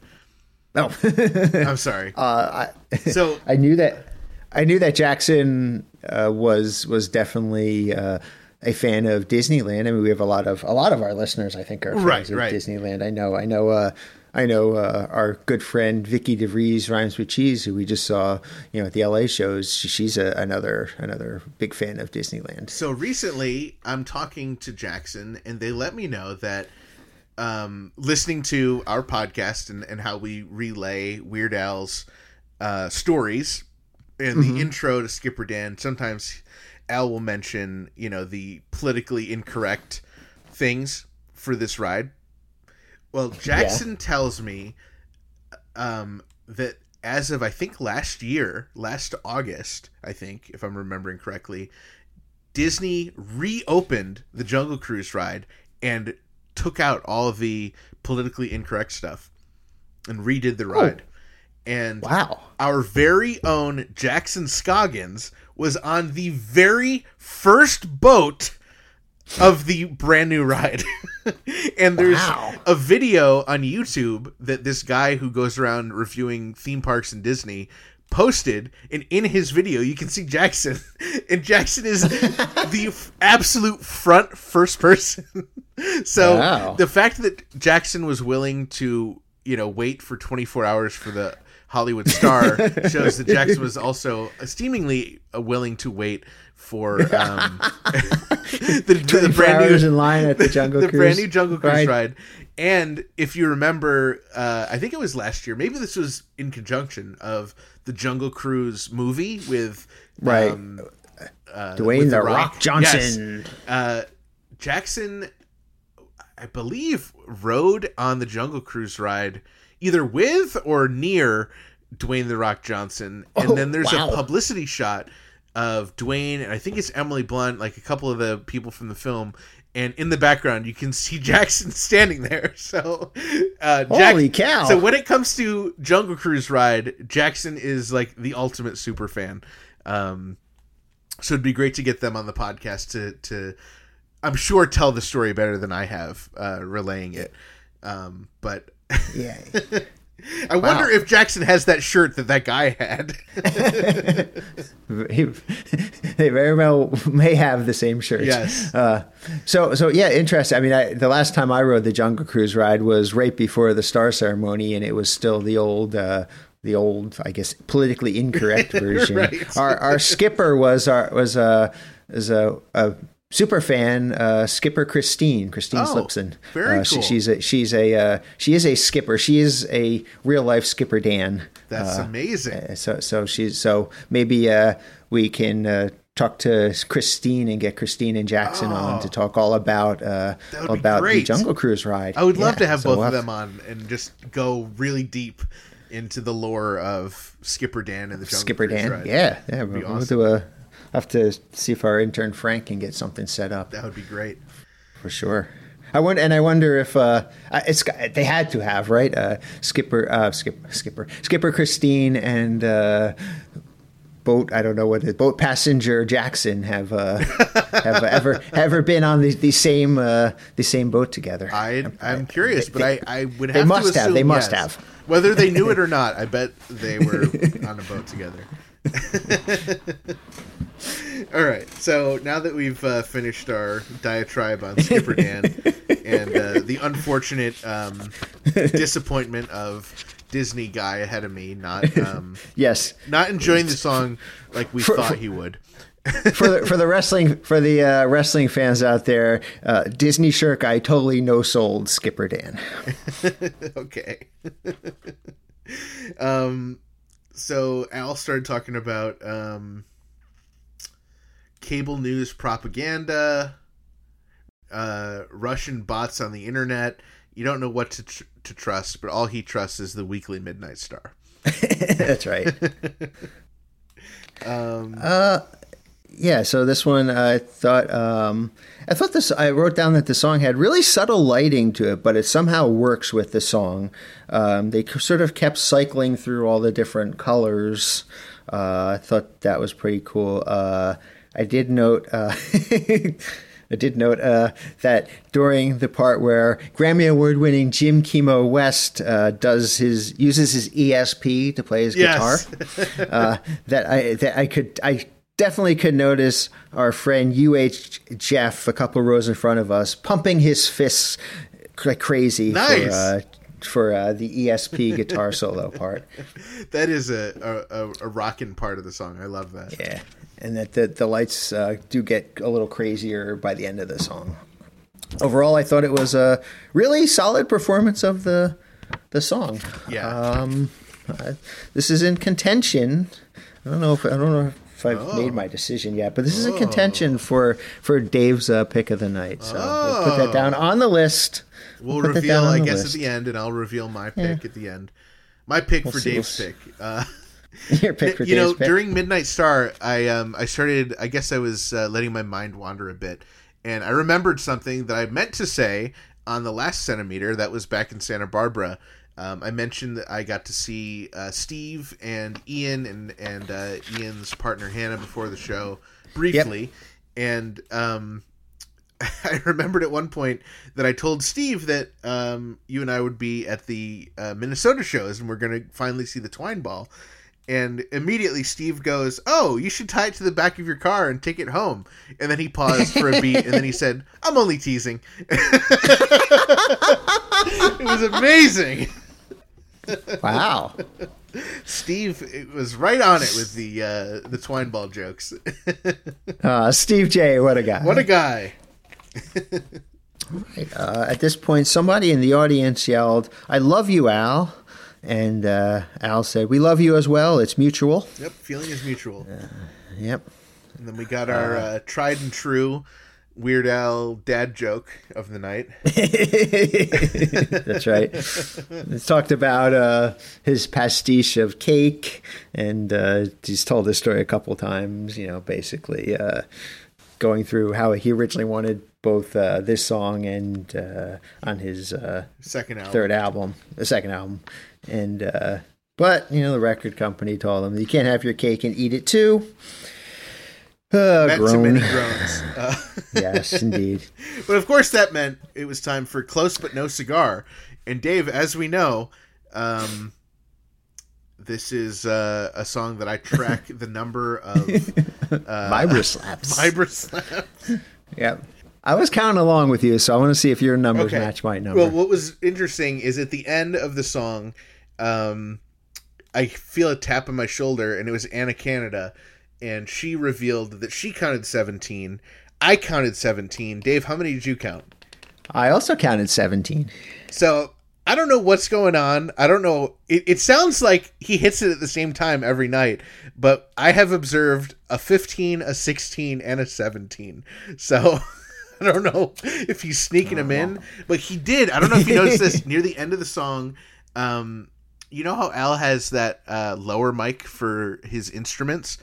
Speaker 1: Oh,
Speaker 2: I'm sorry.
Speaker 1: Uh,
Speaker 2: so
Speaker 1: I knew that. I knew that Jackson uh, was was definitely uh, a fan of Disneyland. I mean, we have a lot of a lot of our listeners. I think are fans
Speaker 2: Right,
Speaker 1: of
Speaker 2: right.
Speaker 1: Disneyland. I know. I know. I know uh, our good friend Vicky DeVries rhymes with cheese, who we just saw, you know, at the LA shows. She's a, another another big fan of Disneyland.
Speaker 2: So recently, I'm talking to Jackson, and they let me know that um, listening to our podcast and, and how we relay Weird Al's uh, stories in the intro to Skipper Dan, sometimes Al will mention, you know, the politically incorrect things for this ride. Well, Jackson tells me um, that as of I think last year, last August, I think, if I'm remembering correctly, Disney reopened the Jungle Cruise ride and took out all of the politically incorrect stuff and redid the ride. And
Speaker 1: Wow.
Speaker 2: our very own Jackson Scoggins was on the very first boat of the brand new ride. and there's
Speaker 1: Wow.
Speaker 2: a video on YouTube that this guy who goes around reviewing theme parks in Disney posted and in his video you can see Jackson and Jackson is the f- absolute front first person. so
Speaker 1: Wow.
Speaker 2: the fact that Jackson was willing to, you know, wait for 24 hours for the Hollywood star shows that Jackson was also seemingly uh, willing to wait for um, the, the
Speaker 1: 24
Speaker 2: brand
Speaker 1: hours
Speaker 2: new
Speaker 1: in line at the Jungle
Speaker 2: the
Speaker 1: Cruise
Speaker 2: brand new Jungle Cruise
Speaker 1: ride.
Speaker 2: ride. And if you remember, uh, I think it was last year. Maybe this was in conjunction of the Jungle Cruise movie with
Speaker 1: Right.
Speaker 2: um, uh,
Speaker 1: Dwayne
Speaker 2: with
Speaker 1: the Rock Johnson.
Speaker 2: Yes. Uh, Jackson, I believe, rode on the Jungle Cruise ride either with or near Dwayne the Rock Johnson, and
Speaker 1: Oh,
Speaker 2: then there's
Speaker 1: wow.
Speaker 2: a publicity shot of Dwayne, and I think it's Emily Blunt, like a couple of the people from the film. And in the background, you can see Jackson standing there. So, uh, Jack-
Speaker 1: Holy cow.
Speaker 2: So when it comes to Jungle Cruise ride, Jackson is like the ultimate super fan. Um, so it'd be great to get them on the podcast to to I'm sure tell the story better than I have uh, relaying it. Um, but
Speaker 1: Yeah.
Speaker 2: I wonder if Jackson has that shirt that that guy had.
Speaker 1: he, they very well may have the same shirt.
Speaker 2: Yes.
Speaker 1: Uh, so so yeah, interesting. I mean, I, the last time I rode the Jungle Cruise ride was right before the star ceremony, and it was still the old. Uh, the old, I guess, politically incorrect version.
Speaker 2: Right.
Speaker 1: Our our skipper was our was a is a, a super fan, uh, Skipper Christine Christine
Speaker 2: Oh,
Speaker 1: Slipson.
Speaker 2: very
Speaker 1: uh, she-
Speaker 2: cool.
Speaker 1: she's a she's a uh, she is a skipper. She is a real life Skipper Dan.
Speaker 2: That's
Speaker 1: Uh,
Speaker 2: amazing.
Speaker 1: uh, So so she's so maybe uh, we can uh, talk to Christine and get Christine and Jackson on to talk all about uh,
Speaker 2: Oh.
Speaker 1: About the. Jungle Cruise ride.
Speaker 2: I would love to have
Speaker 1: so
Speaker 2: both
Speaker 1: we'll
Speaker 2: of them on and just go really deep into the lore of Skipper Dan and the Jungle
Speaker 1: Skipper
Speaker 2: Cruise
Speaker 1: Dan.
Speaker 2: ride.
Speaker 1: Yeah, yeah. We'll,
Speaker 2: be
Speaker 1: we'll do a. Have to see if our intern Frank can get something set up
Speaker 2: That would be great.
Speaker 1: for sure. I wonder, and I wonder if uh, it's they had to have right uh, Skipper, uh, Skip, Skipper, Skipper Christine and uh, boat. I don't know what it, boat passenger Jackson have uh, have ever ever been on the, the same uh, the same boat together.
Speaker 2: I I'm curious, but I I would have
Speaker 1: they
Speaker 2: to
Speaker 1: must have. They must
Speaker 2: yes.
Speaker 1: have.
Speaker 2: Whether they knew it or not, I bet they were on a boat together. All right, so now that we've uh, finished our diatribe on Skipper Dan and uh, the unfortunate um, disappointment of Disney guy ahead of me not um,
Speaker 1: yes,
Speaker 2: not enjoying the song like we
Speaker 1: For-
Speaker 2: thought
Speaker 1: for-
Speaker 2: he would.
Speaker 1: for the for the wrestling for the uh, wrestling fans out there, uh, Disney Shirk, I totally no sold Skipper Dan.
Speaker 2: okay. um, so Al started talking about um, cable news propaganda, uh, Russian bots on the internet. You don't know what to tr- to trust, but all he trusts is the Weekly Midnight Star.
Speaker 1: That's right.
Speaker 2: Um, uh,
Speaker 1: Yeah, so this one I thought um, I thought this I wrote down that the song had really subtle lighting to it, but it somehow works with the song. Um, they sort of kept cycling through all the different colors. Uh, I thought that was pretty cool. Uh, I did note uh, I did note uh, that during the part where Grammy Award-winning Jim Kimo West uh, does his uses his ESP to play his
Speaker 2: Yes.
Speaker 1: guitar, uh, that I that I could I definitely could notice our friend UH Jeff a couple rows in front of us pumping his fists like crazy
Speaker 2: Nice.
Speaker 1: for uh, for uh, the ESP guitar solo part.
Speaker 2: That is a a, a, a rockin' part of the song. I love that.
Speaker 1: Yeah, and that the the lights uh, do get a little crazier by the end of the song. Overall, I thought it was a really solid performance of the the song.
Speaker 2: Yeah.
Speaker 1: Um, uh, this is in contention. I don't know if I don't know if I've made my decision yet, but this is a contention for for Dave's uh, pick of the night. So we'll put that down on the list.
Speaker 2: We'll
Speaker 1: that
Speaker 2: reveal, I guess,
Speaker 1: list.
Speaker 2: at the end, and I'll reveal my pick at the end. My pick for
Speaker 1: see,
Speaker 2: Dave's
Speaker 1: we'll
Speaker 2: pick. Uh,
Speaker 1: Your pick for
Speaker 2: you know,
Speaker 1: pick.
Speaker 2: during Midnight Star, I um I started. I guess I was uh, letting my mind wander a bit, and I remembered something that I meant to say on the last centimeter. That was back in Santa Barbara. Um, I mentioned that I got to see uh, Steve and Ian and and uh, Ian's partner Hannah before the show briefly, and um, I remembered at one point that I told Steve that um, you and I would be at the uh, Minnesota shows and we're going to finally see the Twine Ball. And immediately Steve goes, "Oh, you should tie it to the back of your car and take it home." And then he paused for a beat, and then he said, "I'm only teasing." it was amazing.
Speaker 1: wow.
Speaker 2: Steve it was right on it with the uh, the Twine Ball jokes.
Speaker 1: Uh, Steve Jay, what a guy.
Speaker 2: what a guy!
Speaker 1: Uh, at this point, somebody in the audience yelled, I love you, Al. And uh, Al said, We love you as well. It's mutual.
Speaker 2: Yep, feeling is mutual.
Speaker 1: Yep.
Speaker 2: And then we got our uh, tried and true Weird Al dad joke of the night.
Speaker 1: That's right. It's talked about uh, his pastiche of cake, and uh, he's told this story a couple times, you know, basically uh, going through how he originally wanted both uh, this song and uh, on his uh,
Speaker 2: Second album.
Speaker 1: third album, the second album, and uh, but you know the record company told them you can't have your cake and eat it too. Uh, groan.
Speaker 2: many groans. Uh,
Speaker 1: yes, indeed.
Speaker 2: but of course, that meant it was time for Close But No Cigar. And Dave, as we know, um, this is uh, a song that I track the number of uh,
Speaker 1: Vibra slaps.
Speaker 2: Vibra slaps.
Speaker 1: Yep. I was counting along with you, so I want to see if your numbers match my number.
Speaker 2: Well, what was interesting is at the end of the song, um, I feel a tap on my shoulder, and it was Anna Canada, and she revealed that she counted 17. I counted 17. Dave, how many did you count?
Speaker 1: I also counted 17.
Speaker 2: So I don't know what's going on. I don't know. It, it sounds like he hits it at the same time every night, but I have observed a 15, a 16, and a 17. So I don't know if he's sneaking them in, but he did. I don't know if you noticed this near the end of the song. Um, you know how Al has that uh, lower mic for his instruments?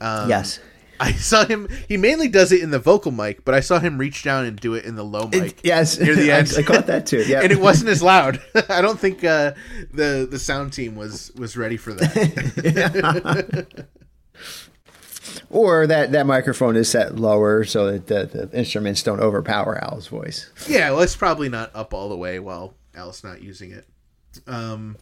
Speaker 2: Um,
Speaker 1: yes.
Speaker 2: I saw him. He mainly does it in the vocal mic, but I saw him reach down and do it in the low mic.
Speaker 1: yes.
Speaker 2: near the
Speaker 1: I-
Speaker 2: end.
Speaker 1: I, caught that too. Yeah.
Speaker 2: and it wasn't as loud. I don't think uh, the the sound team was was ready for that.
Speaker 1: or that, that microphone is set lower so that the, the instruments don't overpower Al's voice.
Speaker 2: yeah, well, it's probably not up all the way while Al's not using it. Um.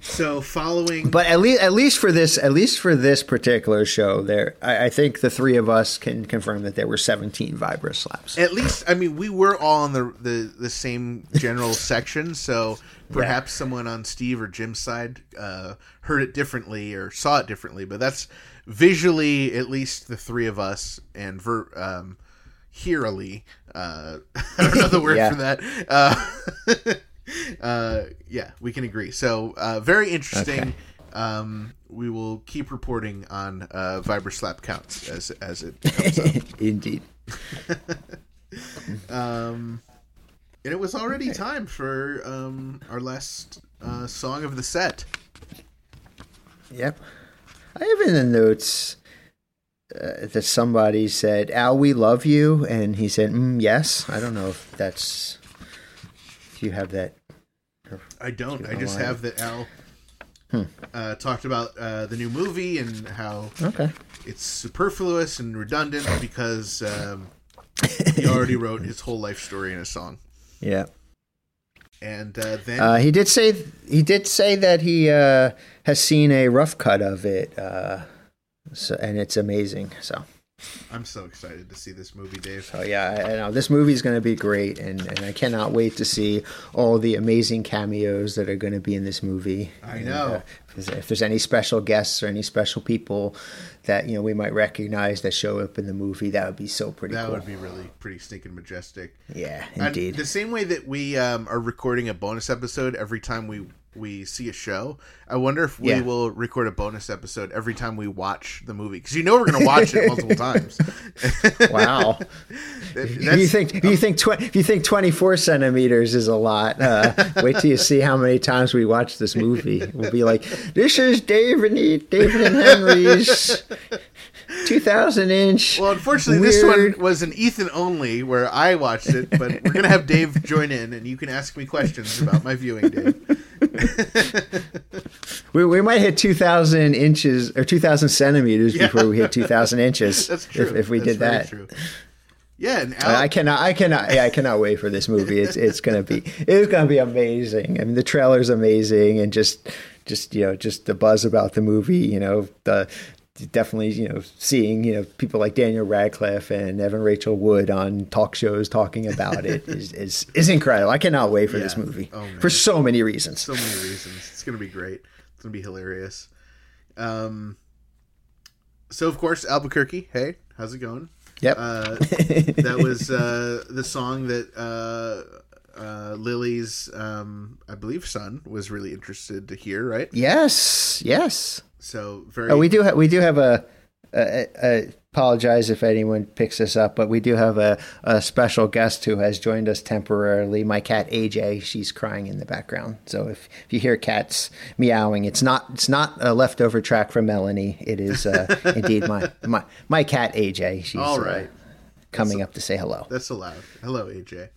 Speaker 2: So following,
Speaker 1: But at least at least for this at least for this particular show, there I, I think the three of us can confirm that there were 17 Vibra slaps.
Speaker 2: at least I mean we were all on the the, the same general section, so perhaps someone on Steve or Jim's side uh, heard it differently or saw it differently. But that's visually at least the three of us and ver, um, hearily. Uh, I don't know the word
Speaker 1: Yeah.
Speaker 2: for that. Uh, uh, yeah, we can agree. So uh, very interesting.
Speaker 1: Okay.
Speaker 2: Um, we will keep reporting on uh, Vibra Slap counts as as it comes up.
Speaker 1: Indeed.
Speaker 2: Um, and it was already time for um, our last uh, song of the set.
Speaker 1: Yep. I have in the notes uh, that somebody said, Al, we love you. And he said, mm, yes. I don't know if that's, if you have that.
Speaker 2: I don't. I just have that Al uh, talked about uh, the new movie and how
Speaker 1: Okay.
Speaker 2: it's superfluous and redundant because um, he already wrote his whole life story in a song.
Speaker 1: Yeah.
Speaker 2: And uh, then
Speaker 1: Uh, he did say he did say that he uh, has seen a rough cut of it, uh, so, and it's amazing. So,
Speaker 2: I'm so excited to see this movie, Dave.
Speaker 1: Oh yeah, I, know this movie is going to be great, and, and I cannot wait to see all the amazing cameos that are going to be in this movie.
Speaker 2: I
Speaker 1: And,
Speaker 2: know.
Speaker 1: uh, if, there's, if there's any special guests or any special people that you know we might recognize that show up in the movie, that would be so pretty
Speaker 2: That
Speaker 1: cool.
Speaker 2: would be really pretty stinking majestic.
Speaker 1: yeah,
Speaker 2: And
Speaker 1: indeed.
Speaker 2: the same way that we um, are recording a bonus episode every time we we see a show, I wonder if we
Speaker 1: Yeah.
Speaker 2: will record a bonus episode every time we watch the movie because you know we're going to watch it multiple times.
Speaker 1: wow. You think if you think tw- if you think 24 centimeters is a lot, uh, wait till you see how many times we watch this movie. We'll be like, "This is David and David and Henry's 2,000 inch."
Speaker 2: well, unfortunately, this one was an Ethan only where I watched it, but we're going to have Dave join in and you can ask me questions about my viewing, Dave.
Speaker 1: we, we might hit 2,000 inches or 2,000 centimeters
Speaker 2: Yeah.
Speaker 1: before we hit 2,000 inches.
Speaker 2: That's true.
Speaker 1: If, if we
Speaker 2: That's
Speaker 1: did that.
Speaker 2: true. Yeah, and Al,
Speaker 1: I cannot, I cannot, yeah, I cannot wait for this movie. It's it's gonna be it's gonna be amazing. I mean, the trailer's amazing, and just just you know just the buzz about the movie. You know, the definitely you know seeing you know people like Daniel Radcliffe and Evan Rachel Wood on talk shows talking about it is is, is incredible. I cannot wait for this movie
Speaker 2: Oh,
Speaker 1: for so many reasons.
Speaker 2: so many reasons. It's going to be great. It's going to be hilarious. Um, so of course Albuquerque. Hey, how's it going?
Speaker 1: Yep.
Speaker 2: Uh, that was uh, the song that uh, uh, Lily's, um, I believe, son was really interested to hear. Right.
Speaker 1: yes. Yes.
Speaker 2: So very.
Speaker 1: Oh, we do have we do have a, a, a apologize if anyone picks this up, but we do have a, a special guest who has joined us temporarily. My cat AJ, she's crying in the background. So if, if you hear cats meowing, it's not it's not a leftover track from Melanie. It is uh, indeed my, my my cat AJ. She's
Speaker 2: All
Speaker 1: uh,
Speaker 2: right.
Speaker 1: coming up to say hello.
Speaker 2: That's allowed. Hello, AJ.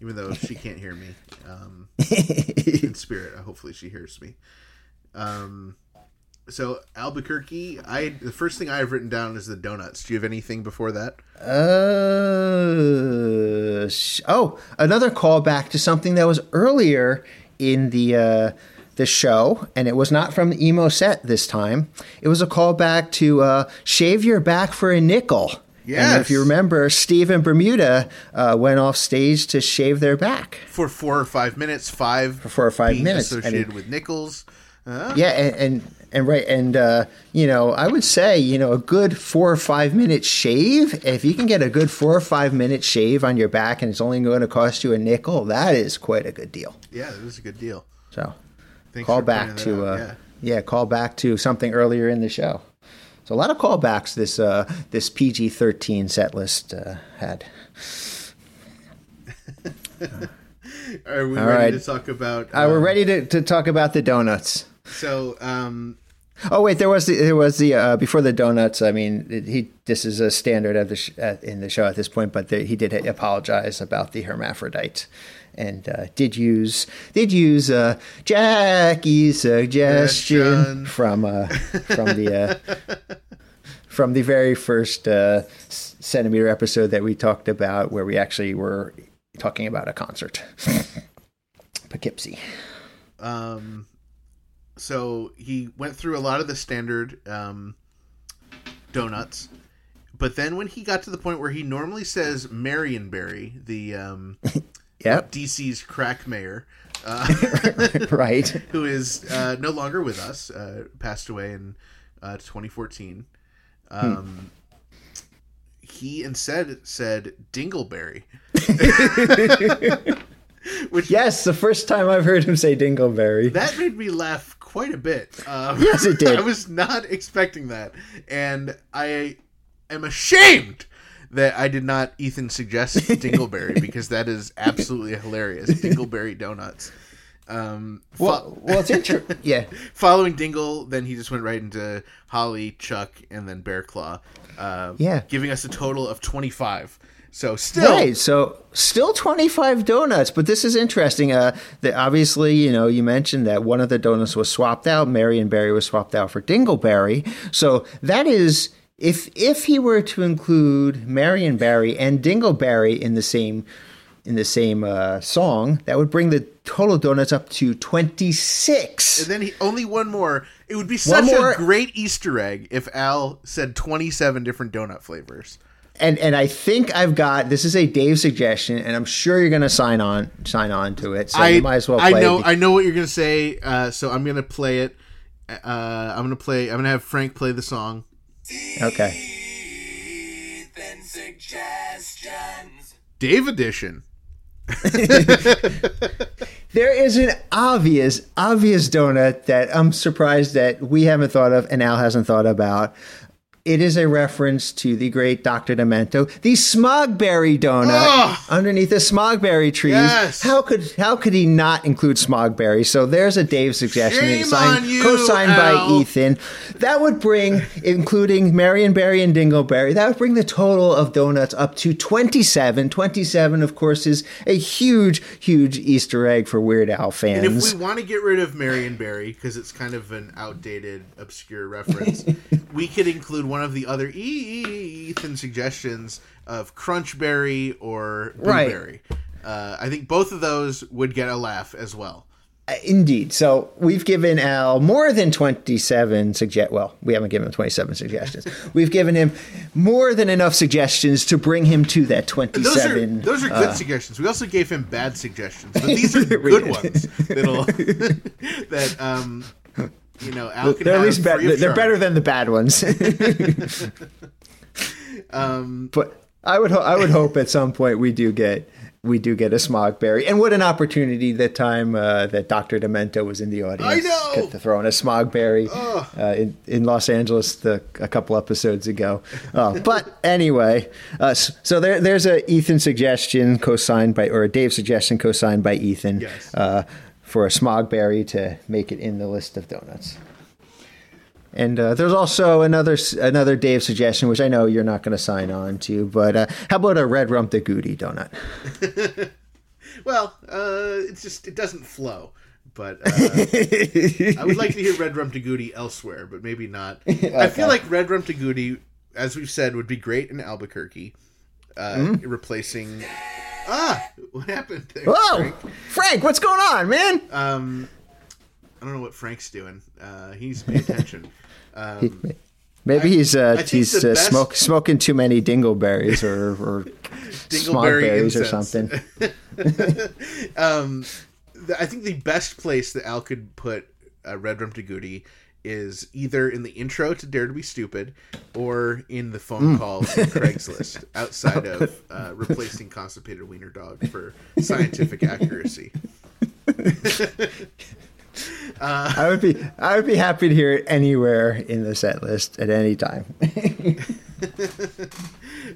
Speaker 2: Even though she can't hear me um, in spirit, hopefully she hears me. Um, so Albuquerque, I the first thing I have written down is the donuts. Do you have anything before that?
Speaker 1: Uh, sh- oh, another callback to something that was earlier in the uh, the show, and it was not from the emo set this time. It was a callback to uh, "Shave Your Back for a Nickel." And if you remember, Steve and Bermuda uh, went off stage to shave their back.
Speaker 2: For four or five minutes, five for
Speaker 1: four or five minutes.
Speaker 2: Associated with nickels. Uh,
Speaker 1: Yeah, and and, and right, and uh, you know, I would say, you know, a good four or five minute shave. If you can get a good four or five minute shave on your back, and it's only going to cost you a nickel, that is quite a good deal.
Speaker 2: yeah, that was a good deal.
Speaker 1: So,
Speaker 2: Thanks
Speaker 1: call back to uh,
Speaker 2: out,
Speaker 1: yeah. call back to something earlier in the show. So a lot of callbacks this uh, this PG thirteen set list uh, had.
Speaker 2: Are we
Speaker 1: All
Speaker 2: ready
Speaker 1: right.
Speaker 2: to talk about?
Speaker 1: Uh, we're
Speaker 2: um,
Speaker 1: ready to, to talk about the donuts.
Speaker 2: So, um,
Speaker 1: Oh wait, there was the, there was the uh, before the donuts. I mean, it- he this is a standard of the sh- at, in the show at this point, but the, he did apologize about the hermaphrodite, and uh, did use did use uh, Jackie's suggestion
Speaker 2: Suggestion.
Speaker 1: from uh, from the uh, from the very first uh, centimeter episode that we talked about, where we actually were talking about a concert, Poughkeepsie.
Speaker 2: um, so he went through a lot of the standard um, donuts, but then when he got to the point where he normally says Marionberry, the um,
Speaker 1: Yep,
Speaker 2: DC's crack mayor, uh,
Speaker 1: right.
Speaker 2: who is uh, no longer with us, uh, passed away in uh, 2014. Um, He instead said Dingleberry, which
Speaker 1: Yes, the first time I've heard him say Dingleberry.
Speaker 2: that made me laugh quite a bit. Um,
Speaker 1: Yes, it did.
Speaker 2: I was not expecting that, and I am ashamed that I did not Ethan suggest Dingleberry because that is absolutely hilarious. Dingleberry donuts. Um, fo-
Speaker 1: well, well, it's interesting. Yeah,
Speaker 2: following Dingle, then he just went right into Holly, Chuck, and then Bear Claw. Uh,
Speaker 1: Yeah.
Speaker 2: giving us a total of twenty five. So still,
Speaker 1: right. So still twenty five donuts, but this is interesting. Uh, the, obviously, you know, you mentioned that one of the donuts was swapped out. Marion Berry was swapped out for Dingleberry. So that is if if he were to include Marion Barry and Dingleberry in the same in the same uh, song, that would bring the total donuts up to twenty six.
Speaker 2: And then he only one more. It would be such a great Easter egg if Al said twenty-seven different donut flavors.
Speaker 1: And and I think I've got this is a Dave suggestion, and I'm sure you're going to sign on sign on to it. So
Speaker 2: I
Speaker 1: you might as well.
Speaker 2: I know. I know what you're gonna say. Uh, so I'm gonna play it. Uh, I'm gonna play. I'm gonna have Frank play the song.
Speaker 1: okay.
Speaker 2: Dave edition.
Speaker 1: There is an obvious, obvious donut that I'm surprised that we haven't thought of and Al hasn't thought about. It is a reference to the great Dr. Demento, the smogberry donut
Speaker 2: Ugh.
Speaker 1: underneath the smogberry trees.
Speaker 2: Yes.
Speaker 1: How could how could he not include smogberry? So there's a Dave suggestion,
Speaker 2: Shame
Speaker 1: signed-
Speaker 2: on you,
Speaker 1: co-signed by Ethan. That would bring, including Marionberry and Dingleberry, that would bring the total of donuts up to 27. 27, of course, is a huge, huge Easter egg for Weird Al fans.
Speaker 2: And if we want to get rid of Marion Barry because it's kind of an outdated, obscure reference, we could include one of the other Ethan suggestions of Crunchberry or
Speaker 1: Right.
Speaker 2: Blueberry. Uh, I think both of those would get a laugh as well.
Speaker 1: Indeed. So we've given Al more than 27 suggest. Well, we haven't given him 27 suggestions. we've given him more than enough suggestions to bring him to that
Speaker 2: Those are
Speaker 1: 27.
Speaker 2: those are good suggestions. We also gave him bad suggestions, but these are good ones. That um you know Al
Speaker 1: they're at least better. They're better than the bad ones.
Speaker 2: Um,
Speaker 1: but I would ho- I would hope at some point we do get we do get a smogberry. And what an opportunity that time uh, that Dr. Demento was in the audience.
Speaker 2: I know!
Speaker 1: To throw in a smogberry uh, in, in Los Angeles the, a couple episodes ago. Uh, but anyway, uh, so there, there's a Ethan suggestion co-signed by, or a Dave suggestion co-signed by Ethan
Speaker 2: Yes.
Speaker 1: For a smogberry to make it in the list of donuts. And uh, there's also another another Dave suggestion, which I know you're not going to sign on to, but uh, how about a red rum de goody donut?
Speaker 2: well, uh, it's just it doesn't flow. But uh, I would like to hear Red Rum Tagoody elsewhere, but maybe not. I feel like Red Rum Tagoody, as we've said, would be great in Albuquerque, uh,
Speaker 1: Hmm?
Speaker 2: replacing. Ah, what happened there?
Speaker 1: Whoa,
Speaker 2: Frank?
Speaker 1: Frank, what's going on, man?
Speaker 2: Um, I don't know what Frank's doing. Uh, he needs to pay attention. Um,
Speaker 1: Maybe he's uh, he's uh,
Speaker 2: best-
Speaker 1: smoke, smoking too many dingleberries or, or smogberries or something.
Speaker 2: um, the, I think the best place that Al could put uh, Red Rum Tagoody is either in the intro to Dare to Be Stupid or in the phone call to Craigslist outside of uh, replacing constipated wiener dog for scientific accuracy.
Speaker 1: I would be I would be happy to hear it anywhere in the set list at any time,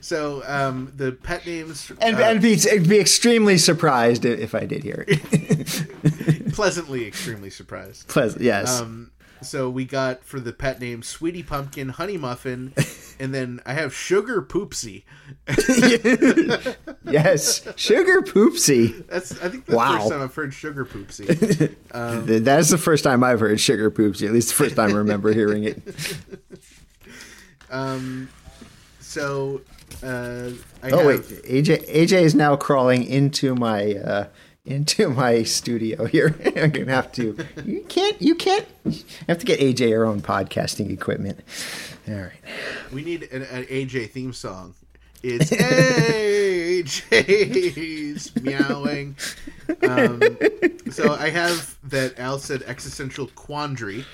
Speaker 2: So um, the pet names
Speaker 1: and
Speaker 2: uh,
Speaker 1: and be be extremely surprised if, if I did hear it.
Speaker 2: pleasantly extremely surprised.
Speaker 1: Pleasant, yes.
Speaker 2: Um, so we got for the pet name Sweetie Pumpkin, Honey Muffin, and then I have Sugar Poopsie.
Speaker 1: yes, sugar poopsie.
Speaker 2: That's I think that's the
Speaker 1: Wow.
Speaker 2: first time I've heard Sugar Poopsie.
Speaker 1: Th- That is the first time I've heard sugar poopsie. At least the first time I remember hearing it.
Speaker 2: Um, so uh, I
Speaker 1: Oh
Speaker 2: have,
Speaker 1: wait, AJ AJ is now crawling into my uh, into my studio here. I'm gonna have to. You can't. You can't. I have to get AJ our own podcasting equipment. All right.
Speaker 2: we need an, an AJ theme song. It's AJ's meowing. Um, so I have that Al said existential quandary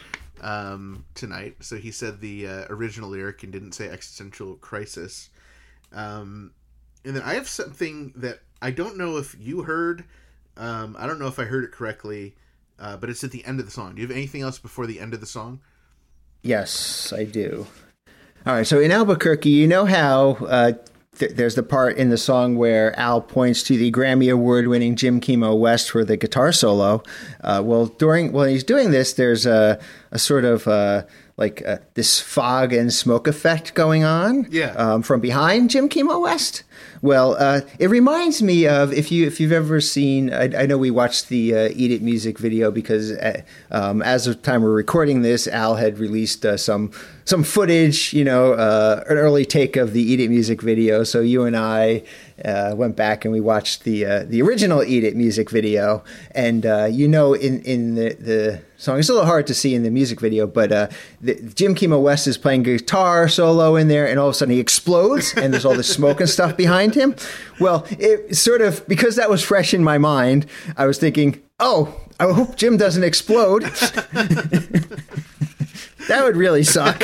Speaker 2: um, tonight. So he said the uh, original lyric and didn't say existential crisis. Um, and then I have something that I don't know if you heard. Um, I don't know if I heard it correctly, uh, but it's at the end of the song. Do you have anything else before the end of the song?
Speaker 1: Yes, I do. All right. So in Albuquerque, you know how uh, th- there's the part in the song where Al points to the Grammy Award-winning Jim Kimo West for the guitar solo. Uh, well, during while he's doing this, there's a, a sort of uh, like uh, this fog and smoke effect going on.
Speaker 2: Yeah.
Speaker 1: Um, from behind Jim Kimo West. Well, uh, it reminds me of if you if you've ever seen. I, I know we watched the uh, Eat It music video because uh, um, as of time we're recording this, Al had released uh, some some footage, you know, uh, an early take of the Eat It music video. So you and I uh, went back and we watched the uh, the original Eat It music video, and uh, you know, in in the the song, it's a little hard to see in the music video, but uh, the, Jim Kimo West is playing guitar solo in there, and all of a sudden he explodes, and there's all this smoke and stuff behind him. Well, it sort of because that was fresh in my mind, I was thinking, oh, I hope Jim doesn't explode. that would really suck.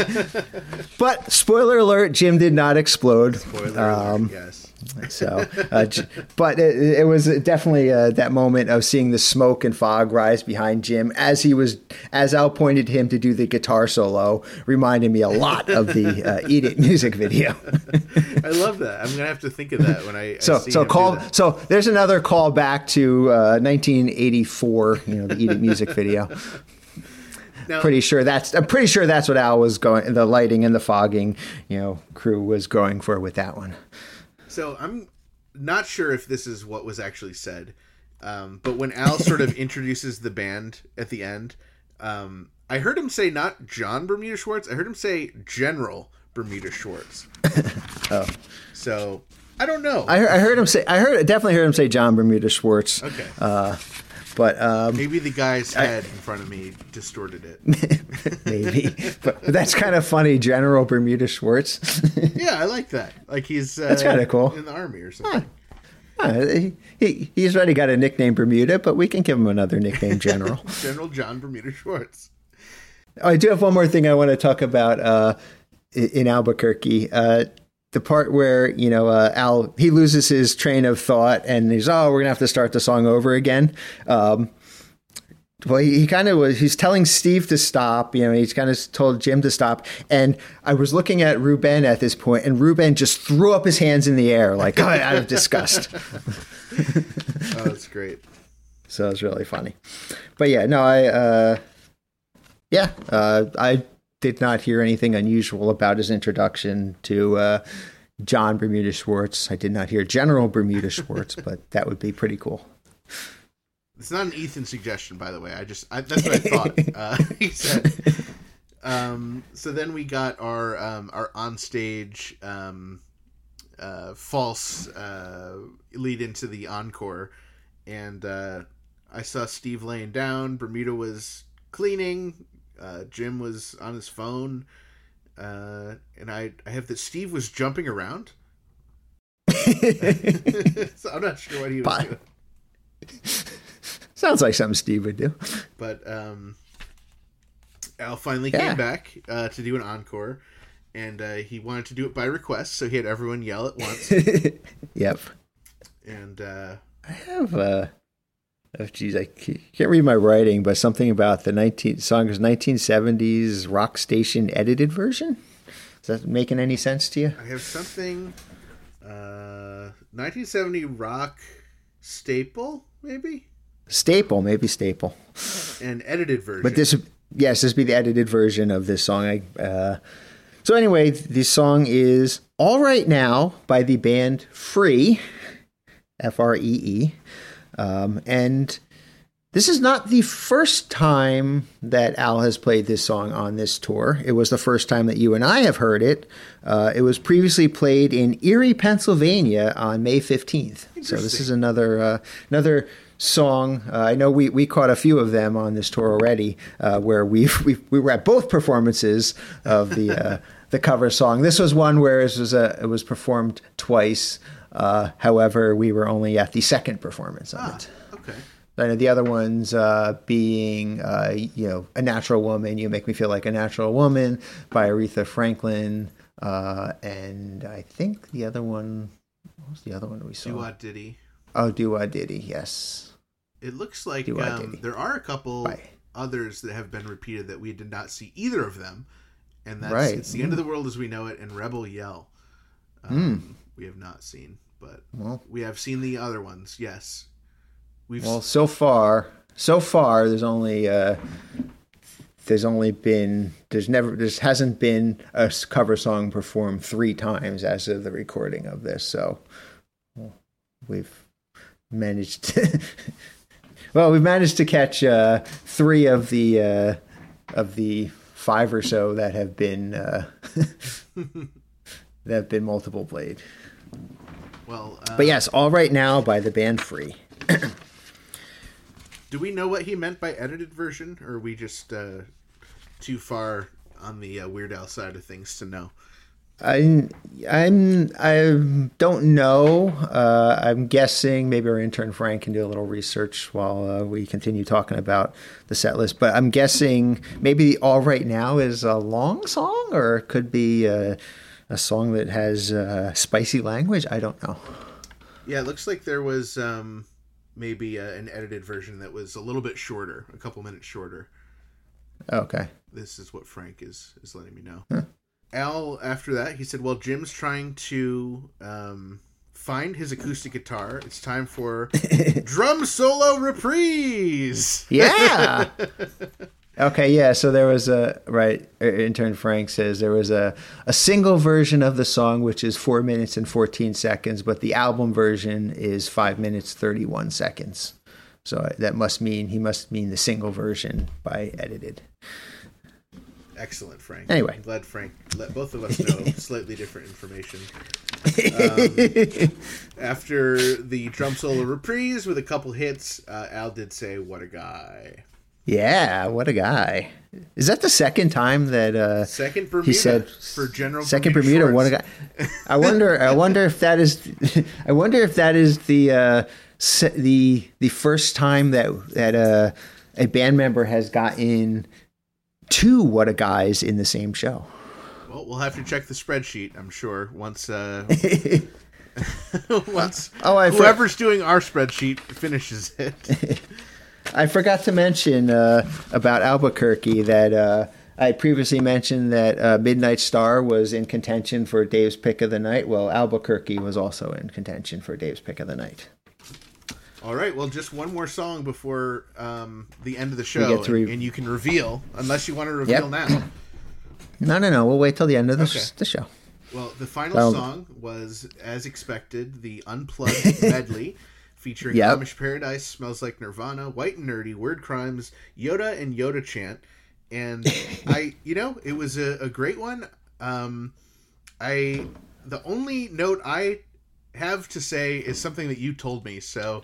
Speaker 1: But spoiler alert: Jim did not explode.
Speaker 2: Spoiler
Speaker 1: Um,
Speaker 2: alert, yes.
Speaker 1: So, uh, j- but it, it was definitely uh, that moment of seeing the smoke and fog rise behind Jim as he was, as Al pointed him to do the guitar solo, reminded me a lot of the uh, "Eat It" music video.
Speaker 2: I love that. I'm gonna have to think of that when I, I
Speaker 1: So,
Speaker 2: see
Speaker 1: so call. So there's another call back to uh, 1984. You know, the "Eat It" music video.
Speaker 2: Now,
Speaker 1: Pretty sure that's. I'm pretty sure that's what Al was going. The lighting and the fogging, you know, crew was going for with that one.
Speaker 2: So I'm not sure if this is what was actually said, um, but when Al sort of introduces the band at the end, um, I heard him say not Jon Bermuda Schwartz. I heard him say General Bermuda Schwartz.
Speaker 1: Oh.
Speaker 2: So I don't know.
Speaker 1: I, heard- I heard him say. I heard definitely heard him say Jon Bermuda Schwartz.
Speaker 2: okay.
Speaker 1: But um,
Speaker 2: Maybe the guy's head in front of me distorted it.
Speaker 1: maybe. but that's kind of funny. General Bermuda Schwartz.
Speaker 2: yeah, I like that. Like he's uh,
Speaker 1: That's kinda cool.
Speaker 2: in the army or something.
Speaker 1: Uh, he, he, he's already got a nickname Bermuda, but we can give him another nickname, General.
Speaker 2: General Jon Bermuda Schwartz.
Speaker 1: I do have one more thing I want to talk about uh, in Albuquerque. Uh, the part where you know uh, Al he loses his train of thought and he's oh we're gonna have to start the song over again. Um, well, he, he kind of was. He's telling Steve to stop. You know, he's kind of told Jim to stop. And I was looking at Ruben at this point, and Ruben just threw up his hands in the air, like out of disgust.
Speaker 2: Oh, that's great.
Speaker 1: So it was really funny. But yeah, no, I uh yeah, uh I did not hear anything unusual about his introduction to uh Jon Bermuda Schwartz. I did not hear General Bermuda Schwartz, but that would be pretty cool.
Speaker 2: It's not an Ethan suggestion, by the way. I just I, that's what I thought. Uh, he said. Um, so then we got our um, our onstage um, uh, false uh, lead into the encore, and uh, I saw Steve laying down. Bermuda was cleaning. Uh, Jim was on his phone, uh, and I I have that Steve was jumping around. so I'm not sure what he was
Speaker 1: Bye.
Speaker 2: doing.
Speaker 1: Sounds like something Steve would do.
Speaker 2: but um, Al finally
Speaker 1: Yeah.
Speaker 2: came back uh, to do an encore, and uh, he wanted to do it by request, so he had everyone yell at once.
Speaker 1: Yep.
Speaker 2: and uh,
Speaker 1: I have uh oh geez, I can't read my writing, but something about the 19 song is 1970s rock station edited version. Is that making any sense to you?
Speaker 2: I have something, uh, 1970 rock staple, maybe
Speaker 1: Staple, maybe staple.
Speaker 2: an edited version.
Speaker 1: But this, yes, this would be the edited version of this song. I, uh, so anyway, the song is "All Right Now" by the band Free, F R E E, um, and this is not the first time that Al has played this song on this tour. It was the first time that you and I have heard it. Uh, it was previously played in Erie, Pennsylvania, on May fifteenth. So this is another uh, another song. Uh, I know we, we caught a few of them on this tour already, uh, where we we we were at both performances of the uh, the cover song. This was one where it was a, it was performed twice. Uh, however, we were only at the second performance of it.
Speaker 2: okay.
Speaker 1: I know the other ones uh, being, uh, you know, A Natural Woman, You Make Me Feel Like a Natural Woman by Aretha Franklin. Uh, and I think the other one, what was the other one we saw?
Speaker 2: Do Wah Diddy.
Speaker 1: Oh, Do Wah Diddy, yes.
Speaker 2: It looks like um, there are a couple
Speaker 1: Bye.
Speaker 2: others that have been repeated that we did not see either of them, and that's
Speaker 1: Right.
Speaker 2: "It's the End of the World as We Know It" and "Rebel Yell." Um, We have not seen, but.
Speaker 1: Well,
Speaker 2: we have seen the other ones. Yes, we've
Speaker 1: well, so far, so far, there's only, uh, there's only been, there's never, there hasn't been a cover song performed three times as of the recording of this. So well, we've managed to, well, we've managed to catch uh, three of the, uh, of the five or so that have been uh, that have been multiple played.
Speaker 2: Well, uh,
Speaker 1: But yes, all right now by the band Free.
Speaker 2: do we know what he meant by edited version, or are we just uh, too far on the uh, Weird Al side of things to know?
Speaker 1: I'm I'm I don't know. Uh, I'm guessing maybe our intern Frank can do a little research while uh, we continue talking about the set list. But I'm guessing maybe "All Right Now" is a long song, or it could be a, a song that has uh, spicy language. I don't know.
Speaker 2: Yeah, it looks like there was um, maybe uh, an edited version that was a little bit shorter, a couple minutes shorter.
Speaker 1: Okay.
Speaker 2: This is what Frank is is letting me know. Al, after that, he said, "Well, Jim's trying to um, find his acoustic guitar. It's time for drum solo reprise."
Speaker 1: Yeah. okay, yeah. So there was a right. uh, Intern Frank says there was a a single version of the song which is four minutes and fourteen seconds, but the album version is five minutes thirty one seconds. So that must mean he must mean the single version by edited.
Speaker 2: Excellent, Frank.
Speaker 1: Anyway.
Speaker 2: I'm glad Frank let both of us know slightly different information. Um, after the drum solo reprise with a couple hits, uh, Al did say, "What a guy."
Speaker 1: Yeah, what a guy! Is that the second time that uh,
Speaker 2: Second Bermuda
Speaker 1: he said
Speaker 2: for General
Speaker 1: second
Speaker 2: Bermuda
Speaker 1: Bermuda? What a guy! I wonder. I wonder if that is. I wonder if that is the uh, the the first time that that uh, a band member has gotten two what a guys in the same show.
Speaker 2: Well, we'll have to check the spreadsheet. I'm sure once uh, once
Speaker 1: Oh, I for-
Speaker 2: whoever's doing our spreadsheet finishes it.
Speaker 1: I forgot to mention uh, about Albuquerque that uh, I previously mentioned that uh, Midnight Star was in contention for Dave's pick of the night. Well, Albuquerque was also in contention for Dave's pick of the night.
Speaker 2: All right. Well, just one more song before um, the end of the show,
Speaker 1: re-
Speaker 2: and you can reveal, unless you want to reveal
Speaker 1: Yep.
Speaker 2: now.
Speaker 1: No, no, no. We'll wait till the end of the,
Speaker 2: Okay.
Speaker 1: the show.
Speaker 2: Well, the final
Speaker 1: Well-
Speaker 2: song was, as expected, the unplugged medley featuring
Speaker 1: Yep.
Speaker 2: Amish Paradise, Smells Like Nirvana, White and Nerdy, Word Crimes, Yoda, and Yoda Chant. And I, you know, it was a, a great one. Um, I the only note I have to say is something that you told me. So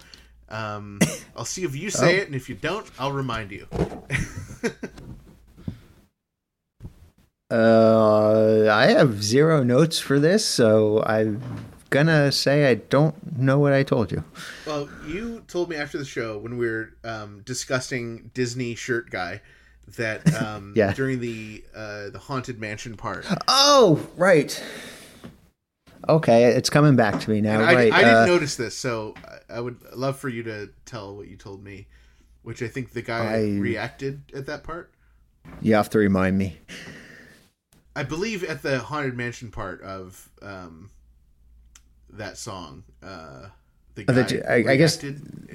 Speaker 2: um, I'll see if you say
Speaker 1: Oh.
Speaker 2: it, and if you don't, I'll remind you.
Speaker 1: Uh, I have zero notes for this, so I'm gonna say I don't know what I told you.
Speaker 2: Well, you told me after the show when we were um, discussing Disney shirt guy that um,
Speaker 1: Yeah.
Speaker 2: during the uh, the haunted mansion part,
Speaker 1: Oh, right. Okay, it's coming back to me now.
Speaker 2: I,
Speaker 1: right.
Speaker 2: I didn't
Speaker 1: uh,
Speaker 2: notice this, so I- I would love for you to tell what you told me, which I think the guy
Speaker 1: I-
Speaker 2: reacted at that part.
Speaker 1: you have to remind me.
Speaker 2: I believe at the haunted mansion part of um, that song, uh, the
Speaker 1: Oh,
Speaker 2: guy
Speaker 1: the- I- I guess-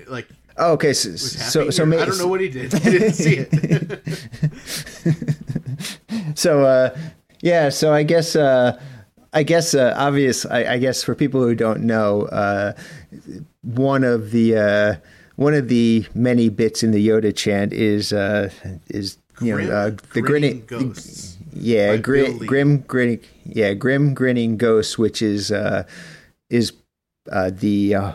Speaker 2: like
Speaker 1: Oh, okay. So, so, so
Speaker 2: or-
Speaker 1: ma-
Speaker 2: I don't know what he did. I didn't see it.
Speaker 1: so uh yeah so i guess uh i guess uh obvious I, I guess for people who don't know uh one of the uh one of the many bits in the yoda chant is uh is you
Speaker 2: Grim
Speaker 1: know uh, the
Speaker 2: Grinning Ghosts
Speaker 1: yeah
Speaker 2: by
Speaker 1: gri-
Speaker 2: Bill Lee.
Speaker 1: grim grinning yeah grim grinning ghosts which is uh is uh the uh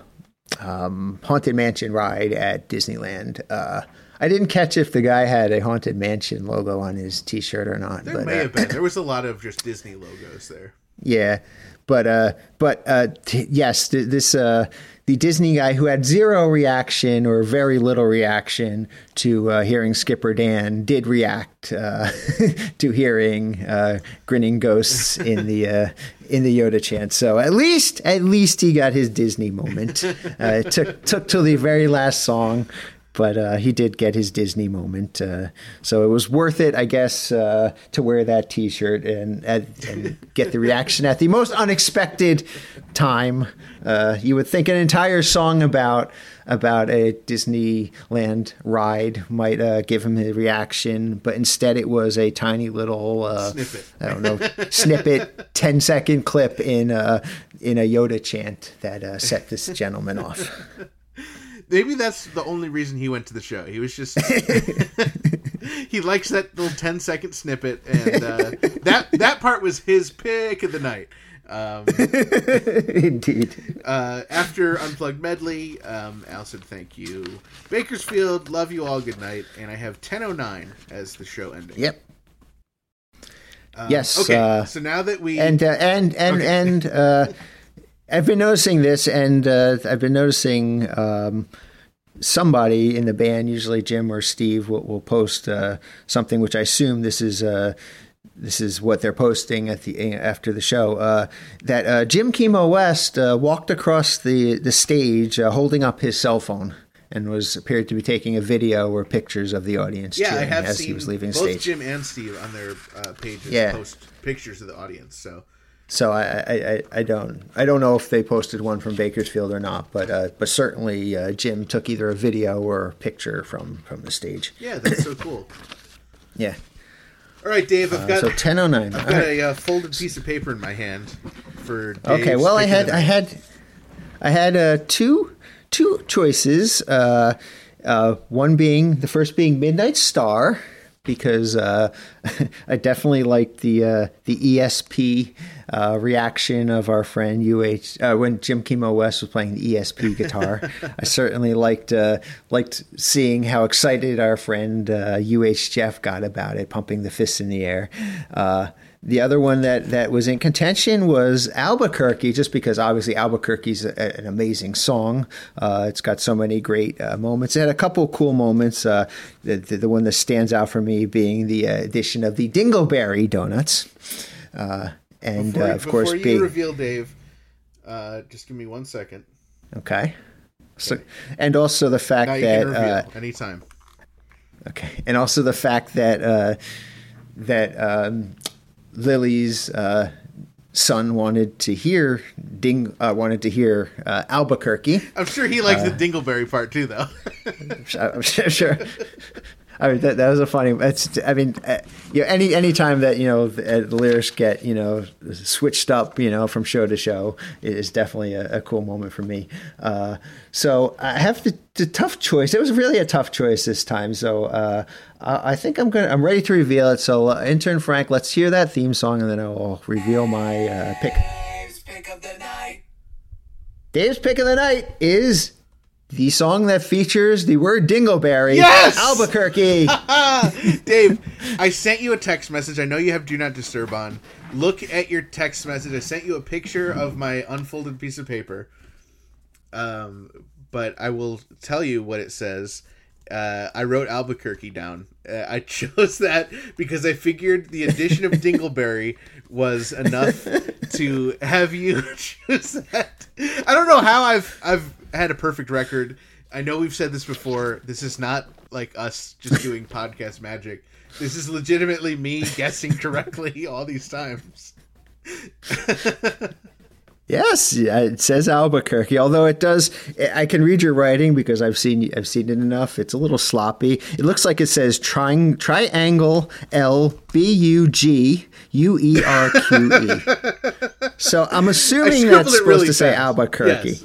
Speaker 1: um, haunted mansion ride at Disneyland. Uh, I didn't catch if the guy had a haunted mansion logo on his T-shirt or not.
Speaker 2: There
Speaker 1: but,
Speaker 2: may
Speaker 1: uh,
Speaker 2: have been. There was a lot of just Disney logos there.
Speaker 1: yeah, but uh, but uh, t- yes, th- this uh, the Disney guy who had zero reaction or very little reaction to uh, hearing Skipper Dan did react uh, to hearing uh, grinning ghosts in the uh, in the Yoda chant. So at least at least he got his Disney moment. Uh, it took took till the very last song. But uh, he did get his Disney moment, uh, so it was worth it, I guess, uh, to wear that T-shirt and, and and get the reaction at the most unexpected time. Uh, you would think an entire song about about a Disneyland ride might uh, give him a reaction, but instead it was a tiny little uh,
Speaker 2: Snippet.
Speaker 1: I don't know snippet, 10 second clip in a in a Yoda chant that uh, set this gentleman off.
Speaker 2: Maybe that's the only reason he went to the show. He was just he likes that little 10 second snippet, and uh, that that part was his pick of the night. Um,
Speaker 1: Indeed.
Speaker 2: uh, after Unplugged Medley, um, Al said thank you. Bakersfield, love you all, good night. And I have 10.09 as the show ending.
Speaker 1: Yep.
Speaker 2: Um,
Speaker 1: Yes,
Speaker 2: Okay,
Speaker 1: uh,
Speaker 2: so now that we.
Speaker 1: And uh, and and
Speaker 2: Okay.
Speaker 1: and uh, I've been noticing this, and uh, I've been noticing um, somebody in the band, usually Jim or Steve, will, will post uh, something, which I assume this is. Uh, this is what they're posting at the after the show. Uh, that uh, Jim Kimo West uh, walked across the the stage uh, holding up his cell phone and was appeared to be taking a video or pictures of the audience
Speaker 2: yeah, I have
Speaker 1: as
Speaker 2: seen
Speaker 1: he was leaving
Speaker 2: both
Speaker 1: stage.
Speaker 2: Jim and Steve on their uh, pages
Speaker 1: Yeah.
Speaker 2: post pictures of the audience. So
Speaker 1: So I, I, I, don't I don't know if they posted one from Bakersfield or not, but uh, but certainly uh, Jim took either a video or a picture from from the stage.
Speaker 2: yeah, that's so cool.
Speaker 1: Yeah.
Speaker 2: All right, Dave, I've got
Speaker 1: so ten oh nine.
Speaker 2: I've got a uh, folded piece of paper in my hand for. Dave's
Speaker 1: Okay. Well, I had I had I had uh, two two choices. Uh, uh, one being the first being Midnight Star because uh, I definitely liked the uh, the ESP uh, reaction of our friend UH uh, when Jim Kimo West was playing the ESP guitar. I certainly liked uh, liked seeing how excited our friend uh, UH Jeff got about it, pumping the fists in the air. The other one that, that was in contention was Albuquerque, just because obviously Albuquerque's a, an amazing song. Uh, it's got so many great uh, moments. It had a couple cool moments. Uh, the, the, the one that stands out for me being the uh, addition of the Dingleberry donuts. Uh, and
Speaker 2: Before,
Speaker 1: uh, of course,
Speaker 2: before you
Speaker 1: being
Speaker 2: reveal Dave, uh, just give me one second.
Speaker 1: okay. So, and also the fact
Speaker 2: Now you
Speaker 1: that
Speaker 2: reveal
Speaker 1: uh,
Speaker 2: anytime.
Speaker 1: Okay, and also the fact that uh, that um, Lily's uh, son wanted to hear Ding uh, wanted to hear uh, Albuquerque.
Speaker 2: I'm sure he likes
Speaker 1: uh,
Speaker 2: the Dingleberry part too, though.
Speaker 1: I'm sure. sure. I mean that, that was a funny. It's I mean, uh, you know, any any time that you know the, uh, the lyrics get you know switched up, you know, from show to show, is definitely a, a cool moment for me. Uh, so I have the, the tough choice. It was really a tough choice this time. So uh, I I think I'm gonna I'm ready to reveal it. So uh, intern Frank, let's hear that theme song, and then I'll reveal my uh, pick.
Speaker 5: Dave's pick of the night.
Speaker 1: Dave's pick of the night is. The song that features the word Dingleberry,
Speaker 2: Yes!
Speaker 1: Albuquerque.
Speaker 2: Dave, I sent you a text message. I know you have Do Not Disturb on. Look at your text message. I sent you a picture of my unfolded piece of paper. Um, but I will tell you what it says. Uh, I wrote Albuquerque down. Uh, I chose that because I figured the addition of Dingleberry was enough to have you choose that. I don't know how I've I've had a perfect record. I know we've said this before. This is not like us just doing podcast magic. This is legitimately me guessing correctly all these times.
Speaker 1: Yes, it says Albuquerque. Although it does, I can read your writing because I've seen I've seen it enough. It's a little sloppy. It looks like it says triang- triangle L B U G U E R Q E. So I'm assuming that's supposed
Speaker 2: really
Speaker 1: to say. Albuquerque,
Speaker 2: Yes,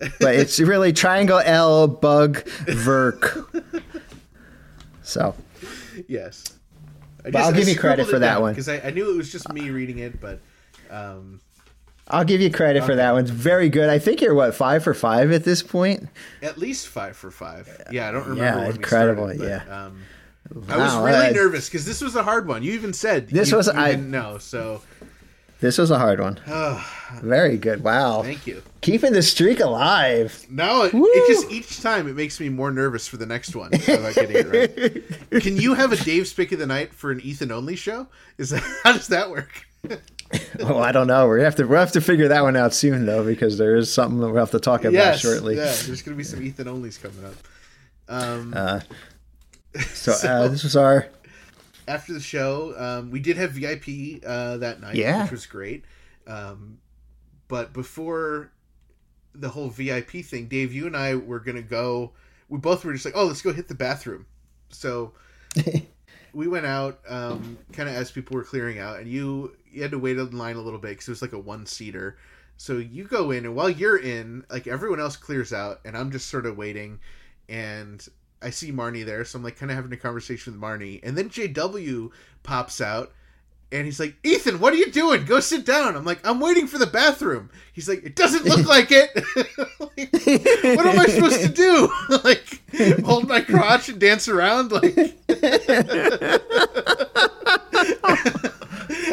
Speaker 2: yeah.
Speaker 1: but it's really triangle L bug verk. So
Speaker 2: Yes. I
Speaker 1: I'll give you credit for that one.
Speaker 2: because I, I knew it was just me reading it, but um,
Speaker 1: I'll give you credit for that one. It's very good. I think you're what five for five at this point.
Speaker 2: at least five for five. Yeah, I don't remember.
Speaker 1: Yeah, incredible,
Speaker 2: started, but,
Speaker 1: yeah.
Speaker 2: Um, I was really nervous because this was a hard one. You even said
Speaker 1: This
Speaker 2: you,
Speaker 1: was-
Speaker 2: you
Speaker 1: I-
Speaker 2: didn't know. So
Speaker 1: This was a hard one. Very good. Wow.
Speaker 2: thank you.
Speaker 1: Keeping the streak alive.
Speaker 2: No, it, it just each time it makes me more nervous for the next one about getting it right. Can you have a Dave's pick of the night for an Ethan only show? Is that how does that work?
Speaker 1: Oh, I don't know. We have to we will have to figure that one out soon though, because there is something that we'll have to talk about
Speaker 2: yes,
Speaker 1: shortly.
Speaker 2: yeah. There's gonna be some Ethan onlys coming up. Um,
Speaker 1: So, uh, this was our
Speaker 2: after the show, um, we did have VIP uh, that night,
Speaker 1: Yeah.
Speaker 2: which was great. Um, but before the whole VIP thing, Dave, you and I were gonna go. We both were just like, "Oh, let's go hit the bathroom." So we went out, um, kind of as people were clearing out, and you you had to wait in line a little bit because it was like a one seater. So you go in, and while you're in, like everyone else clears out, and I'm just sort of waiting, and I see Marnie there, so I'm like kind of having a conversation with Marnie, and then JW pops out. And he's like, Ethan, what are you doing? Go sit down. I'm like, I'm waiting for the bathroom. He's like, it doesn't look like it. Like, what am I supposed to do? like, hold my crotch and dance around? Like,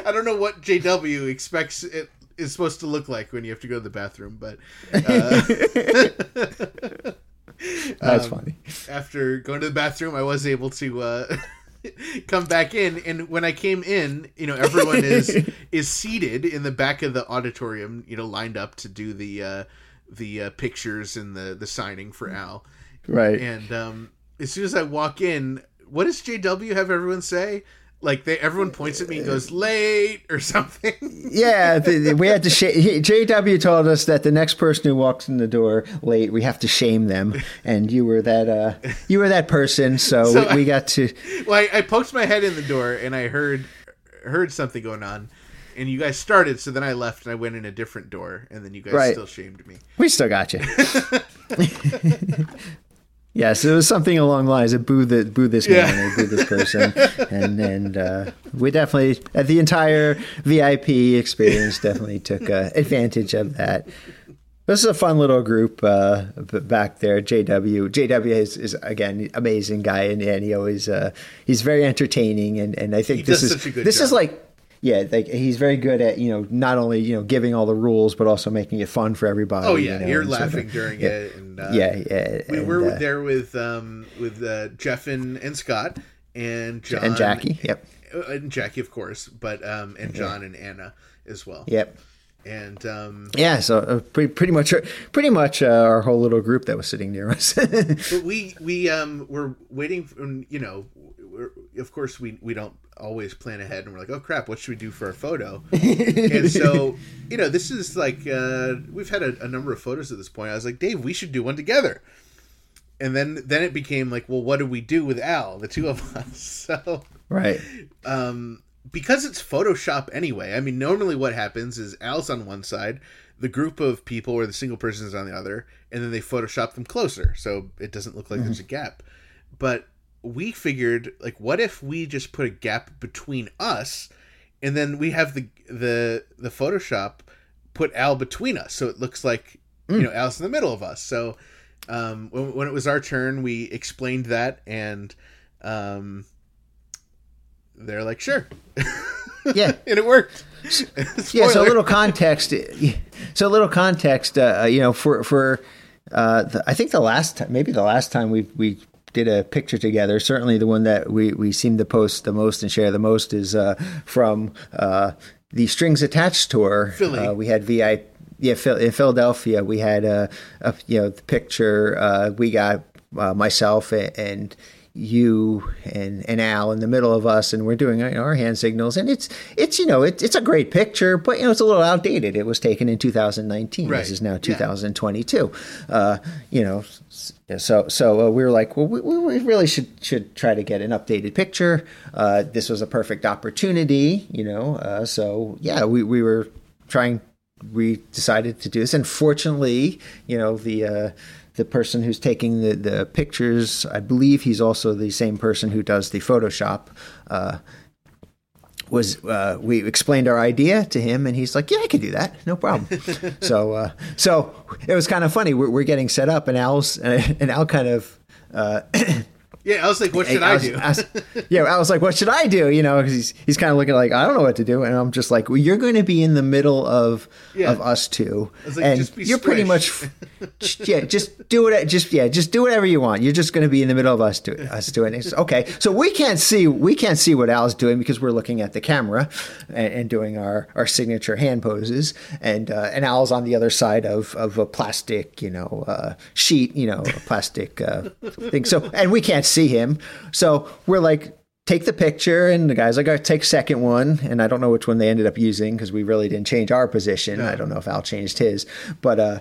Speaker 2: I don't know what JW expects it is supposed to look like when you have to go to the bathroom, but uh,
Speaker 1: That's
Speaker 2: Um,
Speaker 1: funny.
Speaker 2: after going to the bathroom, I was able to uh, come back in. And when I came in, you know, everyone is is seated in the back of the auditorium, you know, lined up to do the uh, the uh, pictures and the the signing for Al.
Speaker 1: Right.
Speaker 2: And um, as soon as I walk in, what does JW have everyone say? Like they, everyone points at me and goes late or something.
Speaker 1: Yeah, the, the- we had to. Sh- JW told us that the next person who walks in the door late, we have to shame them, and you were that. Uh, you were that person, so,
Speaker 2: So
Speaker 1: we, we got to.
Speaker 2: well, I, I poked my head in the door and I heard heard something going on, and you guys started. So then I left and I went in a different door, and then you guys
Speaker 1: Right.
Speaker 2: still shamed me.
Speaker 1: We still got you. yes, it was something along the lines of boo the boo this
Speaker 2: Yeah.
Speaker 1: man or boo this person, and and uh, we definitely uh, the entire VIP experience definitely took uh, advantage of that. This is a fun little group uh, back there. JW, JW is, is again amazing guy, and, and he always uh, he's very entertaining, and, and I think
Speaker 2: He
Speaker 1: this is
Speaker 2: such a good
Speaker 1: this is like yeah, like he's very good at you know not only you know giving all the rules, but also making it fun for everybody.
Speaker 2: Oh yeah,
Speaker 1: you know,
Speaker 2: you're
Speaker 1: and sort of-
Speaker 2: laughing during
Speaker 1: yeah.
Speaker 2: it, and uh,
Speaker 1: yeah, yeah.
Speaker 2: we
Speaker 1: and,
Speaker 2: were
Speaker 1: uh,
Speaker 2: there with um with uh, Jeff and, and Scott and John
Speaker 1: and Jackie. Yep,
Speaker 2: uh, and Jackie of course, but um and John and Anna as well.
Speaker 1: yep.
Speaker 2: And um,
Speaker 1: Yeah, so uh, pretty, pretty much, pretty much uh, our whole little group that was sitting near us.
Speaker 2: but we we um were waiting for you know of course we we don't always plan ahead and we're like oh crap what should we do for our photo and so you know this is like uh we've had a, a number of photos at this point i was like dave we should do one together and then then it became like well what do we do with al the two of us so
Speaker 1: right.
Speaker 2: um, because it's Photoshop anyway. I mean, normally what happens is Al's on one side, the group of people or the single person is on the other, and then they Photoshop them closer, so it doesn't look like there's a gap. But we figured, like, what if we just put a gap between us, and then we have the the the Photoshop put Al between us, so it looks like you know Al's in the middle of us. So um, when, when it was our turn, we explained that and. Um, they're like, sure.
Speaker 1: Yeah.
Speaker 2: and it worked.
Speaker 1: yeah so a little context so a little context uh, you know for for uh, the, i think the last time maybe the last time we we did a picture together certainly the one that we we seem to post the most and share the most is uh, from uh, the strings attached tour
Speaker 2: Philly.
Speaker 1: uh, we had vip yeah, in Philadelphia, we had a, a you know the picture. Uh, we got uh, myself and, and you and, and Al in the middle of us, and we're doing our, hand signals, and it's it's you know it, it's a great picture, but you know it's a little outdated. It was taken in 2019.
Speaker 2: Right.
Speaker 1: This is now
Speaker 2: Yeah.
Speaker 1: 2022. Uh, you know, so so uh, we were like, well, we, we really should should try to get an updated picture. Uh, this was a perfect opportunity, you know. Uh, so yeah, we we were trying we decided to do this and fortunately you know the uh the person who's taking the the pictures. I believe he's also the same person who does the photoshop. Uh was uh, we explained our idea to him and he's like yeah i can do that. No problem. So uh, so it was kind of funny. We're, we're getting set up and al's and al kind of uh,
Speaker 2: Yeah, I was like, what should I,
Speaker 1: was-
Speaker 2: do?
Speaker 1: was- yeah, I was like, what should I do? You know, because he's he's kind of looking like I don't know what to do, and I'm just like, well, you're going to be in the middle of
Speaker 2: Yeah.
Speaker 1: of us two,
Speaker 2: was like,
Speaker 1: and
Speaker 2: just be
Speaker 1: you're pretty much, yeah, just do it, just yeah, just do whatever you want. You're just going to be in the middle of us doing us doing it. Okay, so we can't see we can't see what Al's doing because we're looking at the camera and, and doing our our signature hand poses, and uh, and Al's on the other side of of a plastic, you know, uh, sheet, you know, a plastic uh, thing. So and we can't see him. So we're like, take the picture, and the guy's like, right, take second one. And I don't know which one they ended up using because we really didn't change our position. I don't know if Al changed his, but uh,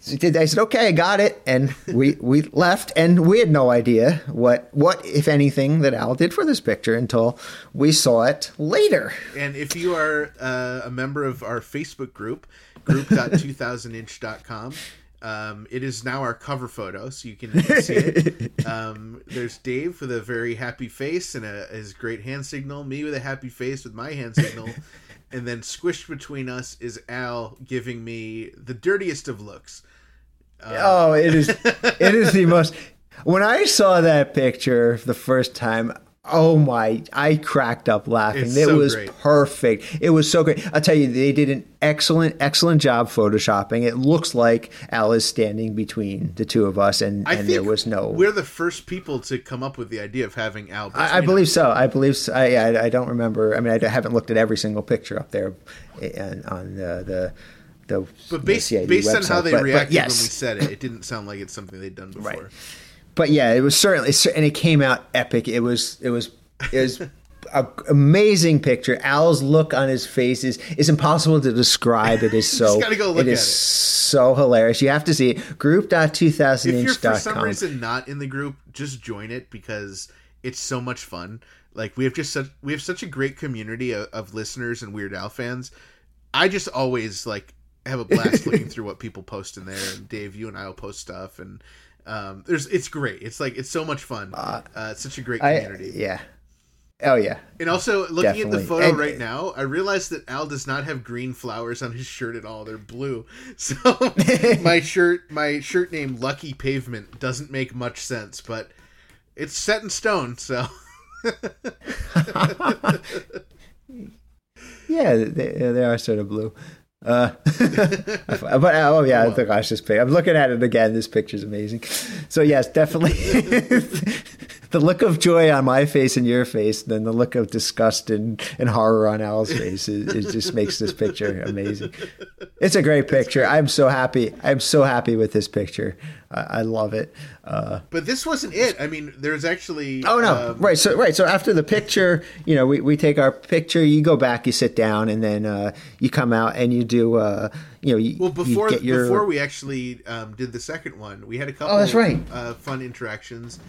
Speaker 1: I said, okay, I got it, and we we left, and we had no idea what what if anything that Al did for this picture until we saw it later.
Speaker 2: And if you are uh, a member of our Facebook group, group.2000inch.com, Um, it is now our cover photo, so you can see it. Um, there's Dave with a very happy face and a, his great hand signal. Me with a happy face with my hand signal, and then squished between us is Al giving me the dirtiest of looks.
Speaker 1: oh, it is. It is the most. When I saw that picture the first time, oh my! I cracked up laughing.
Speaker 2: It's
Speaker 1: it
Speaker 2: so
Speaker 1: was
Speaker 2: great.
Speaker 1: perfect. It was so great. I'll tell you, they did an excellent, excellent job photoshopping. It looks like Al is standing between the two of us, and, and there was no.
Speaker 2: We're the first people to come up with the idea of having Al.
Speaker 1: I, I believe so. I believe so. I, I, I don't remember. I mean, I haven't looked at every single picture up there eh, and on the the. the
Speaker 2: But
Speaker 1: the
Speaker 2: based based on how they
Speaker 1: But- but
Speaker 2: reacted
Speaker 1: yes.
Speaker 2: when we said it, it didn't sound like it's something they'd done before.
Speaker 1: Right. But yeah, it was certainly, and it came out epic. It was, it was, it was. A amazing picture. Al's look on his face is, is impossible to describe. It is so.
Speaker 2: go
Speaker 1: it is
Speaker 2: it.
Speaker 1: so hilarious. You have to see it.
Speaker 2: If you're for some reason not in the group, just join it because it's so much fun. Like we have just such we have such a great community of, of listeners and Weird Al fans. I just always like have a blast looking through what people post in there. And Dave, you and I will post stuff, and um, there's it's great. It's like it's so much fun. Uh, it's such a great
Speaker 1: I,
Speaker 2: community.
Speaker 1: yeah. Oh yeah.
Speaker 2: And also, looking at the photo
Speaker 1: And-
Speaker 2: right now, I realized that Al does not have green flowers on his shirt at all. They're blue. So my shirt, my shirt name Lucky Pavement doesn't make much sense, but it's set in stone. So
Speaker 1: Yeah, they, they are sort of blue. Uh, but oh yeah, the gosh, this picture. I'm looking at it again. This picture's amazing. So yes, definitely the look of joy on my face and your face, and then the look of disgust and, and horror on Al's face. It, it just makes this picture amazing. It's a great picture. I'm so happy. I'm so happy with this picture. I, I love it. Uh,
Speaker 2: but this wasn't it. I mean, there's actually
Speaker 1: Oh no!
Speaker 2: um,
Speaker 1: right. So right. So after the picture, you know, we, we take our picture. You go back. You sit down, and then uh, you come out and you do. Uh, you know, you,
Speaker 2: Well, before
Speaker 1: you get your,
Speaker 2: before we actually um, did the second one, we had a couple.
Speaker 1: Oh, that's right.
Speaker 2: Uh, fun interactions.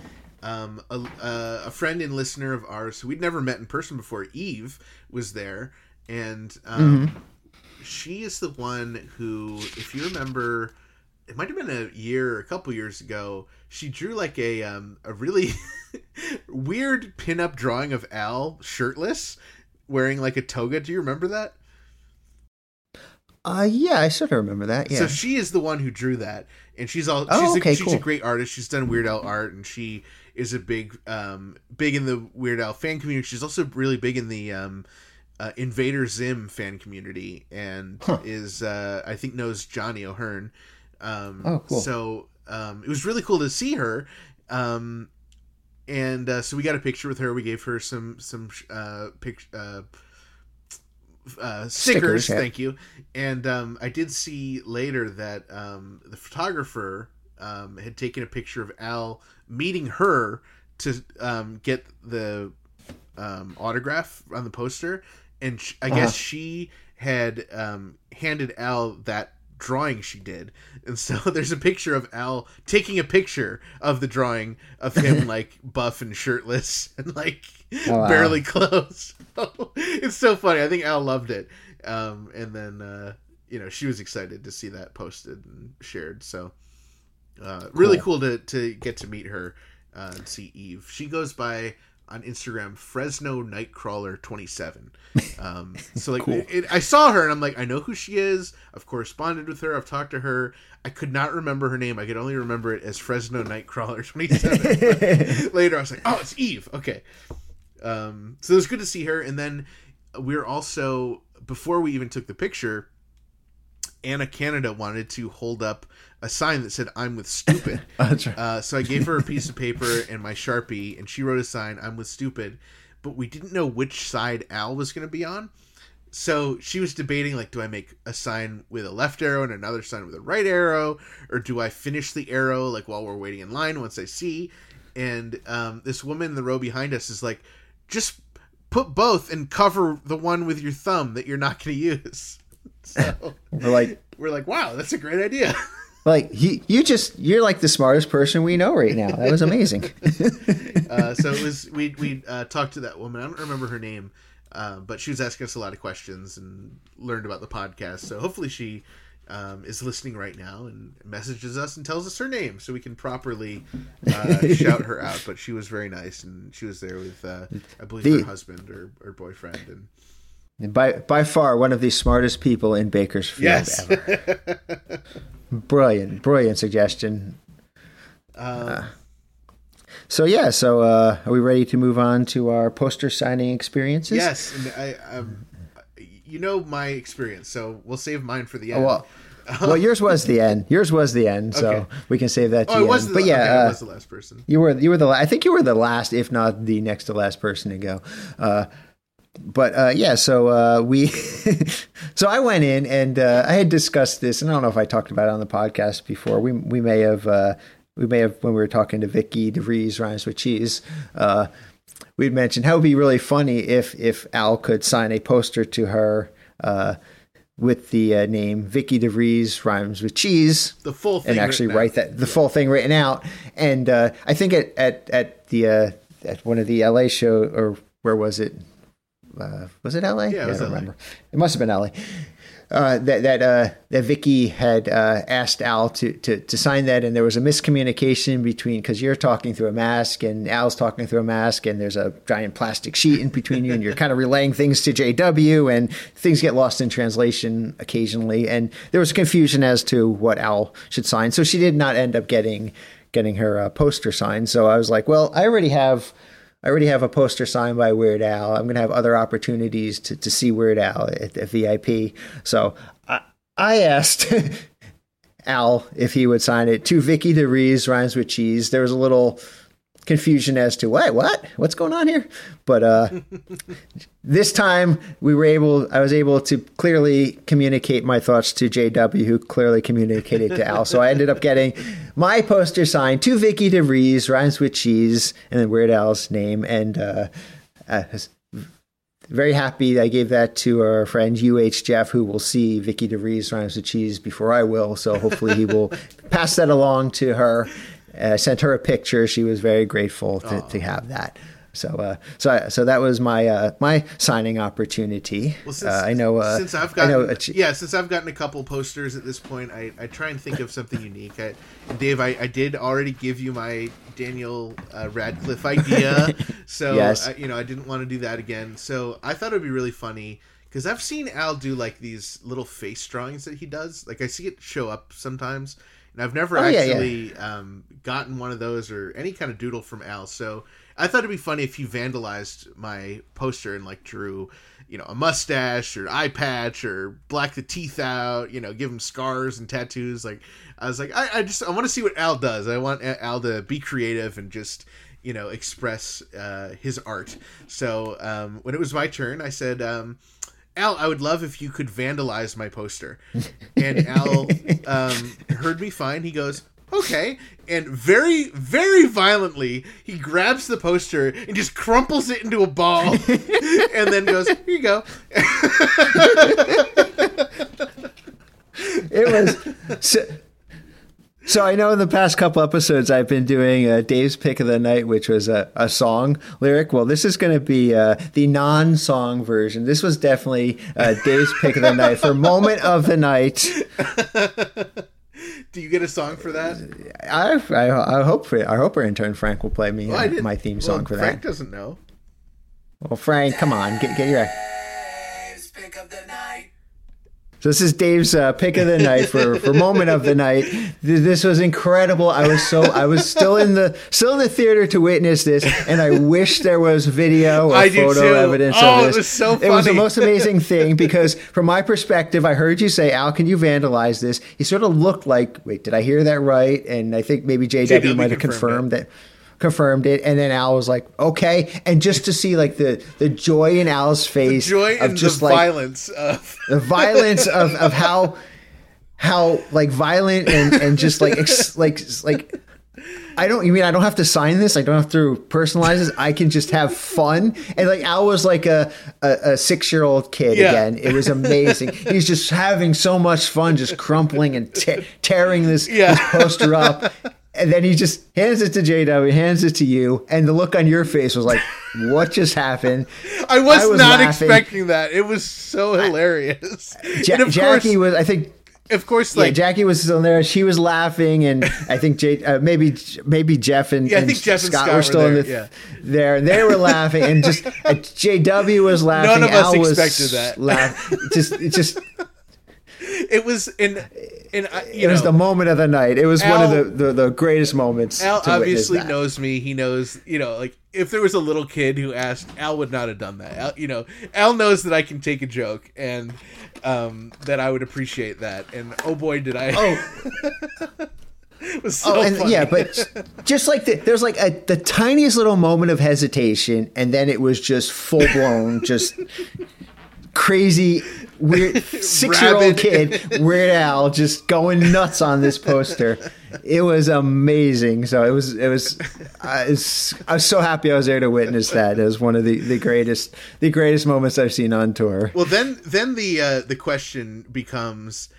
Speaker 2: Um, a, uh, a friend and listener of ours who we'd never met in person before, Eve, was there, and um,
Speaker 1: Mm-hmm.
Speaker 2: she is the one who, if you remember, it might have been a year, or a couple years ago. She drew like a um, a really weird pinup drawing of Al shirtless, wearing like a toga. Do you remember that?
Speaker 1: Uh, yeah, I sort of remember that. Yeah.
Speaker 2: So she is the one who drew that, and she's all.
Speaker 1: Oh, okay,
Speaker 2: a, she's
Speaker 1: cool.
Speaker 2: a great artist. She's done Weird Al art, and she is a big, um, big in the Weird Al fan community. She's also really big in the um, uh, Invader Zim fan community, and is uh, I think knows Johnny O'Hearn. Um,
Speaker 1: Oh, cool.
Speaker 2: So um, it was really cool to see her. Um, and uh, so we got a picture with her. We gave her some some uh, pic, uh, uh, stickers.
Speaker 1: Stickers, yeah.
Speaker 2: Thank you. And um, I did see later that um, the photographer um, had taken a picture of Al meeting her to um, get the um, autograph on the poster, and sh- I guess she had um, handed Al that drawing she did, and so there's a picture of Al taking a picture of the drawing of him like buff and shirtless and like
Speaker 1: wow.
Speaker 2: barely clothes. it's so funny. I think Al loved it, um, and then uh, you know she was excited to see that posted and shared. So uh, really cool to to get to meet her uh, and see Eve. She goes by on Instagram Fresno Nightcrawler twenty seven. Um, so like it, it- I saw her and I'm like I know who she is. I've corresponded with her. I've talked to her. I could not remember her name. I could only remember it as Fresno Nightcrawler twenty seven. Later I was like, oh, it's Eve. Okay. Um, so it was good to see her. And then we are also before we even took the picture. Anna Canada wanted to hold up a sign that said "I'm with stupid."
Speaker 1: Right.
Speaker 2: Uh, so I gave her a piece of paper and my sharpie, and she wrote a sign, "I'm with stupid," but we didn't know which side Al was going to be on. So she was debating, like, do I make a sign with a left arrow and another sign with a right arrow, or do I finish the arrow like while we're waiting in line once I see? And um, this woman in the row behind us is like, just put both and cover the one with your thumb that you're not going to use. So
Speaker 1: We're like,
Speaker 2: we're like, wow, that's a great idea.
Speaker 1: like you, you just you're like the smartest person we know right now. That was amazing.
Speaker 2: uh, so it was we we uh, talked to that woman. I don't remember her name, uh, but she was asking us a lot of questions and learned about the podcast. So hopefully she um, is listening right now and messages us and tells us her name so we can properly uh, shout her out. But she was very nice and she was there with, uh, I believe,
Speaker 1: The-
Speaker 2: her husband or, or boyfriend. And
Speaker 1: By by far one of the smartest people in Bakersfield
Speaker 2: yes,
Speaker 1: ever. Brilliant, brilliant suggestion.
Speaker 2: um,
Speaker 1: So yeah, so uh, are we ready to move on to our poster signing experiences?
Speaker 2: yes. And I, um, you know my experience, so we'll save mine for the end.
Speaker 1: Oh, well, well, yours was the end. Yours was the end, so
Speaker 2: Okay.
Speaker 1: we can save that to
Speaker 2: oh,
Speaker 1: the
Speaker 2: it was
Speaker 1: end.
Speaker 2: the,
Speaker 1: but yeah,
Speaker 2: okay, I
Speaker 1: uh,
Speaker 2: was the last person.
Speaker 1: You were you were the I think you were the last, if not the next to last person to go. But uh, yeah, so uh, we so I went in and uh, I had discussed this, and I don't know if I talked about it on the podcast before. We we may have uh, we may have when we were talking to Vicky DeVries rhymes with cheese. Uh, we'd mentioned how it would be really funny if if Al could sign a poster to her. Uh, with the uh, name Vicky DeVries rhymes with cheese,
Speaker 2: The full thing
Speaker 1: and actually write that the full thing written out. And uh, I think at at at the uh, at one of the LA show or where was it? Uh, was it LA?
Speaker 2: Yeah, it was
Speaker 1: I don't
Speaker 2: LA.
Speaker 1: remember. It must have been LA. Uh, that that uh, that Vicky had uh, asked Al to, to to sign that, and there was a miscommunication between because you're talking through a mask and Al's talking through a mask, and there's a giant plastic sheet in between you, and you're kind of relaying things to JW, and things get lost in translation occasionally, and there was confusion as to what Al should sign, so she did not end up getting getting her uh, poster signed. So I was like, well, I already have. I already have a poster signed by Weird Al. I'm going to have other opportunities to, to see Weird Al at, at VIP. So I, I asked Al if he would sign it to Vicky DeVries, rhymes with cheese. There was a little confusion as to what, what, what's going on here. But uh, this time we were able, I was able to clearly communicate my thoughts to JW, who clearly communicated to Al. So I ended up getting my poster signed to Vicky DeVries, rhymes with cheese, and then Weird Al's name. And uh, uh, very happy I gave that to our friend UH Jeff, who will see Vicky DeVries rhymes with cheese before I will. So hopefully he will pass that along to her. Uh, sent her a picture. She was very grateful to, to have that. So, uh, so, I- so that was my uh, my signing opportunity.
Speaker 2: Well, since,
Speaker 1: uh, I know. Uh,
Speaker 2: since I've
Speaker 1: I
Speaker 2: gotten
Speaker 1: know, uh,
Speaker 2: yeah, since I've gotten a couple posters at this point, I, I try and think of something unique. I, Dave, I, I did already give you my Daniel uh, Radcliffe idea, so
Speaker 1: Yes.
Speaker 2: I, you know I didn't want to do that again. So I thought it'd be really funny because I've seen Al do like these little face drawings that he does. Like I see it show up sometimes, and I've never
Speaker 1: Oh, yeah, yeah.
Speaker 2: actually Um, gotten one of those or any kind of doodle from Al. So I thought it'd be funny if you vandalized my poster and like drew, you know, a mustache or eye patch or black the teeth out. You know, give him scars and tattoos. Like I was like, I, I just I want to see what Al does. I want Al to be creative and just you know express uh, his art. So um, when it was my turn, I said. Um, Al, I would love if you could vandalize my poster. And Al um, heard me fine. He goes, okay. And very, very violently, he grabs the poster and just crumples it into a ball and then goes, here you go.
Speaker 1: it was. So, so I know in the past couple episodes I've been doing uh, Dave's pick of the night, which was a, a song lyric. Well, this is going to be uh, the non-song version. This was definitely uh, Dave's pick of the night for moment of the night.
Speaker 2: Do you get a song for that?
Speaker 1: I, I, I hope I hope our intern Frank will play me
Speaker 2: Well,
Speaker 1: uh, my theme song
Speaker 2: well,
Speaker 1: for
Speaker 2: Frank
Speaker 1: that.
Speaker 2: Frank doesn't know.
Speaker 1: Well, Frank, come on, get get your.
Speaker 5: Dave's pick of the night.
Speaker 1: So this is Dave's uh, pick of the night for, for moment of the night. This was incredible. I was so I was still in the still in the theater to witness this, and I wish there was video or
Speaker 2: I
Speaker 1: photo evidence
Speaker 2: Oh,
Speaker 1: of
Speaker 2: it was so funny.
Speaker 1: It was the most amazing thing because from my perspective, I heard you say, "Al, can you vandalize this?" He sort of looked like, "Wait, did I hear that right?" And I think maybe JW,
Speaker 2: JW
Speaker 1: might have
Speaker 2: confirmed
Speaker 1: confirmed that confirmed it and then al was like okay and just to see like the the joy in al's face
Speaker 2: Joy
Speaker 1: of just
Speaker 2: the
Speaker 1: like
Speaker 2: violence of.
Speaker 1: the violence of, of how how like violent and, and just like ex, like like I don't you mean I don't have to sign this I don't have to personalize this I can just have fun and like Al was like a a, a six year old kid
Speaker 2: Yeah.
Speaker 1: again it was amazing he's just having so much fun just crumpling and te- tearing this,
Speaker 2: Yeah.
Speaker 1: this poster up and then he just hands it to JW hands it to you and the look on your face was like what just happened
Speaker 2: I was,
Speaker 1: I was
Speaker 2: not
Speaker 1: laughing.
Speaker 2: expecting that. It was so hilarious.
Speaker 1: Ja- Jackie
Speaker 2: course,
Speaker 1: was, I think,
Speaker 2: of course,
Speaker 1: yeah,
Speaker 2: like
Speaker 1: Jackie was still there. She was laughing, and I think Jay, uh, maybe maybe Jeff and,
Speaker 2: Yeah, I
Speaker 1: and
Speaker 2: think Jeff
Speaker 1: Scott,
Speaker 2: Scott
Speaker 1: were
Speaker 2: were
Speaker 1: still in
Speaker 2: there,
Speaker 1: the
Speaker 2: yeah.
Speaker 1: there. and They were laughing, and just uh, JW was laughing.
Speaker 2: None of us
Speaker 1: Al was
Speaker 2: expected that.
Speaker 1: Laugh, just just
Speaker 2: it was in in uh, you
Speaker 1: it was the moment of the night. It was one of the, the, the greatest moments.
Speaker 2: Al
Speaker 1: to
Speaker 2: obviously knows me. He knows, you know, like if there was a little kid who asked, Al would not have done that. Al, you know, Al knows that I can take a joke and um, that I would appreciate that. And oh boy, did I!
Speaker 1: Oh,
Speaker 2: it was so
Speaker 1: oh, and
Speaker 2: funny.
Speaker 1: yeah, but just like the, there's like a, the tiniest little moment of hesitation, and then it was just full blown, just crazy, weird six year old kid, Weird Al, just going nuts on this poster. It was amazing. So it was, it was, I was, I was so happy I was there to witness that. It was one of the, the greatest, the greatest moments I've seen on tour.
Speaker 2: Well, then then the uh, the question becomes,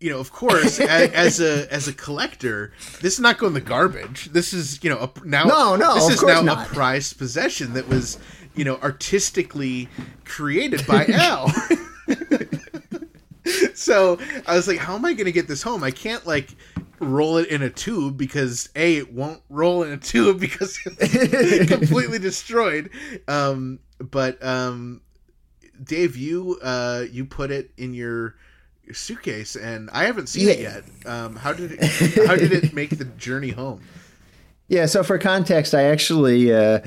Speaker 2: you know, of course, as, as a as a collector, this is not going in the garbage. This is you know a, now
Speaker 1: No, no,
Speaker 2: this is now
Speaker 1: not.
Speaker 2: a prized possession that was you know artistically created by Al. so I was like, how am I going to get this home? I can't like roll it in a tube because a it won't roll in a tube because it's completely destroyed. Um, but um, Dave, you uh, you put it in your suitcase, and I haven't seen it yet. Um, how did it how did it make the journey home?
Speaker 1: Yeah, so for context, I actually uh,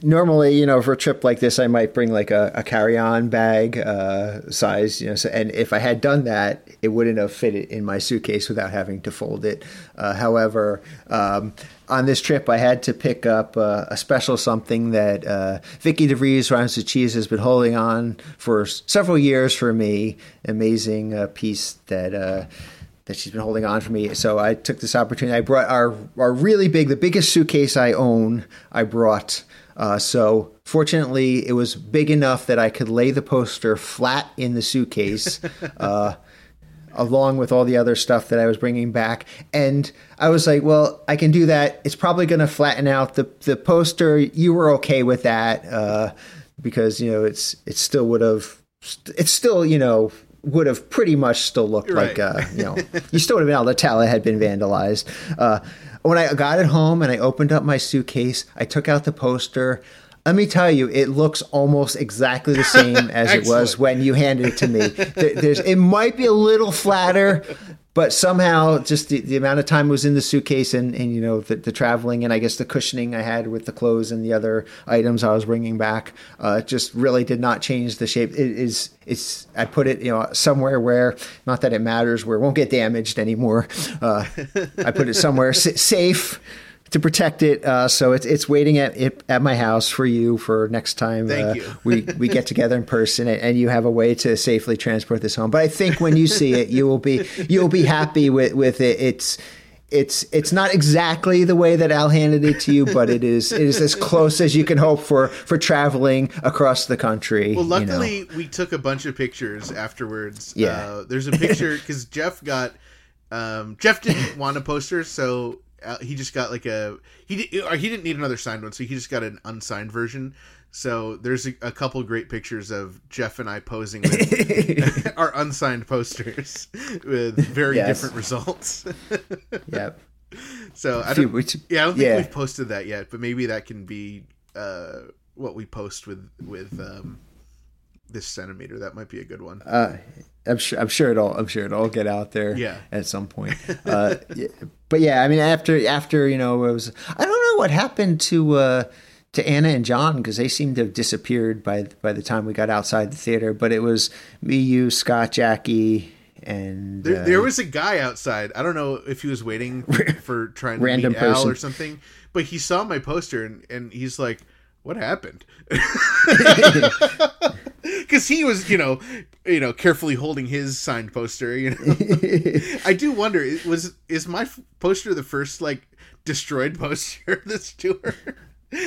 Speaker 1: normally, you know, for a trip like this, I might bring like a, a carry-on bag uh, size, you know. So, and if I had done that, it wouldn't have fit it in my suitcase without having to fold it. Uh, however, um, on this trip, I had to pick up uh, a special something that uh, Vicky DeVries, Rhymes with Cheese, has been holding on for several years for me. Amazing uh, piece that. That she's been holding on for me. So I took this opportunity. I brought our our really big, the biggest suitcase I own. I brought. Uh, so fortunately, it was big enough that I could lay the poster flat in the suitcase. uh, along with all the other stuff that I was bringing back. And I was like, well, I can do that. It's probably going to flatten out the the poster. You were okay with that uh, because you know it's it still would have it's still you know would have pretty much still looked like uh, you know you still would have been able to tell it had been vandalized. Uh, when I got it home and I opened up my suitcase, I took out the poster. Let me tell you, it looks almost exactly the same as it was when you handed it to me. There, there's, it might be a little flatter, but somehow just the, the amount of time was in the suitcase and, and you know the, the traveling and I guess the cushioning I had with the clothes and the other items I was bringing back uh, just really did not change the shape. It is it's I put it you know somewhere where not that it matters where it won't get damaged anymore. Uh, I put it somewhere safe to protect it. Uh, so it's it's waiting at it, at my house for you for next time
Speaker 2: Thank
Speaker 1: uh,
Speaker 2: you.
Speaker 1: we we get together in person and, and you have a way to safely transport this home. But I think when you see it, you will be you will be happy with with it. It's it's it's not exactly the way that Al handed it to you, but it is it is as close as you can hope for for traveling across the country.
Speaker 2: Well,
Speaker 1: you know.
Speaker 2: luckily we took a bunch of pictures afterwards.
Speaker 1: Yeah.
Speaker 2: uh, there's a picture because Jeff got um, Jeff didn't want a poster, so uh, he just got like a he di- or he didn't need another signed one, so he just got an unsigned version. So there's a, a couple great pictures of Jeff and I posing with our unsigned posters with very
Speaker 1: Yes.
Speaker 2: different results.
Speaker 1: Yep.
Speaker 2: so I don't,
Speaker 1: which-
Speaker 2: yeah, I don't think
Speaker 1: yeah.
Speaker 2: we've posted that yet, but maybe that can be uh, what we post with with um, this centimeter. That might be a good one.
Speaker 1: Uh, I'm sure. I'm sure it'll. I'm sure it'll get out there.
Speaker 2: Yeah.
Speaker 1: At some point. Uh, yeah, but yeah, I mean, after after you know, it was. I don't know what happened to uh, to Anna and John because they seemed to have disappeared by by the time we got outside the theater. But it was me, you, Scott, Jackie, and
Speaker 2: There,
Speaker 1: uh,
Speaker 2: there was a guy outside. I don't know if he was waiting for trying to
Speaker 1: Random
Speaker 2: meet Al or something, but he saw my poster and, and he's like, "What happened?" Because he was, you know, you know, carefully holding his signed poster. You know, I do wonder was is my poster the first like destroyed poster of this tour?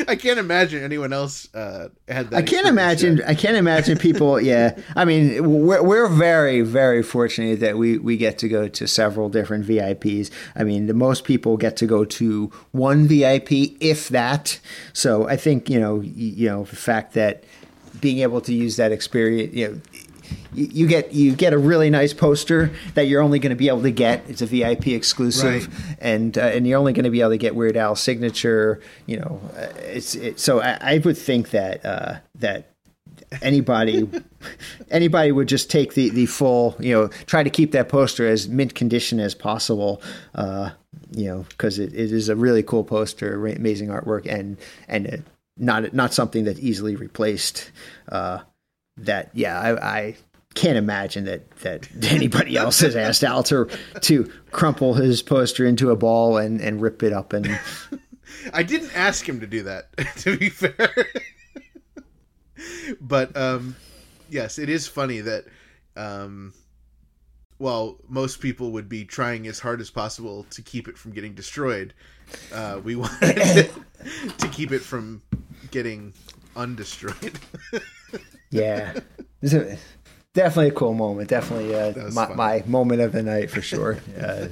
Speaker 2: I can't imagine anyone else uh, had that.
Speaker 1: I can't imagine.
Speaker 2: yet.
Speaker 1: I can't imagine people. Yeah, I mean, we're we're very very fortunate that we we get to go to several different VIPs. I mean, the most people get to go to one VIP, if that. So I think you know you know the fact that being able to use that experience, you know. you, get you get a really nice poster that you're only going to be able to get. It's a VIP exclusive,
Speaker 2: Right.
Speaker 1: and uh, and you're only going to be able to get Weird Al's signature. You know, uh, it's it, so I, I would think that uh, that anybody anybody would just take the the full you know try to keep that poster as mint condition as possible uh you know because it, it is a really cool poster amazing artwork and and not not something that's easily replaced uh that yeah i i can't imagine that that anybody else has asked Al to crumple his poster into a ball and and rip it up and
Speaker 2: I didn't ask him to do that, to be fair. but um, yes, it is funny that um, while most people would be trying as hard as possible to keep it from getting destroyed, uh, we wanted to, to keep it from getting undestroyed.
Speaker 1: Yeah, a- definitely a cool moment. Definitely uh, my, my moment of the night for sure. Uh,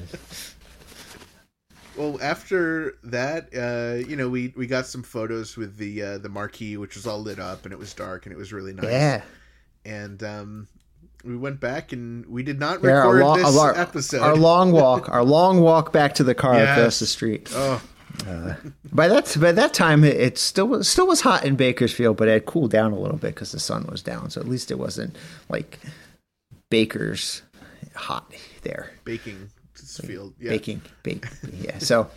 Speaker 2: well, after that, uh, you know, we, we got some photos with the uh, the marquee, which was all lit up and it was dark and it was really nice.
Speaker 1: yeah,
Speaker 2: and um, we went back and we did not
Speaker 1: yeah.
Speaker 2: Record
Speaker 1: lo-
Speaker 2: this
Speaker 1: our,
Speaker 2: episode.
Speaker 1: our long walk, our long walk back to the car
Speaker 2: Yes.
Speaker 1: across the street.
Speaker 2: oh, uh,
Speaker 1: By that by that time, it, it still was still was hot in Bakersfield, but it had cooled down a little bit because the sun was down. So at least it wasn't like Baker's hot there.
Speaker 2: baking field. Yeah.
Speaker 1: baking, bake, yeah. So,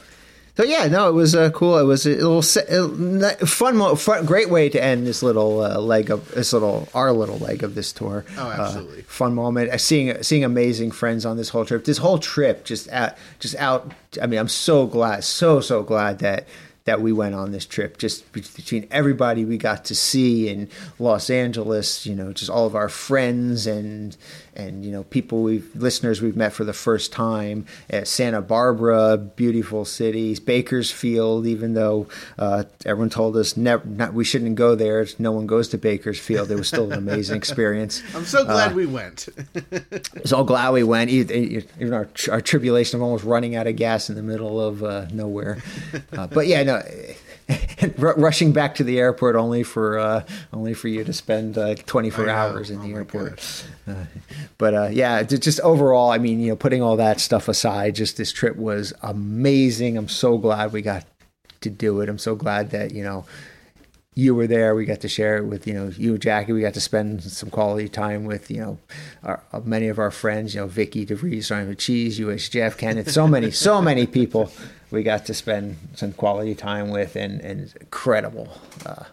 Speaker 1: so yeah, no, it was uh, cool. It was a little uh, fun, fun, great way to end this little uh, leg of this little our little leg of this tour.
Speaker 2: Oh, absolutely.
Speaker 1: Uh, fun moment. Uh, seeing seeing amazing friends on this whole trip. This whole trip just out, just out. I mean, I'm so glad, so so glad that that we went on this trip. Just between everybody we got to see in Los Angeles, you know, just all of our friends and and you know people we've listeners we've met for the first time at Santa Barbara, beautiful cities, Bakersfield. Even though uh, everyone told us never not, we shouldn't go there, no one goes to Bakersfield. It was still an amazing experience.
Speaker 2: I'm so glad
Speaker 1: Uh,
Speaker 2: we went.
Speaker 1: So glad we went. Even our, our tribulation of almost running out of gas in the middle of uh, nowhere. Uh, but yeah, no, rushing back to the airport only for uh, only for you to spend uh, 24 hours in
Speaker 2: Oh
Speaker 1: the airport. Uh, but uh, yeah, just overall, I mean, you know, putting all that stuff aside, just this trip was amazing. I'm so glad we got to do it. I'm so glad that you know you were there. We got to share it with you know you and Jackie. We got to spend some quality time with you know our, uh, many of our friends. You know Vicky DeVries, Simon Cheese, US Jeff, Kenneth. So many, so many people we got to spend some quality time with, and and incredible, uh,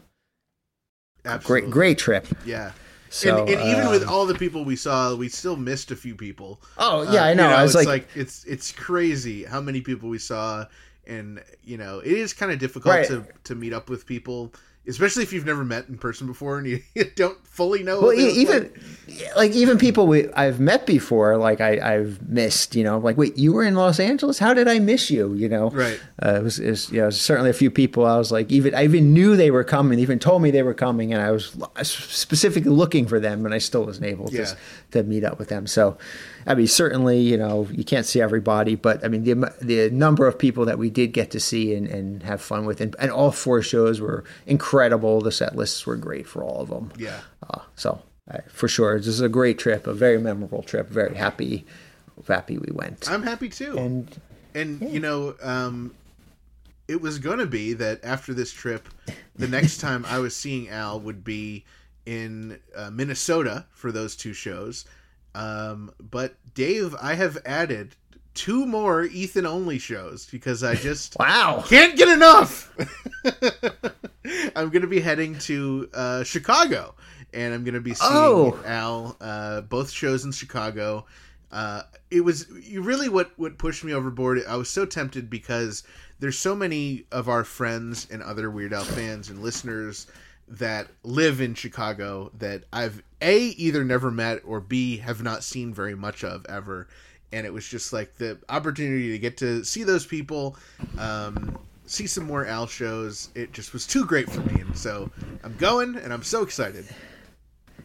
Speaker 2: Absolutely.
Speaker 1: great great trip.
Speaker 2: Yeah.
Speaker 1: So,
Speaker 2: and, and even
Speaker 1: uh,
Speaker 2: with all the people we saw, we still missed a few people.
Speaker 1: Oh yeah,
Speaker 2: Uh,
Speaker 1: I know.
Speaker 2: you
Speaker 1: I was
Speaker 2: it's
Speaker 1: like,
Speaker 2: it's it's crazy how many people we saw, and you know, it is kind of difficult
Speaker 1: Right.
Speaker 2: to to meet up with people, especially if you've never met in person before and you, don't fully know.
Speaker 1: well, even
Speaker 2: like.
Speaker 1: like even people we I've met before, like I I've missed. You know, like wait, you were in Los Angeles? How did I miss you? You know,
Speaker 2: Right.
Speaker 1: Uh, it was, it was, you know, certainly a few people. I was like, even I even knew they were coming. Even told me they were coming, and I was specifically looking for them, and I still wasn't able to to meet up with them. So, I mean, certainly, you know, you can't see everybody, but I mean, the the number of people that we did get to see and, and have fun with, and, and all four shows were incredible. The set lists were great for all of them.
Speaker 2: Yeah.
Speaker 1: Uh, so, uh, for sure, this is a great trip, a very memorable trip. Very happy, happy we went.
Speaker 2: I'm happy too.
Speaker 1: and
Speaker 2: And you know, um, it was going to be that after this trip, the next time I was seeing Al would be in uh, Minnesota for those two shows. Um, but Dave, I have added two more Ethan only shows because I just
Speaker 1: wow,
Speaker 2: can't get enough. I'm going to be heading to uh, Chicago, and I'm going to be seeing
Speaker 1: Oh.
Speaker 2: Al. Uh, both shows in Chicago. Uh, it was you really what what pushed me overboard. I was so tempted because there's so many of our friends and other Weird Al fans and listeners that live in Chicago that I've a either never met or b have not seen very much of ever. And it was just like the opportunity to get to see those people, um, see some more Al shows. It just was too great for me, and so I'm going, and I'm so excited.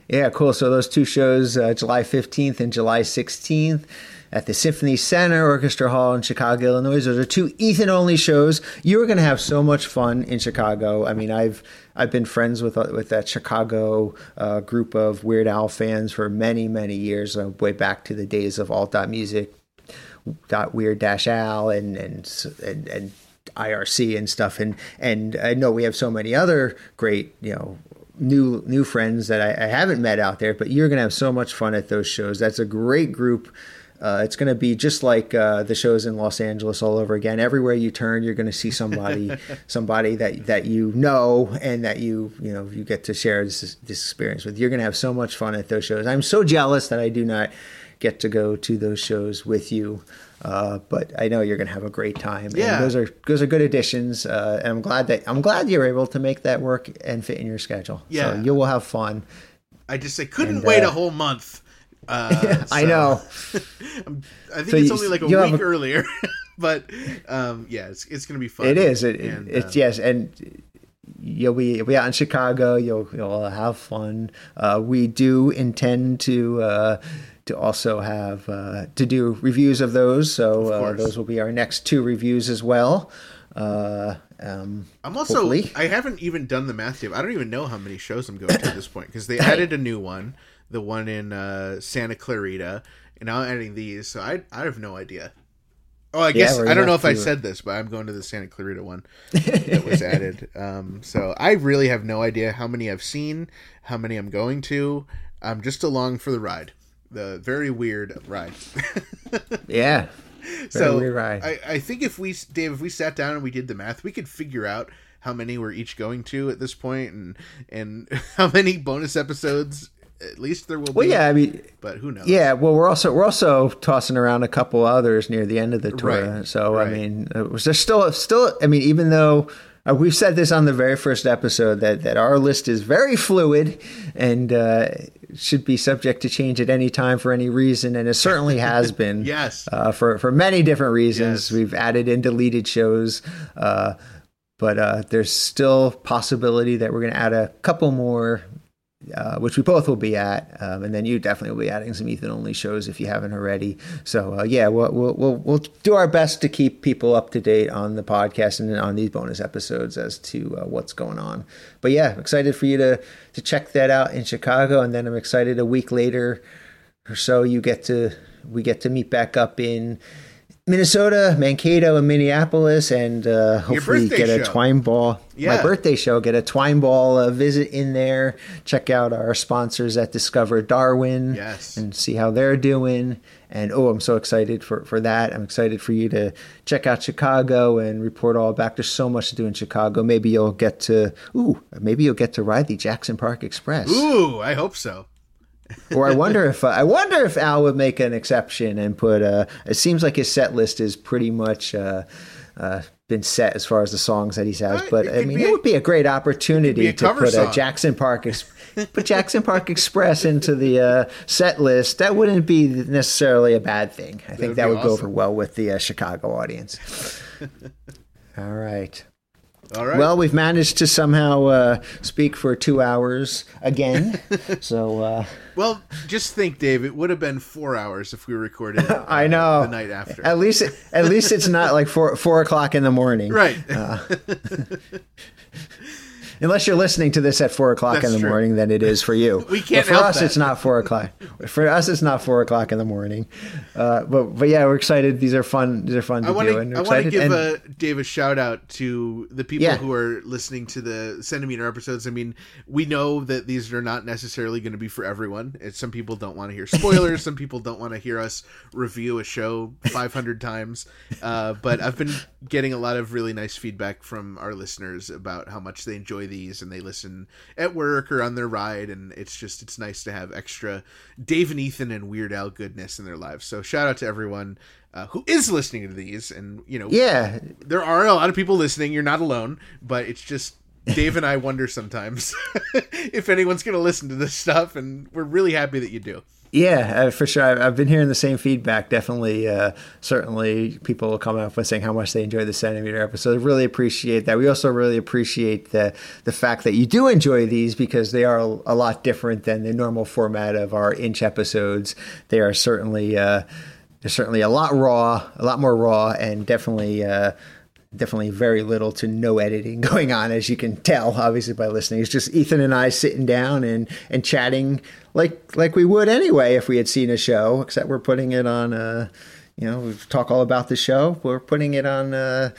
Speaker 1: Yeah, cool. So those two shows, uh, July 15th and July 16th at the Symphony Center Orchestra Hall in Chicago, Illinois. Those are two Ethan only shows. You are going to have so much fun in Chicago. I mean, I've I've been friends with uh, with that Chicago uh, group of Weird Al fans for many many years, uh, way back to the days of alt music dot weird dash al and and and, and IRC and stuff. And and I know we have so many other great you know new new friends that I, I haven't met out there but you're gonna have so much fun at those shows. That's a great group uh, it's going to be just like uh, the shows in Los Angeles all over again. Everywhere you turn, you're going to see somebody, somebody that that you know and that you you know you get to share this, this experience with. You're going to have so much fun at those shows. I'm so jealous that I do not get to go to those shows with you. Uh, but I know you're going to have a great time.
Speaker 2: Yeah.
Speaker 1: and those are those are good additions, uh, and I'm glad that I'm glad you're able to make that work and fit in your schedule.
Speaker 2: Yeah.
Speaker 1: so you will have fun.
Speaker 2: I just I couldn't
Speaker 1: And,
Speaker 2: wait
Speaker 1: uh,
Speaker 2: a whole month. Uh,
Speaker 1: I know.
Speaker 2: I think
Speaker 1: So
Speaker 2: it's
Speaker 1: you-
Speaker 2: only like a week
Speaker 1: a-
Speaker 2: earlier, but um, yeah, it's it's gonna be fun.
Speaker 1: It is. It,
Speaker 2: And,
Speaker 1: it's
Speaker 2: uh,
Speaker 1: yes, and you'll be you'll be out in Chicago. You'll you'll have fun. Uh, we do intend to. Uh, to also have uh, to do reviews of those, so uh, those will be our next two reviews as well. Uh, um,
Speaker 2: I'm also
Speaker 1: hopefully.
Speaker 2: I haven't even done the math yet. I don't even know how many shows I'm going to at this point because they added a new one, the one in uh, Santa Clarita, and I'm adding these. So I I have no idea. Oh, I guess
Speaker 1: we're
Speaker 2: I don't know if I said this, but I'm going to the Santa Clarita one that was added. Um, so I really have no idea how many I've seen, how many I'm going to. I'm just along for the ride, the very weird ride.
Speaker 1: yeah.
Speaker 2: so
Speaker 1: weird ride.
Speaker 2: I, I think if we Dave if we sat down and we did the math we could figure out how many we're each going to at this point and and how many bonus episodes at least there will be.
Speaker 1: Well,
Speaker 2: be
Speaker 1: yeah. I mean,
Speaker 2: but who knows
Speaker 1: Yeah, well, we're also we're also tossing around a couple others near the end of the tour.
Speaker 2: Right,
Speaker 1: So
Speaker 2: right.
Speaker 1: I mean, uh, was there still still? I mean, even though uh, we've said this on the very first episode that that our list is very fluid and uh, should be subject to change at any time for any reason, and it certainly has been.
Speaker 2: Yes.
Speaker 1: uh, for for many different reasons.
Speaker 2: Yes.
Speaker 1: We've added and deleted shows. Uh, but uh, there's still possibility that we're going to add a couple more uh, which we both will be at, um, and then you definitely will be adding some Ethan only shows if you haven't already. So uh, yeah, we'll, we'll we'll we'll do our best to keep people up to date on the podcast and on these bonus episodes as to uh, what's going on. But yeah, excited for you to to check that out in Chicago, and then I'm excited a week later or so you get to we get to meet back up in. Minnesota, Mankato, and Minneapolis, and uh, hopefully get a
Speaker 2: show.
Speaker 1: twine ball.
Speaker 2: Yeah.
Speaker 1: My birthday show. Get a twine ball uh, visit in there. Check out our sponsors at Discover Darwin.
Speaker 2: Yes.
Speaker 1: and see how they're doing. And oh, I'm so excited for for that. I'm excited for you to check out Chicago and report all back. There's so much to do in Chicago. Maybe you'll get to ooh, maybe you'll get to ride the Jackson Park Express.
Speaker 2: ooh I hope so
Speaker 1: Or I wonder if uh, I wonder if Al would make an exception and put. Uh, it seems like his set list is pretty much uh, uh, been set as far as the songs that he has. But I mean, it
Speaker 2: a-
Speaker 1: would be a great opportunity
Speaker 2: a
Speaker 1: to put
Speaker 2: song.
Speaker 1: a Jackson Park. Put Jackson Park Express into the uh, set list. That wouldn't be necessarily a bad thing. I think
Speaker 2: would
Speaker 1: that would go over well with the uh, Chicago audience. All right.
Speaker 2: All right
Speaker 1: Well, we've managed to somehow uh, speak for two hours again. so. Uh,
Speaker 2: well just think Dave it would have been four hours if we recorded uh,
Speaker 1: I know.
Speaker 2: the night after
Speaker 1: At least, at least it's not like four four o'clock in the morning,
Speaker 2: right
Speaker 1: Unless you're listening to this at four o'clock
Speaker 2: That's
Speaker 1: in the
Speaker 2: true.
Speaker 1: morning, then it is for you.
Speaker 2: We can't
Speaker 1: But for us,
Speaker 2: that.
Speaker 1: it's not four o'clock. For us, it's not four o'clock in the morning. Uh, but but yeah, we're excited. These are fun. These are fun to
Speaker 2: I want
Speaker 1: do. and
Speaker 2: I want to give
Speaker 1: and-
Speaker 2: a Dave a shout out to the people
Speaker 1: Yeah.
Speaker 2: who are listening to the centimeter episodes. I mean, we know that these are not necessarily going to be for everyone. It's, some people don't want to hear spoilers. some people don't want to hear us review a show 500 times. Uh, but I've been getting a lot of really nice feedback from our listeners about how much they enjoy these and they listen at work or on their ride. And it's just it's nice to have extra Dave and Ethan and Weird Al goodness in their lives. So shout out to everyone. Uh, who is listening to these and you know
Speaker 1: yeah,
Speaker 2: there are a lot of people listening. You're not alone, but it's just Dave and I wonder sometimes if anyone's going to listen to this stuff, and we're really happy that you do.
Speaker 1: Yeah, uh, for sure. I've, I've been hearing the same feedback. Definitely, uh, certainly, people will come up with saying how much they enjoy the centimeter episode. Really appreciate that. We also really appreciate the the fact that you do enjoy these because they are a, lot different than the normal format of our inch episodes. They are certainly uh, they're certainly a lot raw, a lot more raw, and definitely. Definitely very little to no editing going on as you can tell obviously by listening. It's just ethan and i sitting down and and chatting like like we would anyway if we had seen a show except we're putting it on uh you know we talk all about the show. We're putting it on uh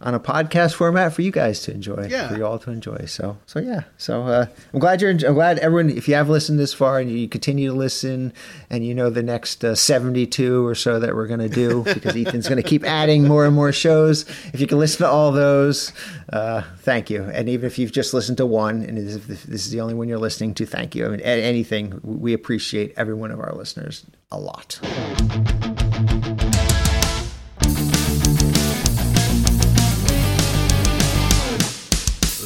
Speaker 1: on a podcast format for you guys to enjoy
Speaker 2: Yeah.
Speaker 1: for you all to enjoy. So so yeah. So uh i'm glad you're i'm glad everyone if you have listened this far and you continue to listen and you know the next uh, 72 or so that we're going to do because ethan's going to keep adding more and more shows if you can listen to all those uh thank you. And even if you've just listened to one and if this is the only one you're listening to thank you. I mean anything we appreciate every one of our listeners a lot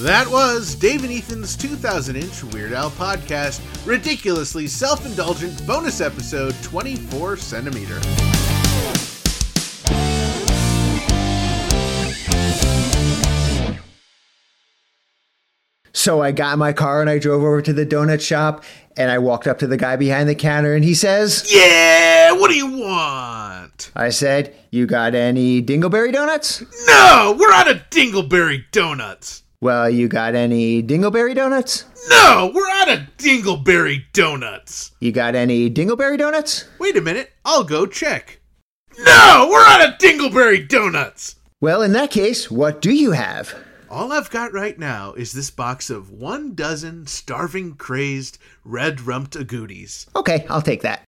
Speaker 2: That was Dave and Ethan's 2000 inch Weird Al podcast, ridiculously self indulgent bonus episode 24 centimeter.
Speaker 1: So I got in my car and I drove over to the donut shop and I walked up to the guy behind the counter and he says,
Speaker 2: Yeah, what do you want?
Speaker 1: I said, You got any dingleberry donuts?
Speaker 2: No, we're out of Dingleberry donuts.
Speaker 1: Well, you got any dingleberry donuts?
Speaker 2: No, we're out of Dingleberry donuts.
Speaker 1: You got any dingleberry donuts?
Speaker 2: Wait a minute, I'll go check. No, we're out of Dingleberry donuts.
Speaker 1: Well, in that case, what do you have?
Speaker 2: All I've got right now is this box of one dozen starving, crazed, red rumped agoutis.
Speaker 1: Okay, I'll take that.